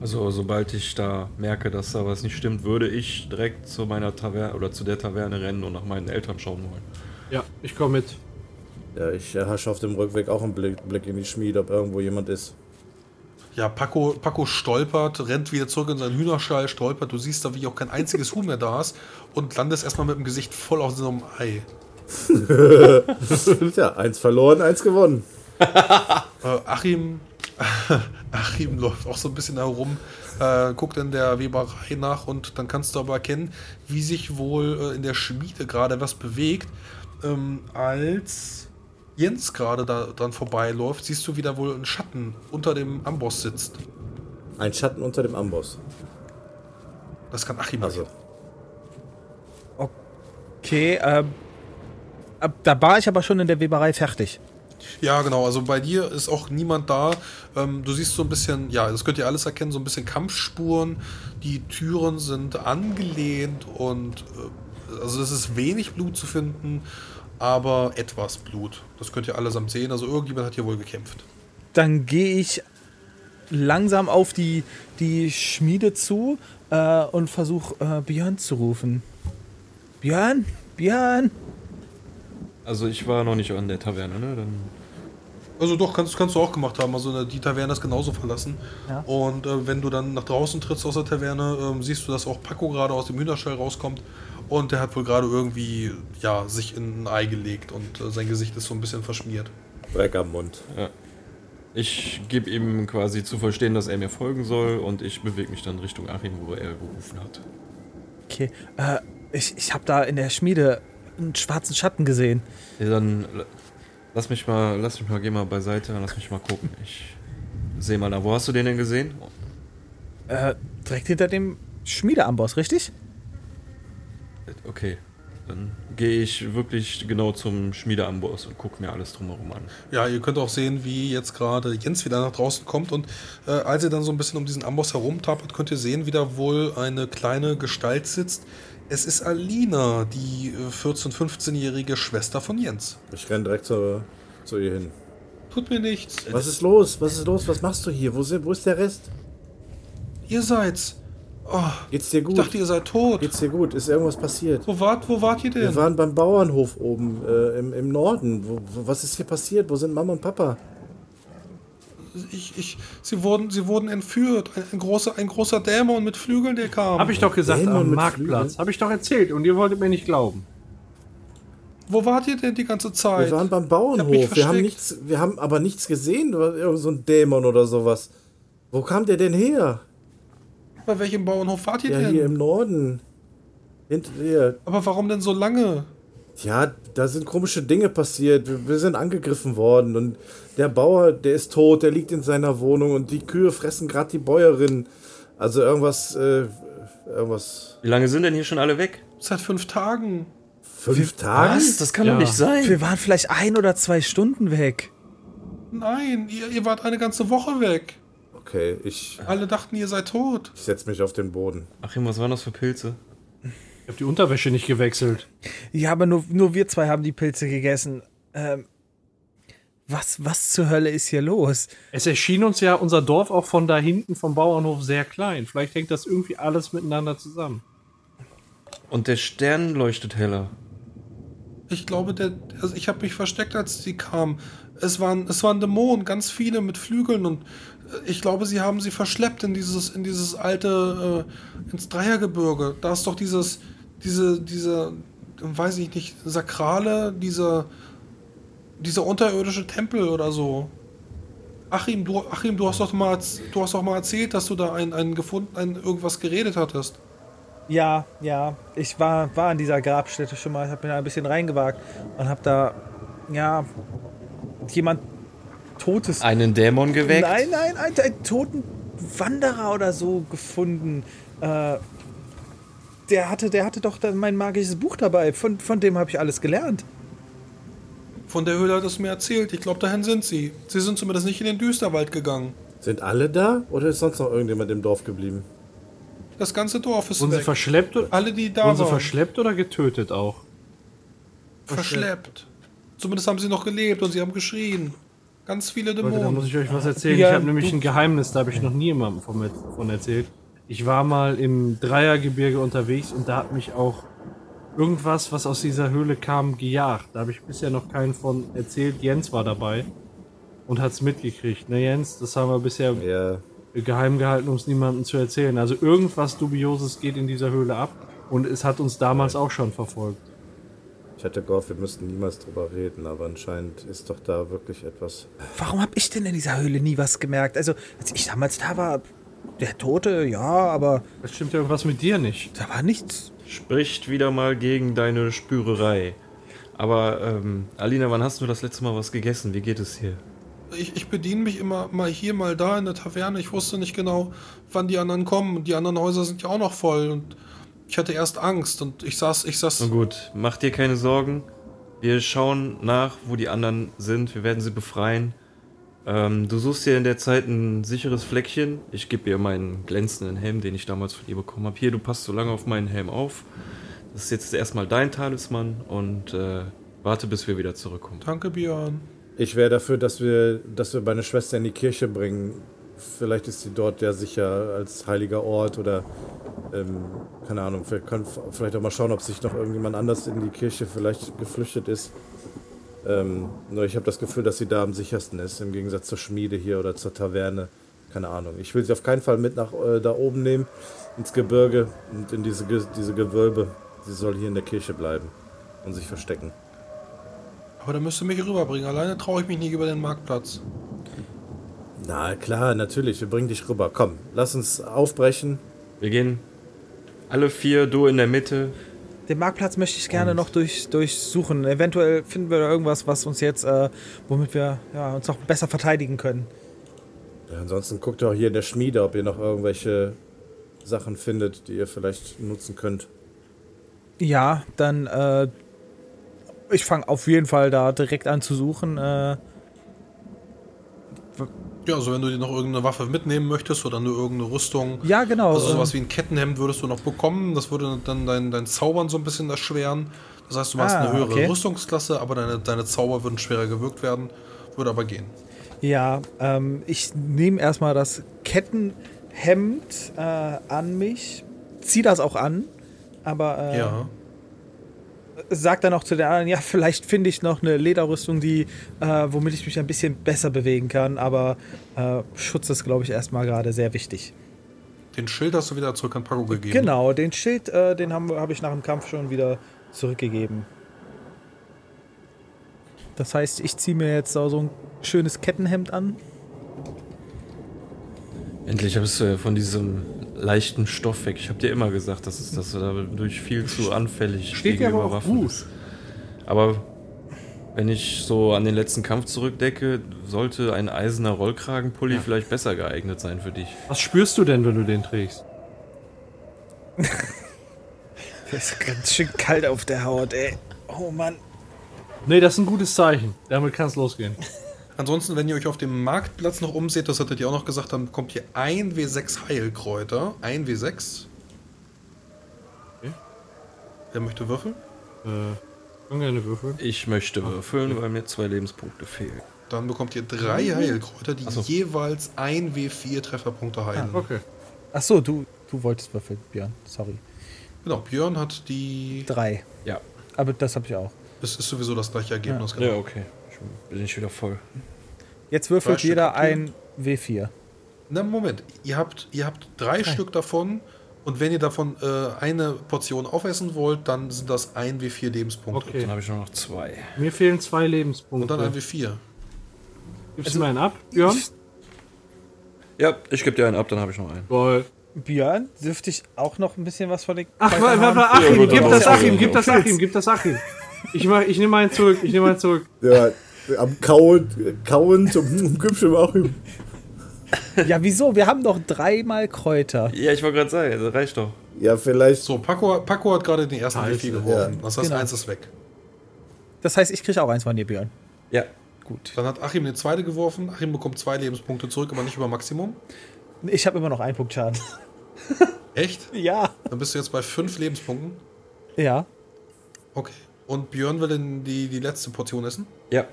Also sobald ich da merke, dass da was nicht stimmt, würde ich direkt zu meiner Taverne oder zu der Taverne rennen und nach meinen Eltern schauen wollen. Ja, ich komme mit. Ja, ich erhasche auf dem Rückweg auch einen Blick, Blick in die Schmiede, ob irgendwo jemand ist. Ja, Paco, Paco stolpert, rennt wieder zurück in seinen Hühnerstall, stolpert. Du siehst da, wie auch kein einziges Huhn mehr da ist und landest erstmal mit dem Gesicht voll auf so einem Ei. ja, eins verloren, eins gewonnen. Äh, Achim, Achim läuft auch so ein bisschen herum, äh, guckt in der Weberei nach und dann kannst du aber erkennen, wie sich wohl äh, in der Schmiede gerade was bewegt. Ähm, als Jens gerade da dran vorbeiläuft, siehst du, wie da wohl ein Schatten unter dem Amboss sitzt. Ein Schatten unter dem Amboss. Das kann Achim Also, erkennen. Okay, ähm, ab, da war ich aber schon in der Weberei fertig. Ja, genau. Also bei dir ist auch niemand da. Ähm, du siehst so ein bisschen, ja, das könnt ihr alles erkennen, so ein bisschen Kampfspuren. Die Türen sind angelehnt und äh, also es ist wenig Blut zu finden, aber etwas Blut. Das könnt ihr allesamt sehen. Also irgendjemand hat hier wohl gekämpft. Dann gehe ich langsam auf die, die Schmiede zu äh, und versuche äh, Björn zu rufen. Björn? Björn? Also ich war noch nicht an der Taverne, ne? Dann Also doch, kannst, kannst du auch gemacht haben. Also die Taverne ist genauso verlassen. Ja. Und äh, wenn du dann nach draußen trittst aus der Taverne, ähm, siehst du, dass auch Paco gerade aus dem Hühnerstall rauskommt. Und der hat wohl gerade irgendwie, ja, sich in ein Ei gelegt und äh, sein Gesicht ist so ein bisschen verschmiert. Dreck am Mund. ich gebe ihm quasi zu verstehen, dass er mir folgen soll und ich bewege mich dann Richtung Achim, wo er gerufen hat. Okay, äh, ich, ich habe da in der Schmiede einen schwarzen Schatten gesehen. Ja, dann lass mich mal, lass mich mal, geh mal beiseite, lass mich mal gucken. Ich sehe mal da. Wo hast du den denn gesehen? Äh, direkt hinter dem Schmiedeamboss, richtig? Okay. Dann gehe ich wirklich genau zum Schmiedeamboss und gucke mir alles drumherum an. Ja, ihr könnt auch sehen, wie jetzt gerade Jens wieder nach draußen kommt und äh, als ihr dann so ein bisschen um diesen Amboss herumtappert, könnt ihr sehen, wie da wohl eine kleine Gestalt sitzt. Es ist Alina, die äh, 14-, 15-jährige Schwester von Jens. Ich renn direkt zu, zu ihr hin. Tut mir nichts. Was ist los? Was ist los? Was machst du hier? Wo, sind, wo ist der Rest? Ihr seid's. Oh, Geht's dir ich gut? dachte, ihr seid tot. Geht's dir gut? Ist irgendwas passiert? Wo wart, wo wart ihr Wir denn? waren beim Bauernhof oben äh, im, im Norden. Wo, wo, was ist hier passiert? Wo sind Mama und Papa? Ich, ich, sie, wurden, sie wurden entführt. Ein, ein, großer, ein großer Dämon mit Flügeln, der kam. Hab ich doch gesagt, Dämon am Marktplatz. Flügeln? Hab ich doch erzählt und ihr wolltet mir nicht glauben. Wo wart ihr denn die ganze Zeit? Wir waren beim Ich hab Bauernhof. Wir haben, nichts, wir haben aber nichts gesehen. Irgend so ein Dämon oder sowas. Wo kam der denn her? Bei welchem Bauernhof wart ihr Ja, denn? hier im Norden. Hinter dir. Aber warum denn so lange? Ja, da sind komische Dinge passiert. Wir- Wir sind angegriffen worden und der Bauer, der ist tot, der liegt in seiner Wohnung und die Kühe fressen gerade die Bäuerin. Also irgendwas, äh, irgendwas. Wie lange sind denn hier schon alle weg? Seit fünf Tagen. Fünf Tage? Das kann Ja. doch nicht sein. Wir waren vielleicht ein oder zwei Stunden weg. Nein, ihr, ihr wart eine ganze Woche weg. Okay, ich, Alle dachten, ihr seid tot. ich setz mich auf den Boden. Achim, was waren das für Pilze? Ich habe die Unterwäsche nicht gewechselt. Ja, aber nur, nur wir zwei haben die Pilze gegessen. Ähm, was, was zur Hölle ist hier los? Es erschien uns ja unser Dorf auch von da hinten vom Bauernhof sehr klein. Vielleicht hängt das irgendwie alles miteinander zusammen. Und der Stern leuchtet heller. Ich glaube, der, also ich habe mich versteckt, als sie kamen. Es waren, es waren Dämonen, ganz viele mit Flügeln und äh, ich glaube, sie haben sie verschleppt in dieses, in dieses alte, äh, ins Dreiergebirge. Da ist doch dieses, diese, diese, weiß ich nicht, sakrale, dieser, dieser unterirdische Tempel oder so. Achim, du, Achim, du hast doch mal, du hast doch mal erzählt, dass du da einen, einen gefunden, einen irgendwas geredet hattest. Ja, ja, ich war, war an dieser Grabstätte schon mal, ich habe mir da ein bisschen reingewagt und habe da, ja, jemand Totes. Einen Dämon geweckt? Nein, nein, einen, einen toten Wanderer oder so gefunden. Äh, der hatte, der hatte doch dann mein magisches Buch dabei. Von, von dem habe ich alles gelernt. Von der Höhle hat es mir erzählt. Ich glaube, dahin sind sie. Sie sind zumindest nicht in den Düsterwald gegangen. Sind alle da oder ist sonst noch irgendjemand im Dorf geblieben? Das ganze Dorf ist Wurden sie weg. verschleppt, oder- Alle, die da wurden sie waren, verschleppt oder getötet auch? verschleppt. Zumindest haben sie noch gelebt und sie haben geschrien. Ganz viele Leute, da muss Dämonen. ich euch was erzählen. Ja, ich habe nämlich ein Geheimnis, da habe ich noch nie jemandem von, von erzählt. Ich war mal im Dreiergebirge unterwegs und da hat mich auch irgendwas, was aus dieser Höhle kam, gejagt. Da habe ich bisher noch keinen von erzählt. Jens war dabei und hat es mitgekriegt. Ne, Jens, das haben wir bisher Ja, geheim gehalten, um es niemandem zu erzählen. Also irgendwas Dubioses geht in dieser Höhle ab und es hat uns damals auch schon verfolgt. ich hatte gehofft, wir müssten niemals drüber reden, aber anscheinend ist doch da wirklich etwas. Warum habe ich denn in dieser Höhle nie was gemerkt? Also, als ich damals da war, der Tote, ja, aber Es stimmt ja irgendwas mit dir nicht. da war nichts. Spricht wieder mal gegen deine Spürerei. Aber, ähm, Alina, wann hast du das letzte Mal was gegessen? Wie geht es hier? Ich, ich bediene mich immer mal hier, mal da in der Taverne. Ich wusste nicht genau, wann die anderen kommen. Und die anderen Häuser sind ja auch noch voll. Und ich hatte erst Angst. Und ich saß, ich saß. Na gut, mach dir keine Sorgen. Wir schauen nach, wo die anderen sind. Wir werden sie befreien. Ähm, du suchst dir in der Zeit ein sicheres Fleckchen. Ich gebe dir meinen glänzenden Helm, den ich damals von dir bekommen habe. Hier, du passt so lange auf meinen Helm auf. Das ist jetzt erstmal dein Talisman und äh, warte, bis wir wieder zurückkommen. Danke, Björn. Ich wäre dafür, dass wir, dass wir meine Schwester in die Kirche bringen. Vielleicht ist sie dort ja sicher als heiliger Ort oder ähm, keine Ahnung. Wir können vielleicht auch mal schauen, ob sich noch irgendjemand anders in die Kirche vielleicht geflüchtet ist. Ähm, nur ich habe das Gefühl, dass sie da am sichersten ist, im Gegensatz zur Schmiede hier oder zur Taverne. Keine Ahnung. Ich will sie auf keinen Fall mit nach äh, da oben nehmen, ins Gebirge und in diese, diese Gewölbe. Sie soll hier in der Kirche bleiben und sich verstecken. Aber da müsst ihr mich rüberbringen. Alleine traue ich mich nicht über den Marktplatz. Na klar, natürlich, wir bringen dich rüber. Komm, lass uns aufbrechen. Wir gehen alle vier, du in der Mitte. Den Marktplatz möchte ich gerne noch durch, durchsuchen. Eventuell finden wir da irgendwas, was uns jetzt, äh, womit wir ja, uns noch besser verteidigen können. Ja, ansonsten guckt auch hier in der Schmiede, ob ihr noch irgendwelche Sachen findet, die ihr vielleicht nutzen könnt. Ja, dann, äh, ich fange auf jeden Fall da direkt an zu suchen. Äh, Ja, also wenn du dir noch irgendeine Waffe mitnehmen möchtest oder nur irgendeine Rüstung. ja, genau. Also sowas äh, wie ein Kettenhemd würdest du noch bekommen. Das würde dann dein, dein Zaubern so ein bisschen erschweren. Das heißt, du hast Ah, eine höhere okay. Rüstungsklasse, aber deine, deine Zauber würden schwerer gewirkt werden. Würde aber gehen. Ja, ähm, ich nehme erstmal das Kettenhemd äh, an mich, zieh das auch an, aber äh, Ja. Sag dann auch zu den anderen, ja, vielleicht finde ich noch eine Lederrüstung, die, äh, womit ich mich ein bisschen besser bewegen kann, aber äh, Schutz ist, glaube ich, erstmal gerade sehr wichtig. Den Schild hast du wieder zurück an Paco gegeben. Genau, den Schild, äh, den habe hab ich nach dem Kampf schon wieder zurückgegeben. Das heißt, ich ziehe mir jetzt so so ein schönes Kettenhemd an. Endlich bist du ja von diesem leichten Stoff weg. Ich habe dir immer gesagt, dass es das dadurch viel zu anfällig Steht dir aber auch Waffen ist. Aber wenn ich so an den letzten Kampf zurückdecke, sollte ein eiserner Rollkragenpulli vielleicht besser geeignet sein für dich. Was spürst du denn, wenn du den trägst? Das ist ganz schön kalt auf der Haut, ey. Oh Mann. Nee, das ist ein gutes Zeichen. Damit kann es losgehen. Ansonsten, wenn ihr euch auf dem Marktplatz noch umseht, das hattet ihr auch noch gesagt, dann bekommt ihr ein W6 Heilkräuter. Ein W6. Okay. Wer möchte würfeln? Äh, kann gerne würfeln. Ich möchte würfeln, weil mir zwei Lebenspunkte fehlen. Dann bekommt ihr drei Heilkräuter, die so. jeweils ein W4 Trefferpunkte heilen. Okay. Ach so, du, du wolltest würfeln, Björn. Sorry. Genau, Björn hat die. Drei. Ja. Aber das habe ich auch. Es ist sowieso das gleiche Ergebnis. Ja, okay. Ich bin ich wieder voll. Jetzt würfelt Zwei jeder ein W4. Na, Moment. Ihr habt, ihr habt drei, Stück davon. Und wenn ihr davon äh, eine Portion aufessen wollt, dann sind das ein W4 Lebenspunkte. Okay. Dann habe ich nur noch zwei. Mir fehlen zwei Und Lebenspunkte. dann ein W4. Gibst du mir einen ab, Björn? Ja, ich gebe dir einen ab, dann habe ich noch einen. Toll. Björn, dürfte ich auch noch ein bisschen was von den Ach, warte, warte? Achim, gut, gib das ich Achim, das. gib das Achim, gib das Achim. Ich, mach, ich nehme einen zurück, ich nehme einen zurück. Ja, am Kauen, Kauen zum Gipfel auch. Ja, wieso? Wir haben doch dreimal Kräuter. Ja, ich wollte gerade sagen, das reicht doch. Ja, vielleicht. So, Paco, Paco hat gerade den ersten W4 geworfen. ja. Das heißt, Genau. eins ist weg. Das heißt, ich kriege auch eins von dir, Björn. Ja. Gut. Dann hat Achim den zweite geworfen. Achim bekommt zwei Lebenspunkte zurück, aber nicht über Maximum. Ich habe immer noch einen Punkt Schaden. Echt? Ja. Dann bist du jetzt bei fünf Lebenspunkten. Ja. Okay. Und Björn will denn die, die letzte Portion essen? Ja.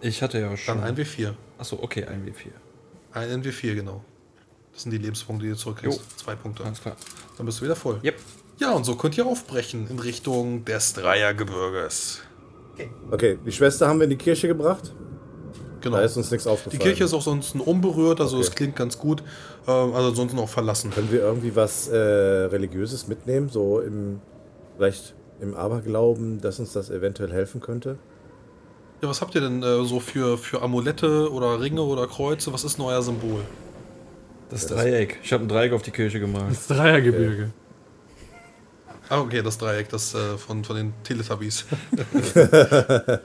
Ich hatte ja schon. Dann ein W4. Achso, okay, ein W4. Ein W4, genau. Das sind die Lebenspunkte, die du zurückkriegst. Jo. Zwei Punkte. Alles klar. Dann bist du wieder voll. Yep. Ja, und so könnt ihr aufbrechen in Richtung des Dreiergebirges. Okay, die Schwester haben wir in die Kirche gebracht. Genau. Da ist uns nichts Die aufgefallen. Kirche ist auch sonst unberührt, also es Okay. klingt ganz gut. Ähm, also ansonsten auch verlassen. Können wir irgendwie was äh, Religiöses mitnehmen? So im. Vielleicht im Aberglauben, dass uns das eventuell helfen könnte? Ja, was habt ihr denn äh, so für, für Amulette oder Ringe oder Kreuze? Was ist denn euer Symbol? Das Dreieck. Ich habe ein Dreieck auf die Kirche gemalt. Das Dreiergebirge. Ah, okay, das Dreieck, das äh, von, von den Teletubbies.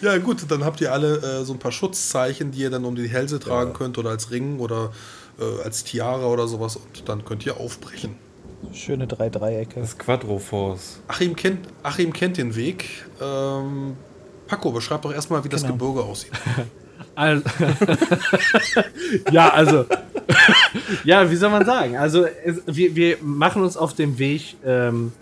ja, gut, dann habt ihr alle äh, so ein paar Schutzzeichen, die ihr dann um die Hälse tragen könnt oder als Ring oder äh, als Tiara oder sowas und dann könnt ihr aufbrechen. Schöne drei Dreiecke. Das Quadroforce. Achim kennt, Achim kennt den Weg. Ähm, Paco, beschreib doch erstmal, wie das Genau. Gebirge aussieht. Also, ja, also. ja, wie soll man sagen? Also, es, wir, wir machen uns auf dem Weg ähm,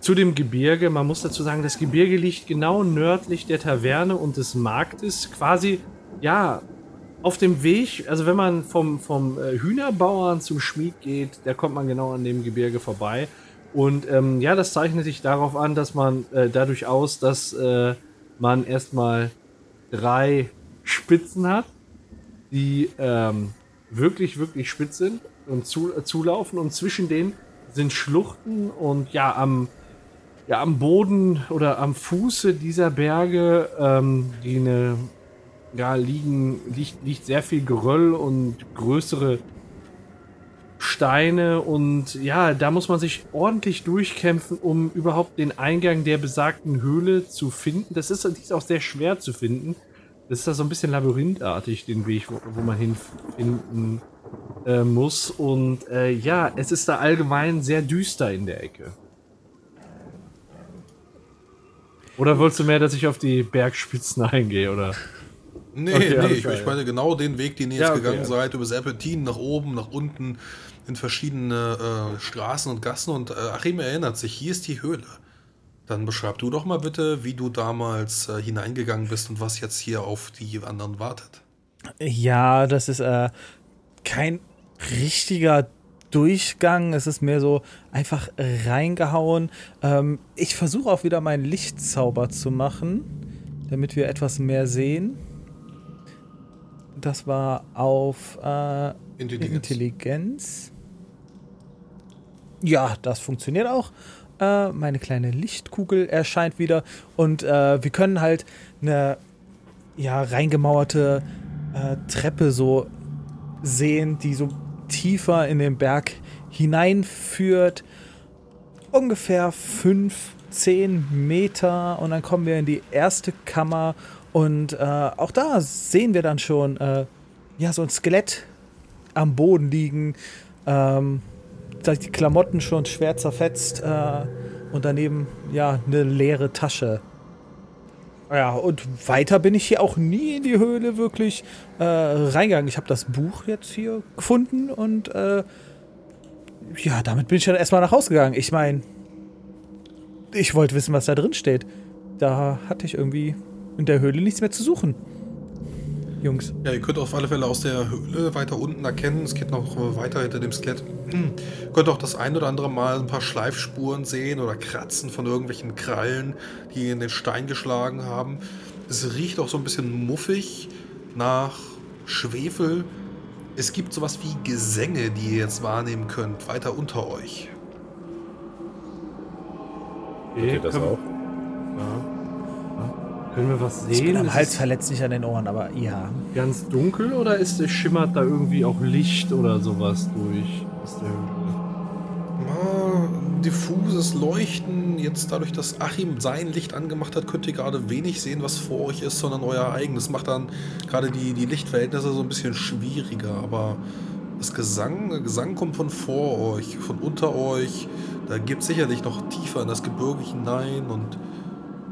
zu dem Gebirge. Man muss dazu sagen, das Gebirge liegt genau nördlich der Taverne und des Marktes. Quasi, ja, auf dem Weg. Also, wenn man vom, vom äh, Hühnerbauern zum Schmied geht, da kommt man genau an dem Gebirge vorbei. Und ähm, ja, das zeichnet sich darauf an, dass man äh, dadurch aus, dass äh, man erstmal drei Spitzen hat, die ähm, wirklich, wirklich spitz sind und zu, äh, zulaufen. Und zwischen denen sind Schluchten und ja, am, ja, am Boden oder am Fuße dieser Berge, ähm, die eine, ja, liegen, liegt, liegt sehr viel Geröll und größere Steine und ja, da muss man sich ordentlich durchkämpfen, um überhaupt den Eingang der besagten Höhle zu finden. Das ist, die ist auch sehr schwer zu finden. Das ist da so ein bisschen labyrinthartig, den Weg, wo, wo man hinfinden äh, muss. Und äh, ja, es ist da allgemein sehr düster in der Ecke. Oder wolltest du mehr, dass ich auf die Bergspitzen eingehe, oder? Nee, Okay, nee, ich, ich ja. meine genau den Weg, den ihr Ja, jetzt okay, gegangen ja. seid, über Serpentin nach oben, nach unten, in verschiedene äh, Straßen und Gassen. Und äh, Achim erinnert sich, hier ist die Höhle. Dann beschreib du doch mal bitte, wie du damals äh, hineingegangen bist und was jetzt hier auf die anderen wartet. Ja, das ist äh, kein richtiger Durchgang. Es ist mehr so einfach reingehauen. Ähm, ich versuche auch wieder meinen Lichtzauber zu machen, damit wir etwas mehr sehen. Das war auf äh, Intelligenz. Intelligenz. Ja, das funktioniert auch. Äh, meine kleine Lichtkugel erscheint wieder und äh, wir können halt eine ja, reingemauerte äh, Treppe so sehen, die so tiefer in den Berg hineinführt. Ungefähr 5, 10 Meter und dann kommen wir in die erste Kammer und äh, auch da sehen wir dann schon äh, ja, so ein Skelett am Boden liegen. Ähm, die Klamotten schon schwer zerfetzt äh, und daneben ja eine leere Tasche. Ja, und weiter bin ich hier auch nie in die Höhle wirklich äh, reingegangen. Ich habe das Buch jetzt hier gefunden und äh, ja, damit bin ich dann erstmal nach Hause gegangen. Ich meine, ich wollte wissen, was da drin steht. Da hatte ich irgendwie in der Höhle nichts mehr zu suchen. Jungs. Ja, ihr könnt auf alle Fälle aus der Höhle weiter unten erkennen, es geht noch weiter hinter dem Skelett. Hm. Könnt auch das ein oder andere Mal ein paar Schleifspuren sehen oder Kratzen von irgendwelchen Krallen, die in den Stein geschlagen haben. Es riecht auch so ein bisschen muffig nach Schwefel. Es gibt sowas wie Gesänge, die ihr jetzt wahrnehmen könnt, weiter unter euch. Ihr das auch? Können wir was Ich sehen? bin am Ist Hals verletzt, nicht an den Ohren, aber ja. ganz dunkel oder ist es schimmert da irgendwie auch Licht oder sowas durch aus der Höhle? Ah, diffuses Leuchten. Jetzt dadurch, dass Achim sein Licht angemacht hat, könnt ihr gerade wenig sehen, was vor euch ist, sondern euer eigenes. Macht dann gerade die, die Lichtverhältnisse so ein bisschen schwieriger. Aber das Gesang, der Gesang kommt von vor euch, von unter euch. Da gibt sicherlich noch tiefer in das Gebirge hinein und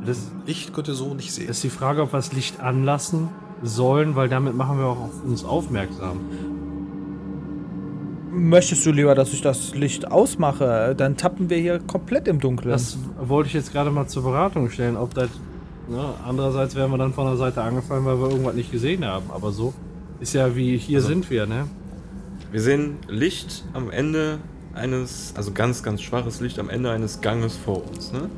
Das, Licht könnt ihr so nicht sehen. das ist die Frage, ob wir das Licht anlassen sollen, weil damit machen wir auch auf uns aufmerksam. Möchtest du lieber, dass ich das Licht ausmache? Dann tappen wir hier komplett im Dunkeln. Das wollte ich jetzt gerade mal zur Beratung stellen, ob das. Ne, andererseits wären wir dann von der Seite angefallen, weil wir irgendwas nicht gesehen haben. Aber so ist ja wie hier Also- sind wir, ne? Wir sehen Licht am Ende eines, also ganz, ganz schwaches Licht am Ende eines Ganges vor uns, ne?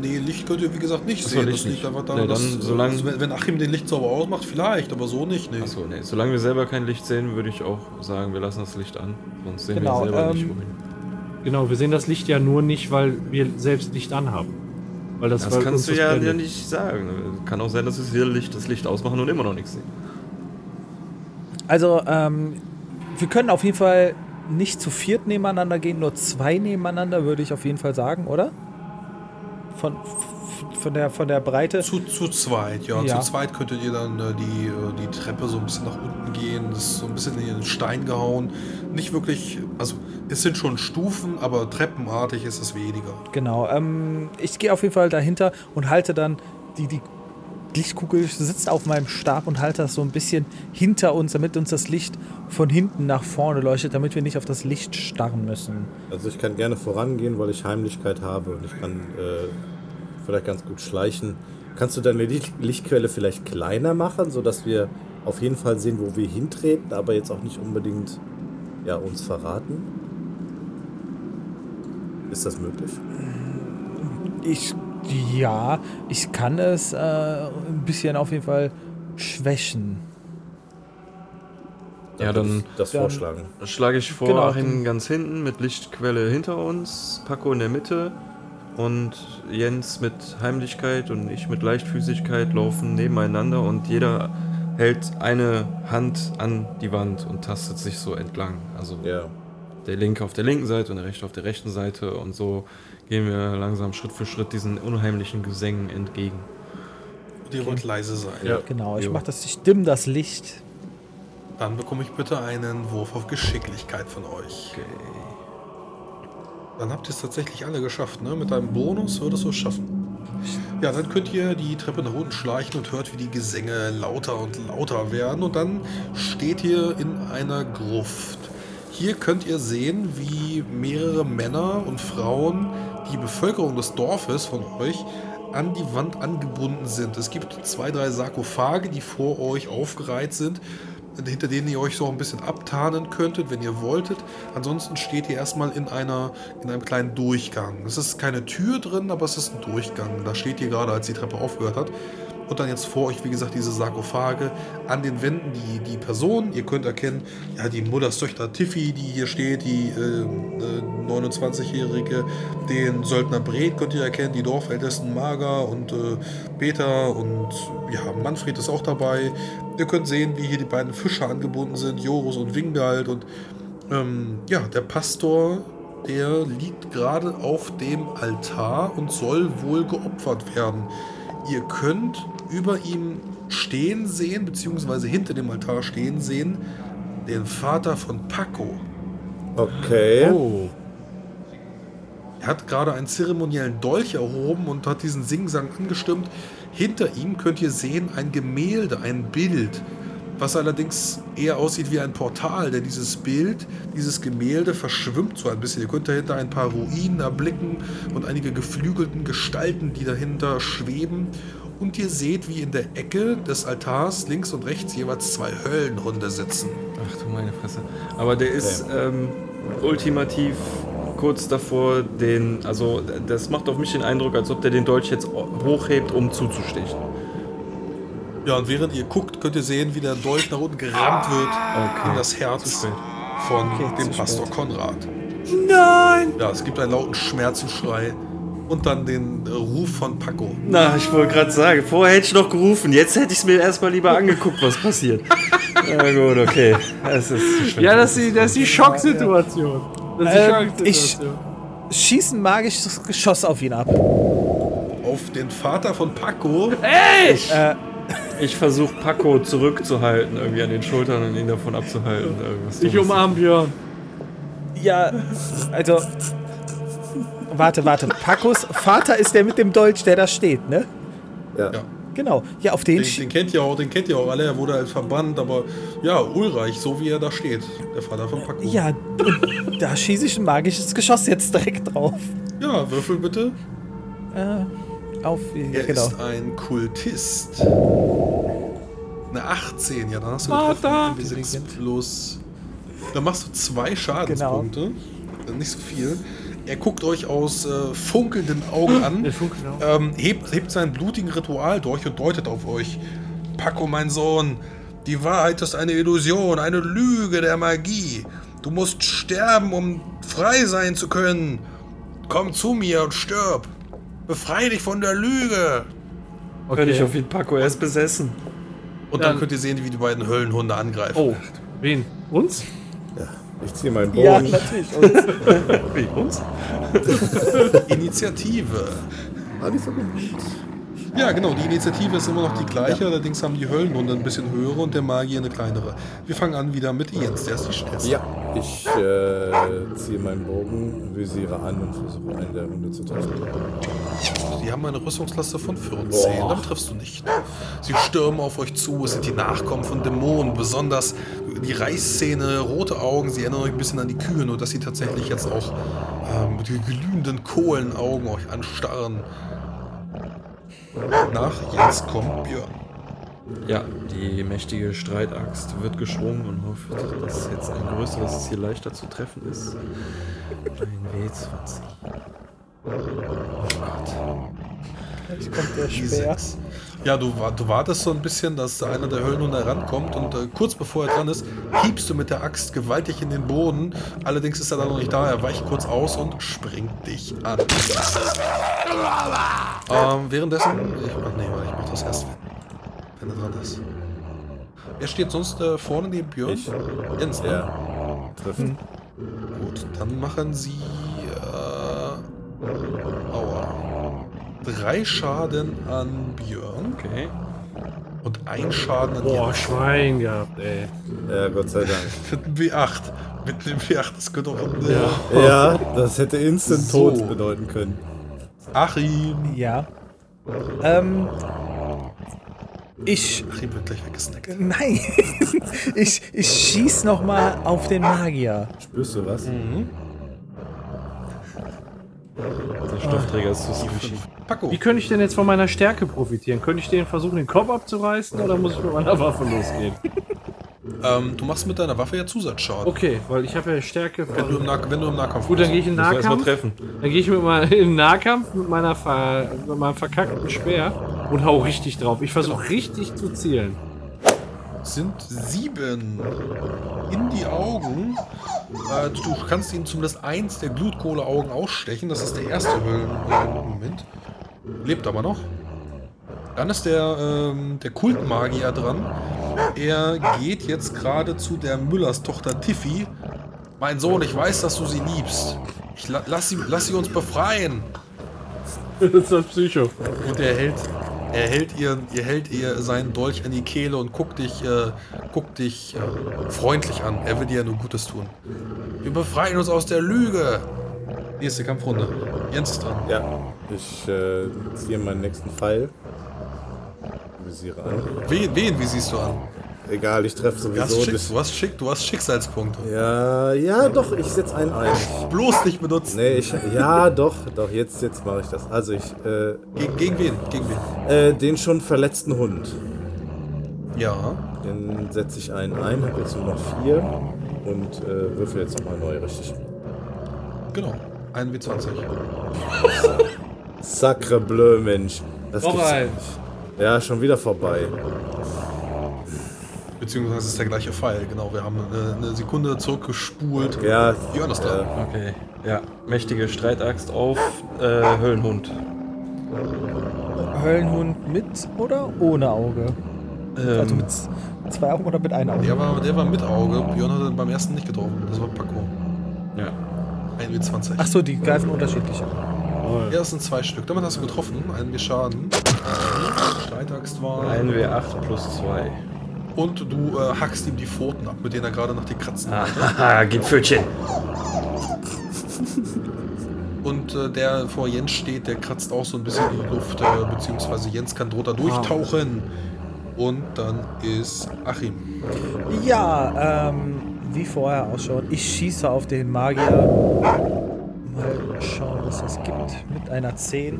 Nee, Licht könnt ihr wie gesagt nicht Ach so, sehen. Licht das liegt nicht. einfach daran, Nee, dann dass, solange- also wenn- Achim den Licht sauber ausmacht, vielleicht, aber so nicht. Nee. Achso, nee. Solange wir selber kein Licht sehen, würde ich auch sagen, wir lassen das Licht an. Sonst sehen Genau, wir selber ähm, nicht wohin. Genau, wir sehen das Licht ja nur nicht, weil wir selbst Licht anhaben. Weil das, Das kannst du ja, ja nicht sagen. Kann auch sein, dass wir Licht, das Licht ausmachen und immer noch nichts sehen. Also, ähm, wir können auf jeden Fall nicht zu viert nebeneinander gehen, nur zwei nebeneinander, würde ich auf jeden Fall sagen, oder? Von, von, der, von der Breite. Zu, zu zweit, ja. Ja. Zu zweit könntet ihr dann äh, die, äh, die Treppe so ein bisschen nach unten gehen. Das ist so ein bisschen in den Stein gehauen. Nicht wirklich, also es sind schon Stufen, aber treppenartig ist es weniger. Genau. Ähm, ich gehe auf jeden Fall dahinter und halte dann die, die Lichtkugel sitzt auf meinem Stab und halte das so ein bisschen hinter uns, damit uns das Licht von hinten nach vorne leuchtet, damit wir nicht auf das Licht starren müssen. Also ich kann gerne vorangehen, weil ich Heimlichkeit habe und ich kann äh, vielleicht ganz gut schleichen. Kannst du deine Licht Lichtquelle vielleicht kleiner machen, sodass wir auf jeden Fall sehen, wo wir hintreten, aber jetzt auch nicht unbedingt ja, uns verraten? Ist das möglich? Ich, ja, ich kann es äh, ein bisschen auf jeden Fall schwächen. Ja, dann- das dann- vorschlagen. Schlage ich vor, Genau. Achim ganz hinten mit Lichtquelle hinter uns, Paco in der Mitte und Jens mit Heimlichkeit und ich mit Leichtfüßigkeit laufen nebeneinander und jeder hält eine Hand an die Wand und tastet sich so entlang. Also Ja. der linke auf der linken Seite und der rechte auf der rechten Seite und so gehen wir langsam Schritt für Schritt diesen unheimlichen Gesängen entgegen. Und ihr wollt leise sein. Ja. Genau, ich mache das, ich dimm das Licht. Dann bekomme ich bitte einen Wurf auf Geschicklichkeit von euch. Okay. Dann habt ihr es tatsächlich alle geschafft, ne? Mit einem Bonus würdest du es schaffen. Ja, dann könnt ihr die Treppe nach unten schleichen und hört, wie die Gesänge lauter und lauter werden. Und dann steht ihr in einer Gruft. Hier könnt ihr sehen, wie mehrere Männer und Frauen die Bevölkerung des Dorfes von euch an die Wand angebunden sind. Es gibt zwei, drei Sarkophage, die vor euch aufgereiht sind, hinter denen ihr euch so ein bisschen abtarnen könntet, wenn ihr wolltet. Ansonsten steht ihr erstmal in, einer, in einem kleinen Durchgang. Es ist keine Tür drin, aber es ist ein Durchgang. Da steht ihr gerade, als die Treppe aufgehört hat. Und dann jetzt vor euch, wie gesagt, diese Sarkophage. An den Wänden die, die Person. Ihr könnt erkennen, ja, die Mutterstochter Tiffy, die hier steht, die äh, äh, 29-Jährige. Den Söldner Bret könnt ihr erkennen, die Dorfältesten Mager und äh, Peter und ja, Manfred ist auch dabei. Ihr könnt sehen, wie hier die beiden Fischer angebunden sind, Jorus und Wingald. Und ähm, ja, der Pastor, der liegt gerade auf dem Altar und soll wohl geopfert werden. Ihr könnt über ihm stehen sehen, beziehungsweise hinter dem Altar stehen sehen, den Vater von Paco. Okay. Oh. Er hat gerade einen zeremoniellen Dolch erhoben und hat diesen Singsang angestimmt. Hinter ihm könnt ihr sehen ein Gemälde, ein Bild, was allerdings eher aussieht wie ein Portal, denn dieses Bild, dieses Gemälde verschwimmt so ein bisschen. Ihr könnt dahinter ein paar Ruinen erblicken und einige geflügelten Gestalten, die dahinter schweben. Und ihr seht, wie in der Ecke des Altars links und rechts jeweils zwei Höllenhunde sitzen. Ach du meine Fresse. Aber der ist ähm, ultimativ kurz davor, den. Also, das macht auf mich den Eindruck, als ob der den Dolch jetzt hochhebt, um zuzustechen. Ja, und während ihr guckt, könnt ihr sehen, wie der Dolch nach unten gerammt wird in das Herz von dem Pastor Konrad. Nein! Ja, es gibt einen lauten Schmerzensschrei und dann den äh, Ruf von Paco. Na, ich wollte gerade sagen, vorher hätte ich noch gerufen. Jetzt hätte ich es mir erstmal lieber angeguckt, was passiert. Na gut, okay. Das ist. Ja, das ist die, das ist die Schocksituation. Das ist die Ähm, ich Schocksituation. schieße ein magisches Geschoss auf ihn ab. Auf den Vater von Paco. Ich versuche Paco zurückzuhalten, irgendwie an den Schultern und ihn davon abzuhalten. Irgendwas Ich Dummes. umarm Björn. Ja, also. Warte, warte. Pacos Vater ist der mit dem Dolch, der da steht, ne? Ja. Ja. Genau. Ja, auf den. Den, den kennt ihr auch, den kennt ihr auch alle. Er wurde halt verbannt, aber ja, Ulreich, so wie er da steht. Der Vater von Paco. Ja, da schieße ich ein magisches Geschoss jetzt direkt drauf. Ja, würfel bitte. Äh, auf. Ja, Er genau. ist ein Kultist. Eine 18, ja, dann hast du Vater! getroffen. W6 plus. Dann machst du zwei Schadenspunkte. Genau. Nicht so viel. Er guckt euch aus äh, funkelnden Augen an. Auch. ähm, hebt, hebt sein blutigen Ritual durch und deutet auf euch. Paco, mein Sohn, die Wahrheit ist eine Illusion, eine Lüge der Magie. Du musst sterben, um frei sein zu können. Komm zu mir und stirb. Befrei dich von der Lüge. Hör nicht auf ihn, Paco, er ist besessen. Und dann Dann- könnt ihr sehen, wie die beiden Höllenhunde angreifen. Oh, wen? Uns? Ich ziehe meinen Ja, Bogen. natürlich. Wie, uns? Initiative. Die ist aber gut. Ja, genau, die Initiative ist immer noch die gleiche, allerdings haben die Höllenhunde ein bisschen höhere und der Magier eine kleinere. Wir fangen an wieder mit Jens, der ist die schnellste. Ja, ich äh, ziehe meinen Bogen, visiere an und versuche einen der Hunde zu treffen. Die haben eine Rüstungsklasse von 14. Boah. Damit triffst du nicht. Sie stürmen auf euch zu. Es sind die Nachkommen von Dämonen. Besonders die Reißzähne, rote Augen. Sie erinnern euch ein bisschen an die Kühe, nur dass sie tatsächlich jetzt auch ähm, mit glühenden Kohlenaugen euch anstarren. Nach Jens kommt Björn. Ja, die mächtige Streitaxt wird geschwungen und hofft, dass jetzt ein größeres Ziel leichter zu treffen ist. Ein W20. Jetzt kommt der Speer. Ja, du, du wartest so ein bisschen, dass einer der Höllenhunde herankommt und äh, kurz bevor er dran ist, hiebst du mit der Axt gewaltig in den Boden. Allerdings ist er dann noch nicht da, er weicht kurz aus und springt dich an. Ähm, währenddessen. Ich, ach nee, warte, ich mach das erst, wenn, wenn er dran ist. Wer steht sonst äh, vorne neben Björn? Ich. Jens, ne? Ja. Trifft. Gut, dann machen sie. Äh, aua. Drei Schaden an Björn Okay. und ein Schaden an Boah. Schwein gehabt, ey. Ja, Gott sei Dank. Mit dem W8. Mit dem W8, das könnte auch ein. Ja. Ja, das hätte instant So. Tod bedeuten können. Achim. Ja. Ähm. Ich. Achim wird gleich weggesnackt. Nein. ich, ich schieß noch mal auf den Magier. Spürst du was? Der Stoffträger ist zu squishy. Paco. Wie könnte ich denn jetzt von meiner Stärke profitieren? Könnte ich den versuchen, den Kopf abzureißen oder muss ich mit meiner Waffe losgehen? Ähm, du machst mit deiner Waffe ja Zusatzschaden. Okay, weil ich habe ja Stärke Wenn, du im nah wenn du im Nahkampf Gut, dann bist. gehe ich in Müssen wir erstmal Nahkampf. treffen. Dann gehe ich mit meinem in Nahkampf mit, meiner ver mit meinem verkackten Speer und hau richtig drauf. Ich versuche richtig zu zielen. Sind sieben in die Augen. Äh, du kannst ihn zumindest eins der Glutkohleaugen ausstechen. Das ist der erste Höllen. Äh, Moment. Lebt aber noch. Dann ist der, ähm, der Kultmagier dran. Er geht jetzt gerade zu der Müllers Tochter Tiffy. Mein Sohn, ich weiß, dass du sie liebst. Ich la lass, sie, lass sie uns befreien. Das ist ein Psycho. Und er hält, er hält ihr, ihr hält ihr seinen Dolch an die Kehle und guckt dich, äh, guckt dich äh, freundlich an. Er will dir ja nur Gutes tun. Wir befreien uns aus der Lüge. Nächste Kampfrunde. Jens ist dran. Ja, ich äh, ziehe meinen nächsten Pfeil. Visiere an. Wen, wen, wie siehst du an? Egal, ich treffe Du sowieso. Schick, das- du, hast Schick, du hast Schicksalspunkte. Ja, ja, doch, ich setze einen ein. Bloß nicht benutzen. Nee, ich, ja, doch, doch, jetzt, jetzt mache ich das. Also ich, äh, Gegen, gegen wen? Gegen wen? äh, den schon verletzten Hund. Ja. Den setze ich einen ein, habe jetzt nur noch vier und äh, würfel jetzt nochmal neu, richtig. Genau. 1 W20. Sacre bleu, Mensch. Das Vorbei. nicht. Ja, schon wieder vorbei. Beziehungsweise ist der gleiche Pfeil. Genau, wir haben eine, eine Sekunde zurückgespult. Ja, Björn ist dran. äh, Okay. Ja, mächtige Streitaxt auf äh, Höllenhund. Höllenhund mit oder ohne Auge? Ähm, Also mit zwei Augen oder mit einem Auge? Der war, der war mit Auge. Björn hat ihn beim ersten nicht getroffen. Das war Paco. ja. 1 W20. Ach so, die greifen unterschiedlich an. Ja, das sind zwei Stück. Damit hast du getroffen. Einen wir Schaden. Streitaxt war. Ein W8 plus 2. Und du äh, hackst ihm die Pfoten ab, mit denen er gerade nach dir kratzen wollte. Haha, gib Pfötchen. Und äh, der vor Jens steht, der kratzt auch so ein bisschen in die Luft. Äh, beziehungsweise Jens kann da durchtauchen. Und dann ist Achim. Ja, ähm, wie vorher ausschaut. Ich schieße auf den Magier. Mal schauen, was das gibt. Mit einer 10.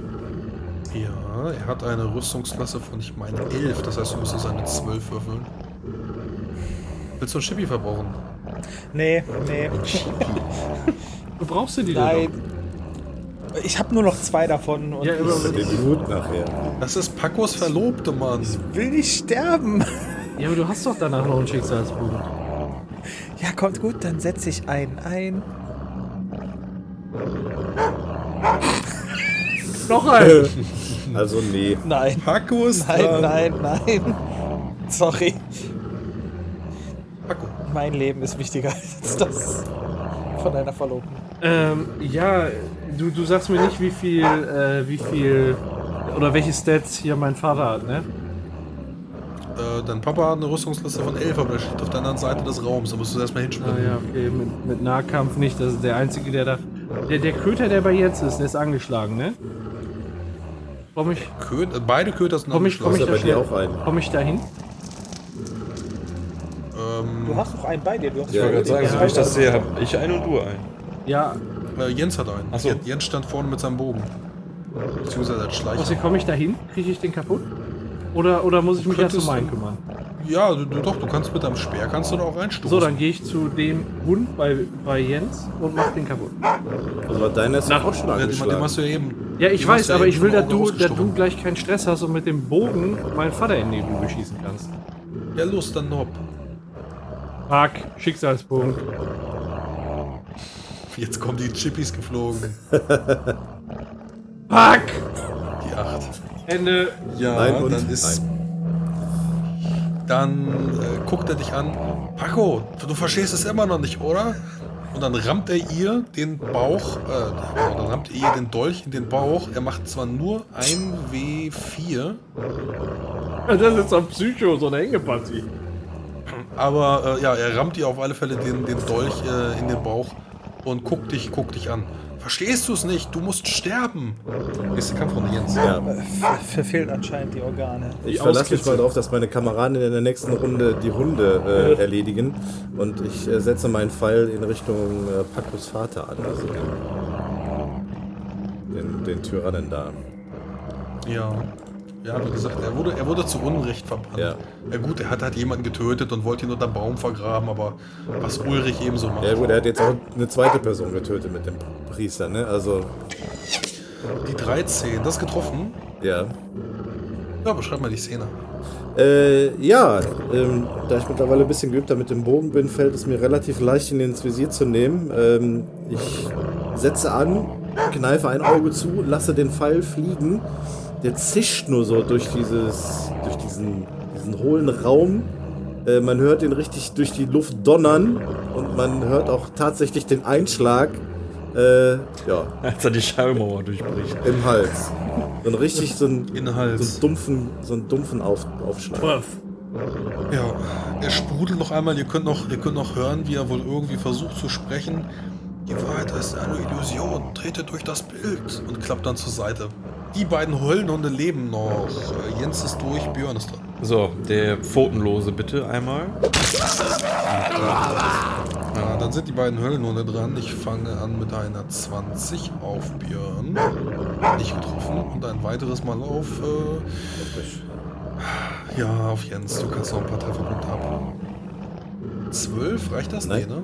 Ja, er hat eine Rüstungsklasse von, ich meine, 11. Das heißt, du müsstest eine 12 würfeln. Willst du einen Chippy verbrauchen? Nee, nee. Du brauchst du die denn Nein. Ich habe nur noch zwei davon und Ja, ich den Blut nachher. Das ist Pacos Verlobte, Mann. will nicht sterben. Ja, aber du hast doch danach noch einen Schicksalspunkt. Ja, kommt gut, dann setze ich einen ein. Noch ein! Also nee. Nein. Paco ist Nein, dran. nein, nein. Sorry. Paco. Mein Leben ist wichtiger als das von deiner Verlobten. ähm, ja, du, du sagst mir nicht, wie viel, äh, wie viel, oder welche Stats hier mein Vater hat, ne? Äh, dein Papa hat eine Rüstungsklasse von 11, aber der steht auf der anderen Seite des Raums. Da musst du erstmal Ah hinspringen. ja, okay, mit, mit Nahkampf nicht, das ist der Einzige, der da... Der, der Köter, der bei Jens ist, der ist angeschlagen, ne? Komm ich, Köt, äh, beide Köter sind komm ich, komm Ist ich da bei dir schnell, auch ein. komm ich da hin? Ähm, Du hast noch einen bei dir. Du hast Ja, Ich wollte gerade sagen, so wie ich das sehe, habe ich einen und du einen. Ja, äh, Jens hat einen. Ach so. Jen- Jens stand vorne mit seinem Bogen. Beziehungsweise als Schleicher. Ossi, komme ich da hin? Kriege ich den kaputt? Oder, oder muss ich mich erst um meinen du- kümmern? Ja, du, du, doch, du kannst mit deinem Speer kannst du da auch reinstoßen. So, dann gehe ich zu dem Hund bei, bei Jens und mach den kaputt. Also deiner ist auch schon Ja, den, den angeschlagen. hast du ja eben. Ja, ich weiß, du ja aber eben ich will, dass du, dass du gleich keinen Stress hast und mit dem Bogen meinen Vater in die Lüge schießen kannst. Ja, los, dann hopp. Fuck, Schicksalspunkt. Jetzt kommen die Chippies geflogen. Fuck! Die 8. Ende. Ja, Nein und dann ist. nein. Dann äh, guckt er dich an. Paco, du verstehst es immer noch nicht, oder? Und dann rammt er ihr den Bauch, äh, dann rammt er ihr den Dolch in den Bauch. Er macht zwar nur 1W4, Das ist ein Psycho, so eine Hängepartie. Aber äh, ja, er rammt ihr auf alle Fälle den, den Dolch äh, in den Bauch und guckt dich, guckt dich an. Verstehst du es nicht? Du musst sterben. Nächste Kampfrunde, Jens. Ja. Ver verfehlt anscheinend die Organe. Ich verlasse mich mal darauf, dass meine Kameraden in der nächsten Runde die Hunde äh, erledigen. Und ich äh, setze meinen Pfeil in Richtung äh, Pacos Vater an. Also den, den, den Tyrannen da. Ja. Ja, wie gesagt, er wurde, er wurde zu Unrecht verbrannt. Ja. ja gut, er hat halt jemanden getötet und wollte ihn unter dem Baum vergraben, aber was Ulrich ebenso macht. Ja gut, er hat jetzt auch eine zweite Person getötet mit dem Priester, ne? Also, Die 13, das getroffen. ja. Ja, beschreib mal die Szene. Äh, ja, ähm, da ich mittlerweile ein bisschen geübter mit dem Bogen bin, fällt es mir relativ leicht, ihn ins Visier zu nehmen. Ähm, ich setze an, kneife ein Auge zu, lasse den Pfeil fliegen. Der zischt nur so durch dieses, durch diesen, diesen hohlen Raum. Äh, man hört ihn richtig durch die Luft donnern und man hört auch tatsächlich den Einschlag. Äh, ja, Als er die Schallmauer durchbricht. im Hals. So ein richtig so ein, In den so einen dumpfen, so einen dumpfen Auf, Aufschlag. Ja, er sprudelt noch einmal. Ihr könnt noch, ihr könnt noch hören, wie er wohl irgendwie versucht zu sprechen. Die Wahrheit ist eine Illusion. Tretet durch das Bild und klappt dann zur Seite. Die beiden Höllenhunde leben noch. Jens ist durch, Björn ist dran. So, der Pfotenlose bitte einmal. Ja, dann sind die beiden Höllenhunde dran. Ich fange an mit einer 20 auf Björn. Nicht getroffen. Und ein weiteres Mal auf. Äh, ja, auf Jens. Du kannst noch ein paar Trefferpunkte ab. 12, reicht das? Nein. Nee, ne?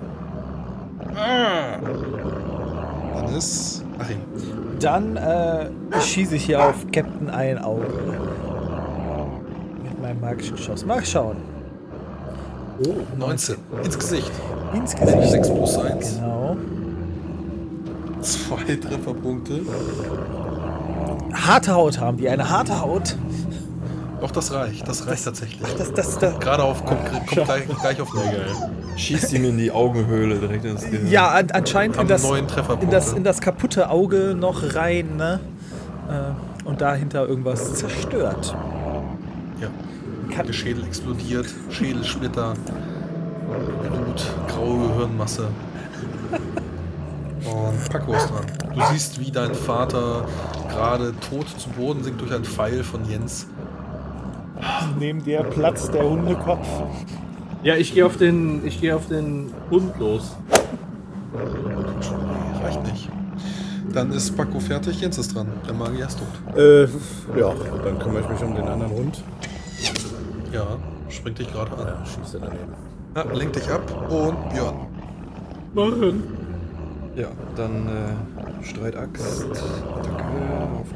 Ah! Dann ist. Achim. Dann äh, schieße ich hier auf Captain ein Auge. Mit meinem magischen Geschoss. Mal schauen. Oh, 19. Ins Gesicht. Ins Gesicht. 6 plus 1. Genau. Zwei Trefferpunkte. Harte Haut haben die. Eine harte Haut. Doch, das reicht. Das reicht tatsächlich. Das, das, das, Gerade auf, kommt, kommt gleich, gleich auf Null. Schießt ihm in die Augenhöhle direkt ins Gehirn. ja, an, anscheinend in das, in, das, in das kaputte Auge noch rein. Ne? Äh, und dahinter irgendwas zerstört. Ja. Kann, Der Schädel explodiert, Schädelsplitter, Blut, graue Gehirnmasse. Und Paco ist dran. Du siehst, wie dein Vater gerade tot zu Boden sinkt durch einen Pfeil von Jens. Neben dir Platz der Hundekopf. Ja, ich gehe auf den, ich gehe auf den Hund los. Reicht nicht. Dann ist Paco fertig, Jens ist dran. Der Magier ist tot. Äh, ja, dann kümmere ich mich um den anderen Hund. Ja, springt dich gerade an. Ja, schießt er daneben. Ja, lenk dich ab und Björn. Machen. Ja, dann äh, Streitaxt. Attacke auf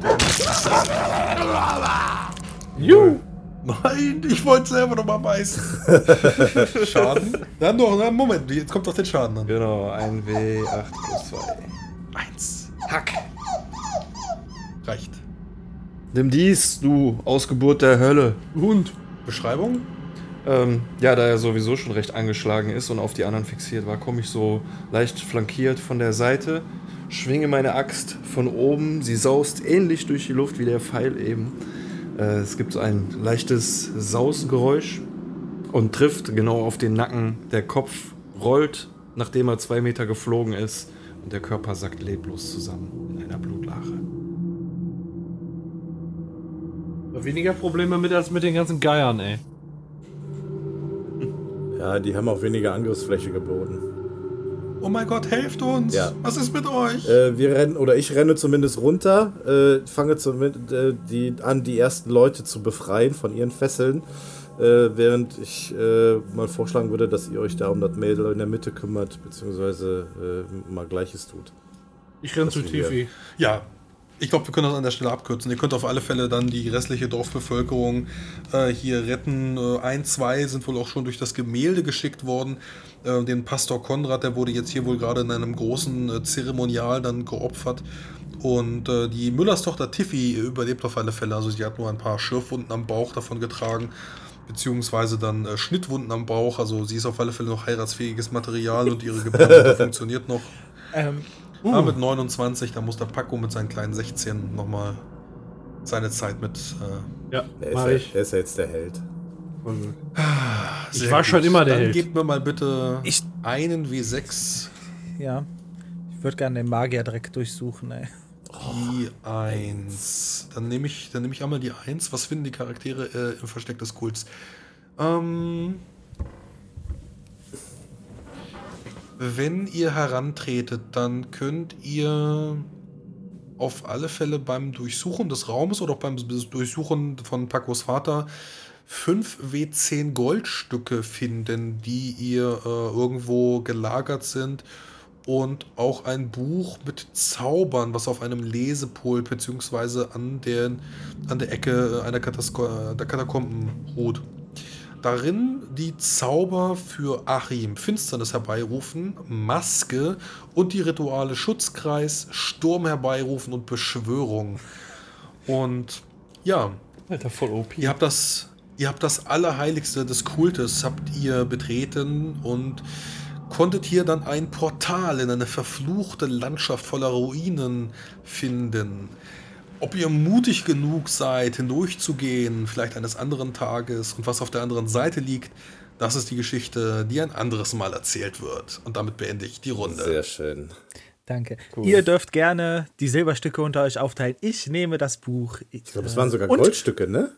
den. Juhu. Nein, ich wollte selber noch mal beißen. Schaden? Dann doch, na, Moment, jetzt kommt doch der Schaden an. Genau, 1W8 plus 2. Eins. Hack. Reicht. Nimm dies, du Ausgeburt der Hölle. Hund. Beschreibung? Ähm, ja, da er sowieso schon recht angeschlagen ist und auf die anderen fixiert war, komme ich so leicht flankiert von der Seite, schwinge meine Axt von oben, sie saust ähnlich durch die Luft wie der Pfeil eben. Äh, es gibt so ein leichtes Sausgeräusch und trifft genau auf den Nacken. Der Kopf rollt, nachdem er zwei Meter geflogen ist und der Körper sackt leblos zusammen in einer Blutlache. Weniger Probleme mit als mit den ganzen Geiern, ey. Ja, die haben auch weniger Angriffsfläche geboten. Oh mein Gott, helft uns! Ja. Was ist mit euch? Äh, wir rennen, oder ich renne zumindest runter, äh, fange zumindest äh, die, an, die ersten Leute zu befreien von ihren Fesseln. Äh, während ich äh, mal vorschlagen würde, dass ihr euch da um das Mädel in der Mitte kümmert, beziehungsweise äh, mal Gleiches tut. Ich renn zu. Tifi. Ja, ich glaube, wir können das an der Stelle abkürzen. Ihr könnt auf alle Fälle dann die restliche Dorfbevölkerung äh, hier retten. Äh, ein, zwei sind wohl auch schon durch das Gemälde geschickt worden. Äh, den Pastor Konrad, der wurde jetzt hier wohl gerade in einem großen äh, Zeremonial dann geopfert. Und äh, die Müllers Tochter Tiffy überlebt auf alle Fälle. Also sie hat nur ein paar Schürfwunden am Bauch davon getragen. Beziehungsweise dann äh, Schnittwunden am Bauch. Also sie ist auf alle Fälle noch heiratsfähiges Material und ihre Gebärmutter funktioniert noch. Ähm, Ja, mit 29, da muss der Paco mit seinen kleinen 16 nochmal seine Zeit mit. Äh, Ja, Er ist, ja, ich. er ist ja jetzt der Held. Ich sehr war schon immer der Dann Held. gebt mir mal bitte Ich- einen W6 ja. Ich würde gerne den Magier direkt durchsuchen, ey. die 1. Dann nehme ich, dann nehme ich einmal die 1. Was finden die Charaktere äh, im Versteck des Kults? Ähm, wenn ihr herantretet, dann könnt ihr auf alle Fälle beim Durchsuchen des Raumes oder auch beim Durchsuchen von Pacos Vater 5 W10 Goldstücke finden, die ihr äh, irgendwo gelagert sind und auch ein Buch mit Zaubern, was auf einem Lesepult bzw. an, an der Ecke einer Katasko der Katakomben ruht. Darin die Zauber für Achim, Finsternis herbeirufen, Maske und die Rituale Schutzkreis, Sturm herbeirufen und Beschwörung. Und ja, Alter, voll OP. Ihr habt das, ihr habt das Allerheiligste des Kultes habt ihr betreten und konntet hier dann ein Portal in eine verfluchte Landschaft voller Ruinen finden. Ob ihr mutig genug seid, hindurchzugehen, vielleicht eines anderen Tages und was auf der anderen Seite liegt, das ist die Geschichte, die ein anderes Mal erzählt wird. Und damit beende ich die Runde. Sehr schön. Danke. Ihr dürft gerne die Silberstücke unter euch aufteilen. Ich nehme das Buch. Ich glaube, es waren sogar Und? Goldstücke, ne?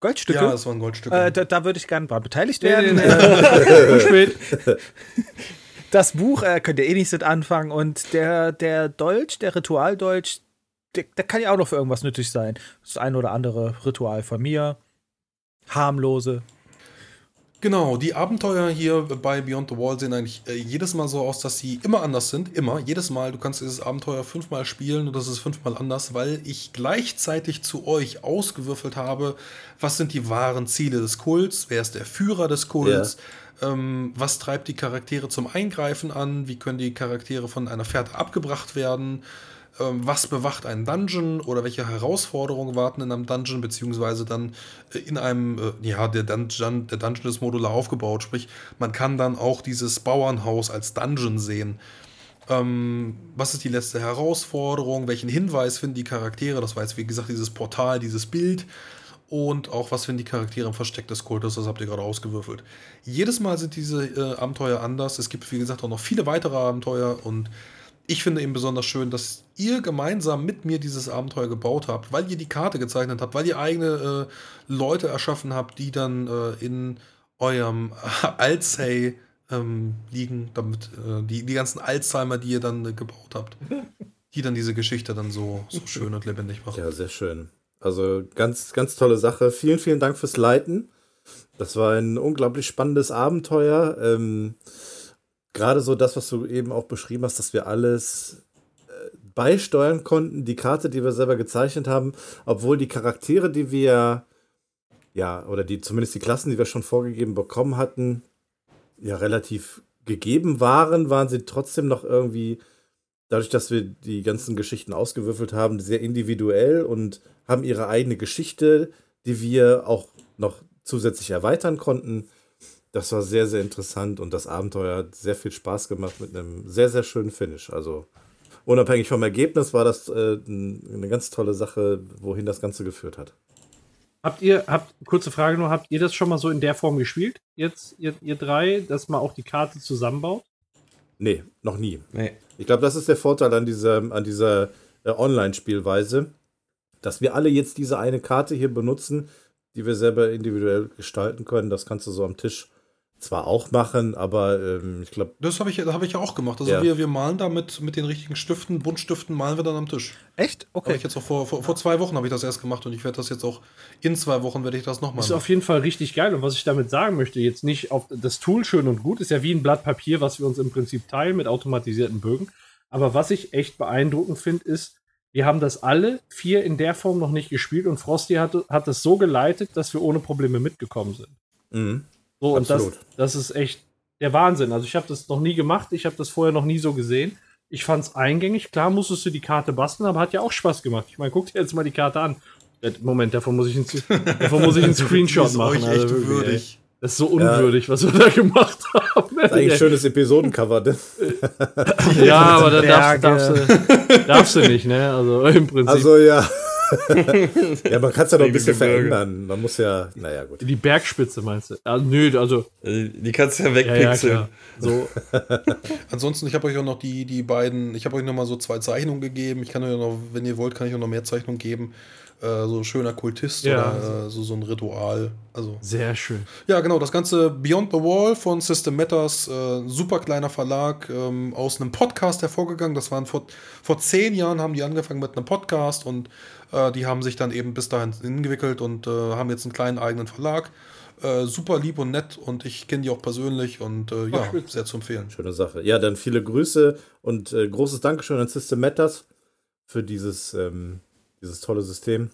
Goldstücke. Ja, das waren Goldstücke. äh, da, da würde ich gerne dran beteiligt werden. nee, Äh. Das Buch äh, könnt ihr eh nicht mit anfangen. Und der, der Dolch, der Ritualdolch, der, der kann ja auch noch für irgendwas nützlich sein. Das ein oder andere Ritual von mir. Harmlose. Genau, die Abenteuer hier bei Beyond the Wall sehen eigentlich äh, jedes Mal so aus, dass sie immer anders sind. Immer, jedes Mal. Du kannst dieses Abenteuer fünfmal spielen und das ist fünfmal anders, weil ich gleichzeitig zu euch ausgewürfelt habe, was sind die wahren Ziele des Kults, wer ist der Führer des Kults, ähm, was treibt die Charaktere zum Eingreifen an, wie können die Charaktere von einer Fährte abgebracht werden, was bewacht einen Dungeon oder welche Herausforderungen warten in einem Dungeon, beziehungsweise dann äh, in einem, äh, ja, der Dungeon, der Dungeon ist modular aufgebaut, sprich, man kann dann auch dieses Bauernhaus als Dungeon sehen. Ähm, was ist die letzte Herausforderung? Welchen Hinweis finden die Charaktere? Das war jetzt, wie gesagt, dieses Portal, dieses Bild. Und auch, was finden die Charaktere im Versteck des Kultes? Das habt ihr gerade ausgewürfelt. Jedes Mal sind diese äh, Abenteuer anders. Es gibt, wie gesagt, auch noch viele weitere Abenteuer. Und ich finde eben besonders schön, dass ihr gemeinsam mit mir dieses Abenteuer gebaut habt, weil ihr die Karte gezeichnet habt, weil ihr eigene äh, Leute erschaffen habt, die dann äh, in eurem Alzey ähm, liegen, damit äh, die, die ganzen Alzheimer, die ihr dann äh, gebaut habt, die dann diese Geschichte dann so, so schön und lebendig machen. Ja, sehr schön. Also ganz, ganz tolle Sache. Vielen, vielen Dank fürs Leiten. Das war ein unglaublich spannendes Abenteuer. Ähm, Gerade so das, was du eben auch beschrieben hast, dass wir alles äh, beisteuern konnten, die Karte, die wir selber gezeichnet haben, obwohl die Charaktere, die wir, ja, oder die zumindest die Klassen, die wir schon vorgegeben bekommen hatten, ja, relativ gegeben waren, waren sie trotzdem noch irgendwie, dadurch, dass wir die ganzen Geschichten ausgewürfelt haben, sehr individuell und haben ihre eigene Geschichte, die wir auch noch zusätzlich erweitern konnten. Das war sehr, sehr interessant und das Abenteuer hat sehr viel Spaß gemacht mit einem sehr, sehr schönen Finish. Also unabhängig vom Ergebnis war das äh, eine ganz tolle Sache, wohin das Ganze geführt hat. Habt ihr, habt, kurze Frage nur, habt ihr das schon mal so in der Form gespielt? Jetzt, ihr, ihr drei, dass man auch die Karte zusammenbaut? Nee, noch nie. Nee. Ich glaube, das ist der Vorteil an dieser, an dieser äh, Online-Spielweise, dass wir alle jetzt diese eine Karte hier benutzen, die wir selber individuell gestalten können. Das kannst du so am Tisch zwar auch machen, aber ähm, ich glaube, Das habe ich, hab ich ja auch gemacht. Also Ja. wir, wir malen da mit, mit den richtigen Stiften, Buntstiften, malen wir dann am Tisch. Echt? Okay. ich jetzt auch vor, vor, vor zwei Wochen habe ich das erst gemacht und ich werde das jetzt auch in zwei Wochen werde ich das nochmal Ist machen. auf jeden Fall richtig geil. Und was ich damit sagen möchte, jetzt nicht auf das Tool schön und gut, ist ja wie ein Blatt Papier, was wir uns im Prinzip teilen mit automatisierten Bögen. Aber was ich echt beeindruckend finde, ist, wir haben das alle vier in der Form noch nicht gespielt und Frosty hat, hat das so geleitet, dass wir ohne Probleme mitgekommen sind. mhm. So, und das, Absolut. das ist echt der Wahnsinn. Also ich habe das noch nie gemacht, ich habe das vorher noch nie so gesehen. Ich fand es eingängig. Klar musstest du die Karte basteln, aber hat ja auch Spaß gemacht. Ich meine, guck dir jetzt mal die Karte an. Äh, Moment, davon muss ich einen, davon muss ich einen Screenshot ist machen. also echt wirklich, ey. würdig. Das ist so unwürdig, was wir da gemacht haben. Das ist eigentlich ein schönes Episodencover. Ne? ja, aber da darfst, darfst, du, darfst du nicht, ne? Also im Prinzip. Also ja. Ja, man kann es ja noch ein bisschen Gebirge. verändern. Man muss ja, naja, gut. die Bergspitze meinst du? Also, nö, also. Äh, Die kannst du ja Ja, ja, wegpixeln. klar. So, Ansonsten, ich habe euch auch noch die, die beiden, ich habe euch noch mal so zwei Zeichnungen gegeben. Ich kann euch noch, wenn ihr wollt, kann ich euch noch mehr Zeichnungen geben. Äh, so schöner Kultist Ja. oder äh, so, so ein Ritual. Also sehr schön. Ja, genau, das ganze Beyond the Wall von System Matters, äh, super kleiner Verlag, ähm, aus einem Podcast hervorgegangen. Das waren vor, vor zehn Jahren haben die angefangen mit einem Podcast und äh, die haben sich dann eben bis dahin hingewickelt und äh, haben jetzt einen kleinen eigenen Verlag. Äh, super lieb und nett und ich kenne die auch persönlich und äh, ja, sehr zu empfehlen. Schöne Sache. Ja, dann viele Grüße und äh, großes Dankeschön an System Matters für dieses, ähm, dieses tolle System.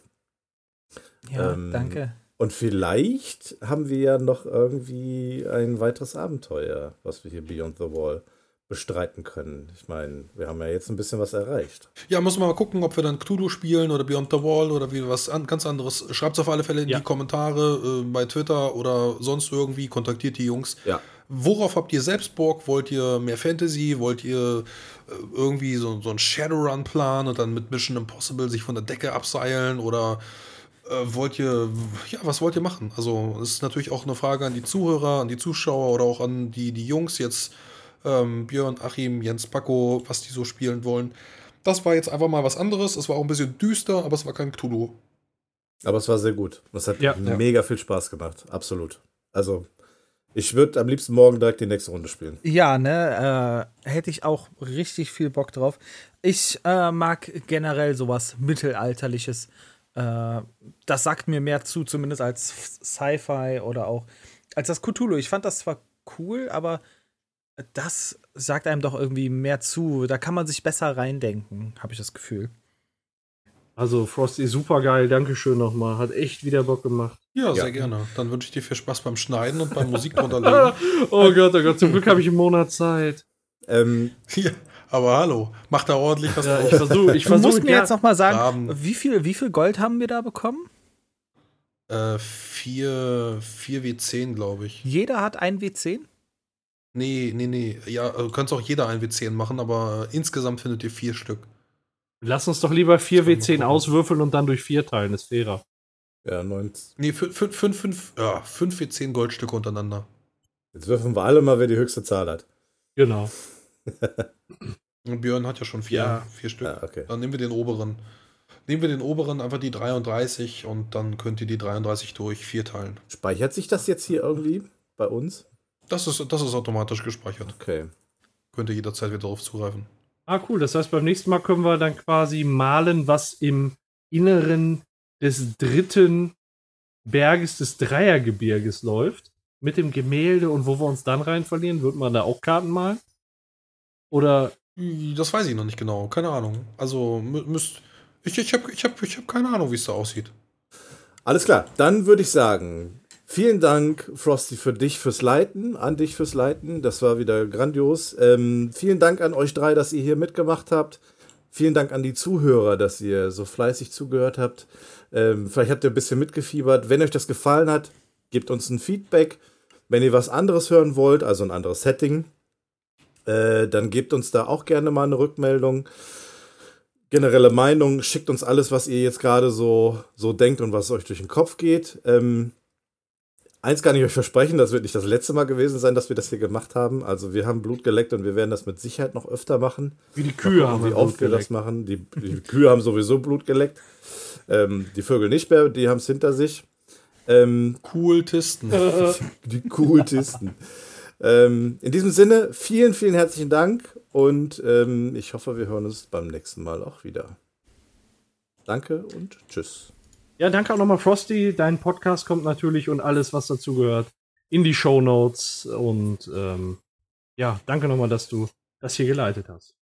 Ja, Ähm, danke. Und vielleicht haben wir ja noch irgendwie ein weiteres Abenteuer, was wir hier Beyond the Wall bestreiten können. Ich meine, wir haben ja jetzt ein bisschen was erreicht. Ja, müssen wir mal gucken, ob wir dann Cthulhu spielen oder Beyond the Wall oder wie was an, ganz anderes. Schreibt es auf alle Fälle in Ja. die Kommentare äh, bei Twitter oder sonst irgendwie. Kontaktiert die Jungs. Ja. Worauf habt ihr selbst Bock? Wollt ihr mehr Fantasy? Wollt ihr äh, irgendwie so, so einen Shadowrun-Plan und dann mit Mission Impossible sich von der Decke abseilen? Oder äh, wollt ihr, ja, was wollt ihr machen? Also, es ist natürlich auch eine Frage an die Zuhörer, an die Zuschauer oder auch an die, die Jungs jetzt, ähm, Björn, Achim, Jens, Paco, was die so spielen wollen. Das war jetzt einfach mal was anderes. Es war auch ein bisschen düster, aber es war kein Cthulhu. Aber es war sehr gut. Es hat Ja. mega viel Spaß gemacht. Absolut. Also, ich würde am liebsten morgen direkt die nächste Runde spielen. Ja, ne, äh, hätte ich auch richtig viel Bock drauf. Ich äh, mag generell sowas Mittelalterliches. Äh, das sagt mir mehr zu, zumindest als Sci-Fi oder auch als das Cthulhu. Ich fand das zwar cool, aber das sagt einem doch irgendwie mehr zu. Da kann man sich besser reindenken, habe ich das Gefühl. Also Frosty, super geil, Dankeschön nochmal. Hat echt wieder Bock gemacht. Ja, Ja. sehr gerne. Dann wünsche ich dir viel Spaß beim Schneiden und beim Musik drunter legen. Oh Gott, oh Gott, zum Glück habe ich einen Monat Zeit. Ähm, ja, aber hallo, mach da ordentlich was Ja, draus. ich versuche, ich Du musst versuche mir jetzt noch mal sagen, wie viel, wie viel Gold haben wir da bekommen? Äh, 4, 4 W10, glaube ich. Jeder hat ein W10? Nee, nee, nee. Ja, du kannst auch jeder ein W10 machen, aber äh, insgesamt findet ihr vier Stück. Lass uns doch lieber 4 Mal W10 gucken. auswürfeln und dann durch 4 teilen, ist fairer. ja, 9. Nee, 5 fünf, fünf, fünf, ja, fünf W10 Goldstücke untereinander. Jetzt würfeln wir alle mal, wer die höchste Zahl hat. Genau. Und Björn hat ja schon vier, Ja. vier Stück. Ja, okay. Dann nehmen wir den oberen. Nehmen wir den oberen, einfach die 33 und dann könnt ihr die 33 durch vier teilen. Speichert sich das jetzt hier irgendwie bei uns? Das ist, das ist automatisch gespeichert. Okay. Könnt ihr jederzeit wieder darauf zugreifen. Ah, cool. Das heißt, beim nächsten Mal können wir dann quasi malen, was im Inneren des dritten Berges des Dreiergebirges läuft. Mit dem Gemälde und wo wir uns dann rein verlieren. Wird man da auch Karten malen? Oder Das weiß ich noch nicht genau. Keine Ahnung. Also mü- müsst. Ich, ich habe ich hab, ich hab keine Ahnung, wie es da aussieht. Alles klar, dann würde ich sagen, vielen Dank, Frosty, für dich fürs Leiten, an dich fürs Leiten. Das war wieder grandios. Ähm, vielen Dank an euch drei, dass ihr hier mitgemacht habt. Vielen Dank an die Zuhörer, dass ihr so fleißig zugehört habt. Ähm, vielleicht habt ihr ein bisschen mitgefiebert. Wenn euch das gefallen hat, gebt uns ein Feedback. Wenn ihr was anderes hören wollt, also ein anderes Setting, äh, dann gebt uns da auch gerne mal eine Rückmeldung generelle Meinung, schickt uns alles, was ihr jetzt gerade so, so denkt und was euch durch den Kopf geht. Ähm, eins kann ich euch versprechen, das wird nicht das letzte Mal gewesen sein, dass wir das hier gemacht haben. Also wir haben Blut geleckt und wir werden das mit Sicherheit noch öfter machen. wie die Kühe haben wir wie oft wir das machen. Die, die Kühe haben sowieso Blut geleckt. Ähm, die Vögel nicht mehr, die haben es hinter sich. Ähm, Kultisten. die Kultisten. ähm, in diesem Sinne, vielen, vielen herzlichen Dank und ähm, ich hoffe, wir hören uns beim nächsten Mal auch wieder. Danke und tschüss. Ja, danke auch nochmal, Frosty. Dein Podcast kommt natürlich und alles, was dazu gehört, in die Show Notes. Und ähm, ja, danke nochmal, dass du das hier geleitet hast.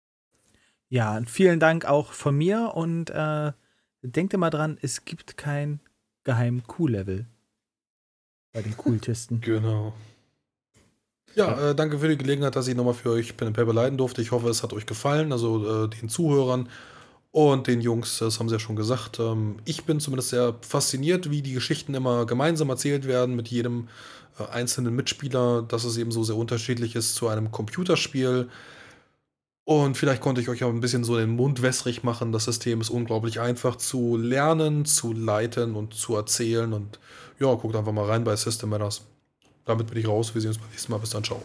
Ja, und vielen Dank auch von mir und äh, denkt immer dran, es gibt kein geheim Q-Level bei den Kultisten. Genau. Ja, äh, danke für die Gelegenheit, dass ich nochmal für euch Pen and Paper leiten durfte. Ich hoffe, es hat euch gefallen, also äh, den Zuhörern und den Jungs, das haben sie ja schon gesagt. Ähm, ich bin zumindest sehr fasziniert, wie die Geschichten immer gemeinsam erzählt werden mit jedem äh, einzelnen Mitspieler, dass es eben so sehr unterschiedlich ist zu einem Computerspiel. Und vielleicht konnte ich euch auch ein bisschen so den Mund wässrig machen. Das System ist unglaublich einfach zu lernen, zu leiten und zu erzählen. Und ja, guckt einfach mal rein bei System Matters. Damit bin ich raus. Wir sehen uns beim nächsten Mal. Bis dann. Ciao.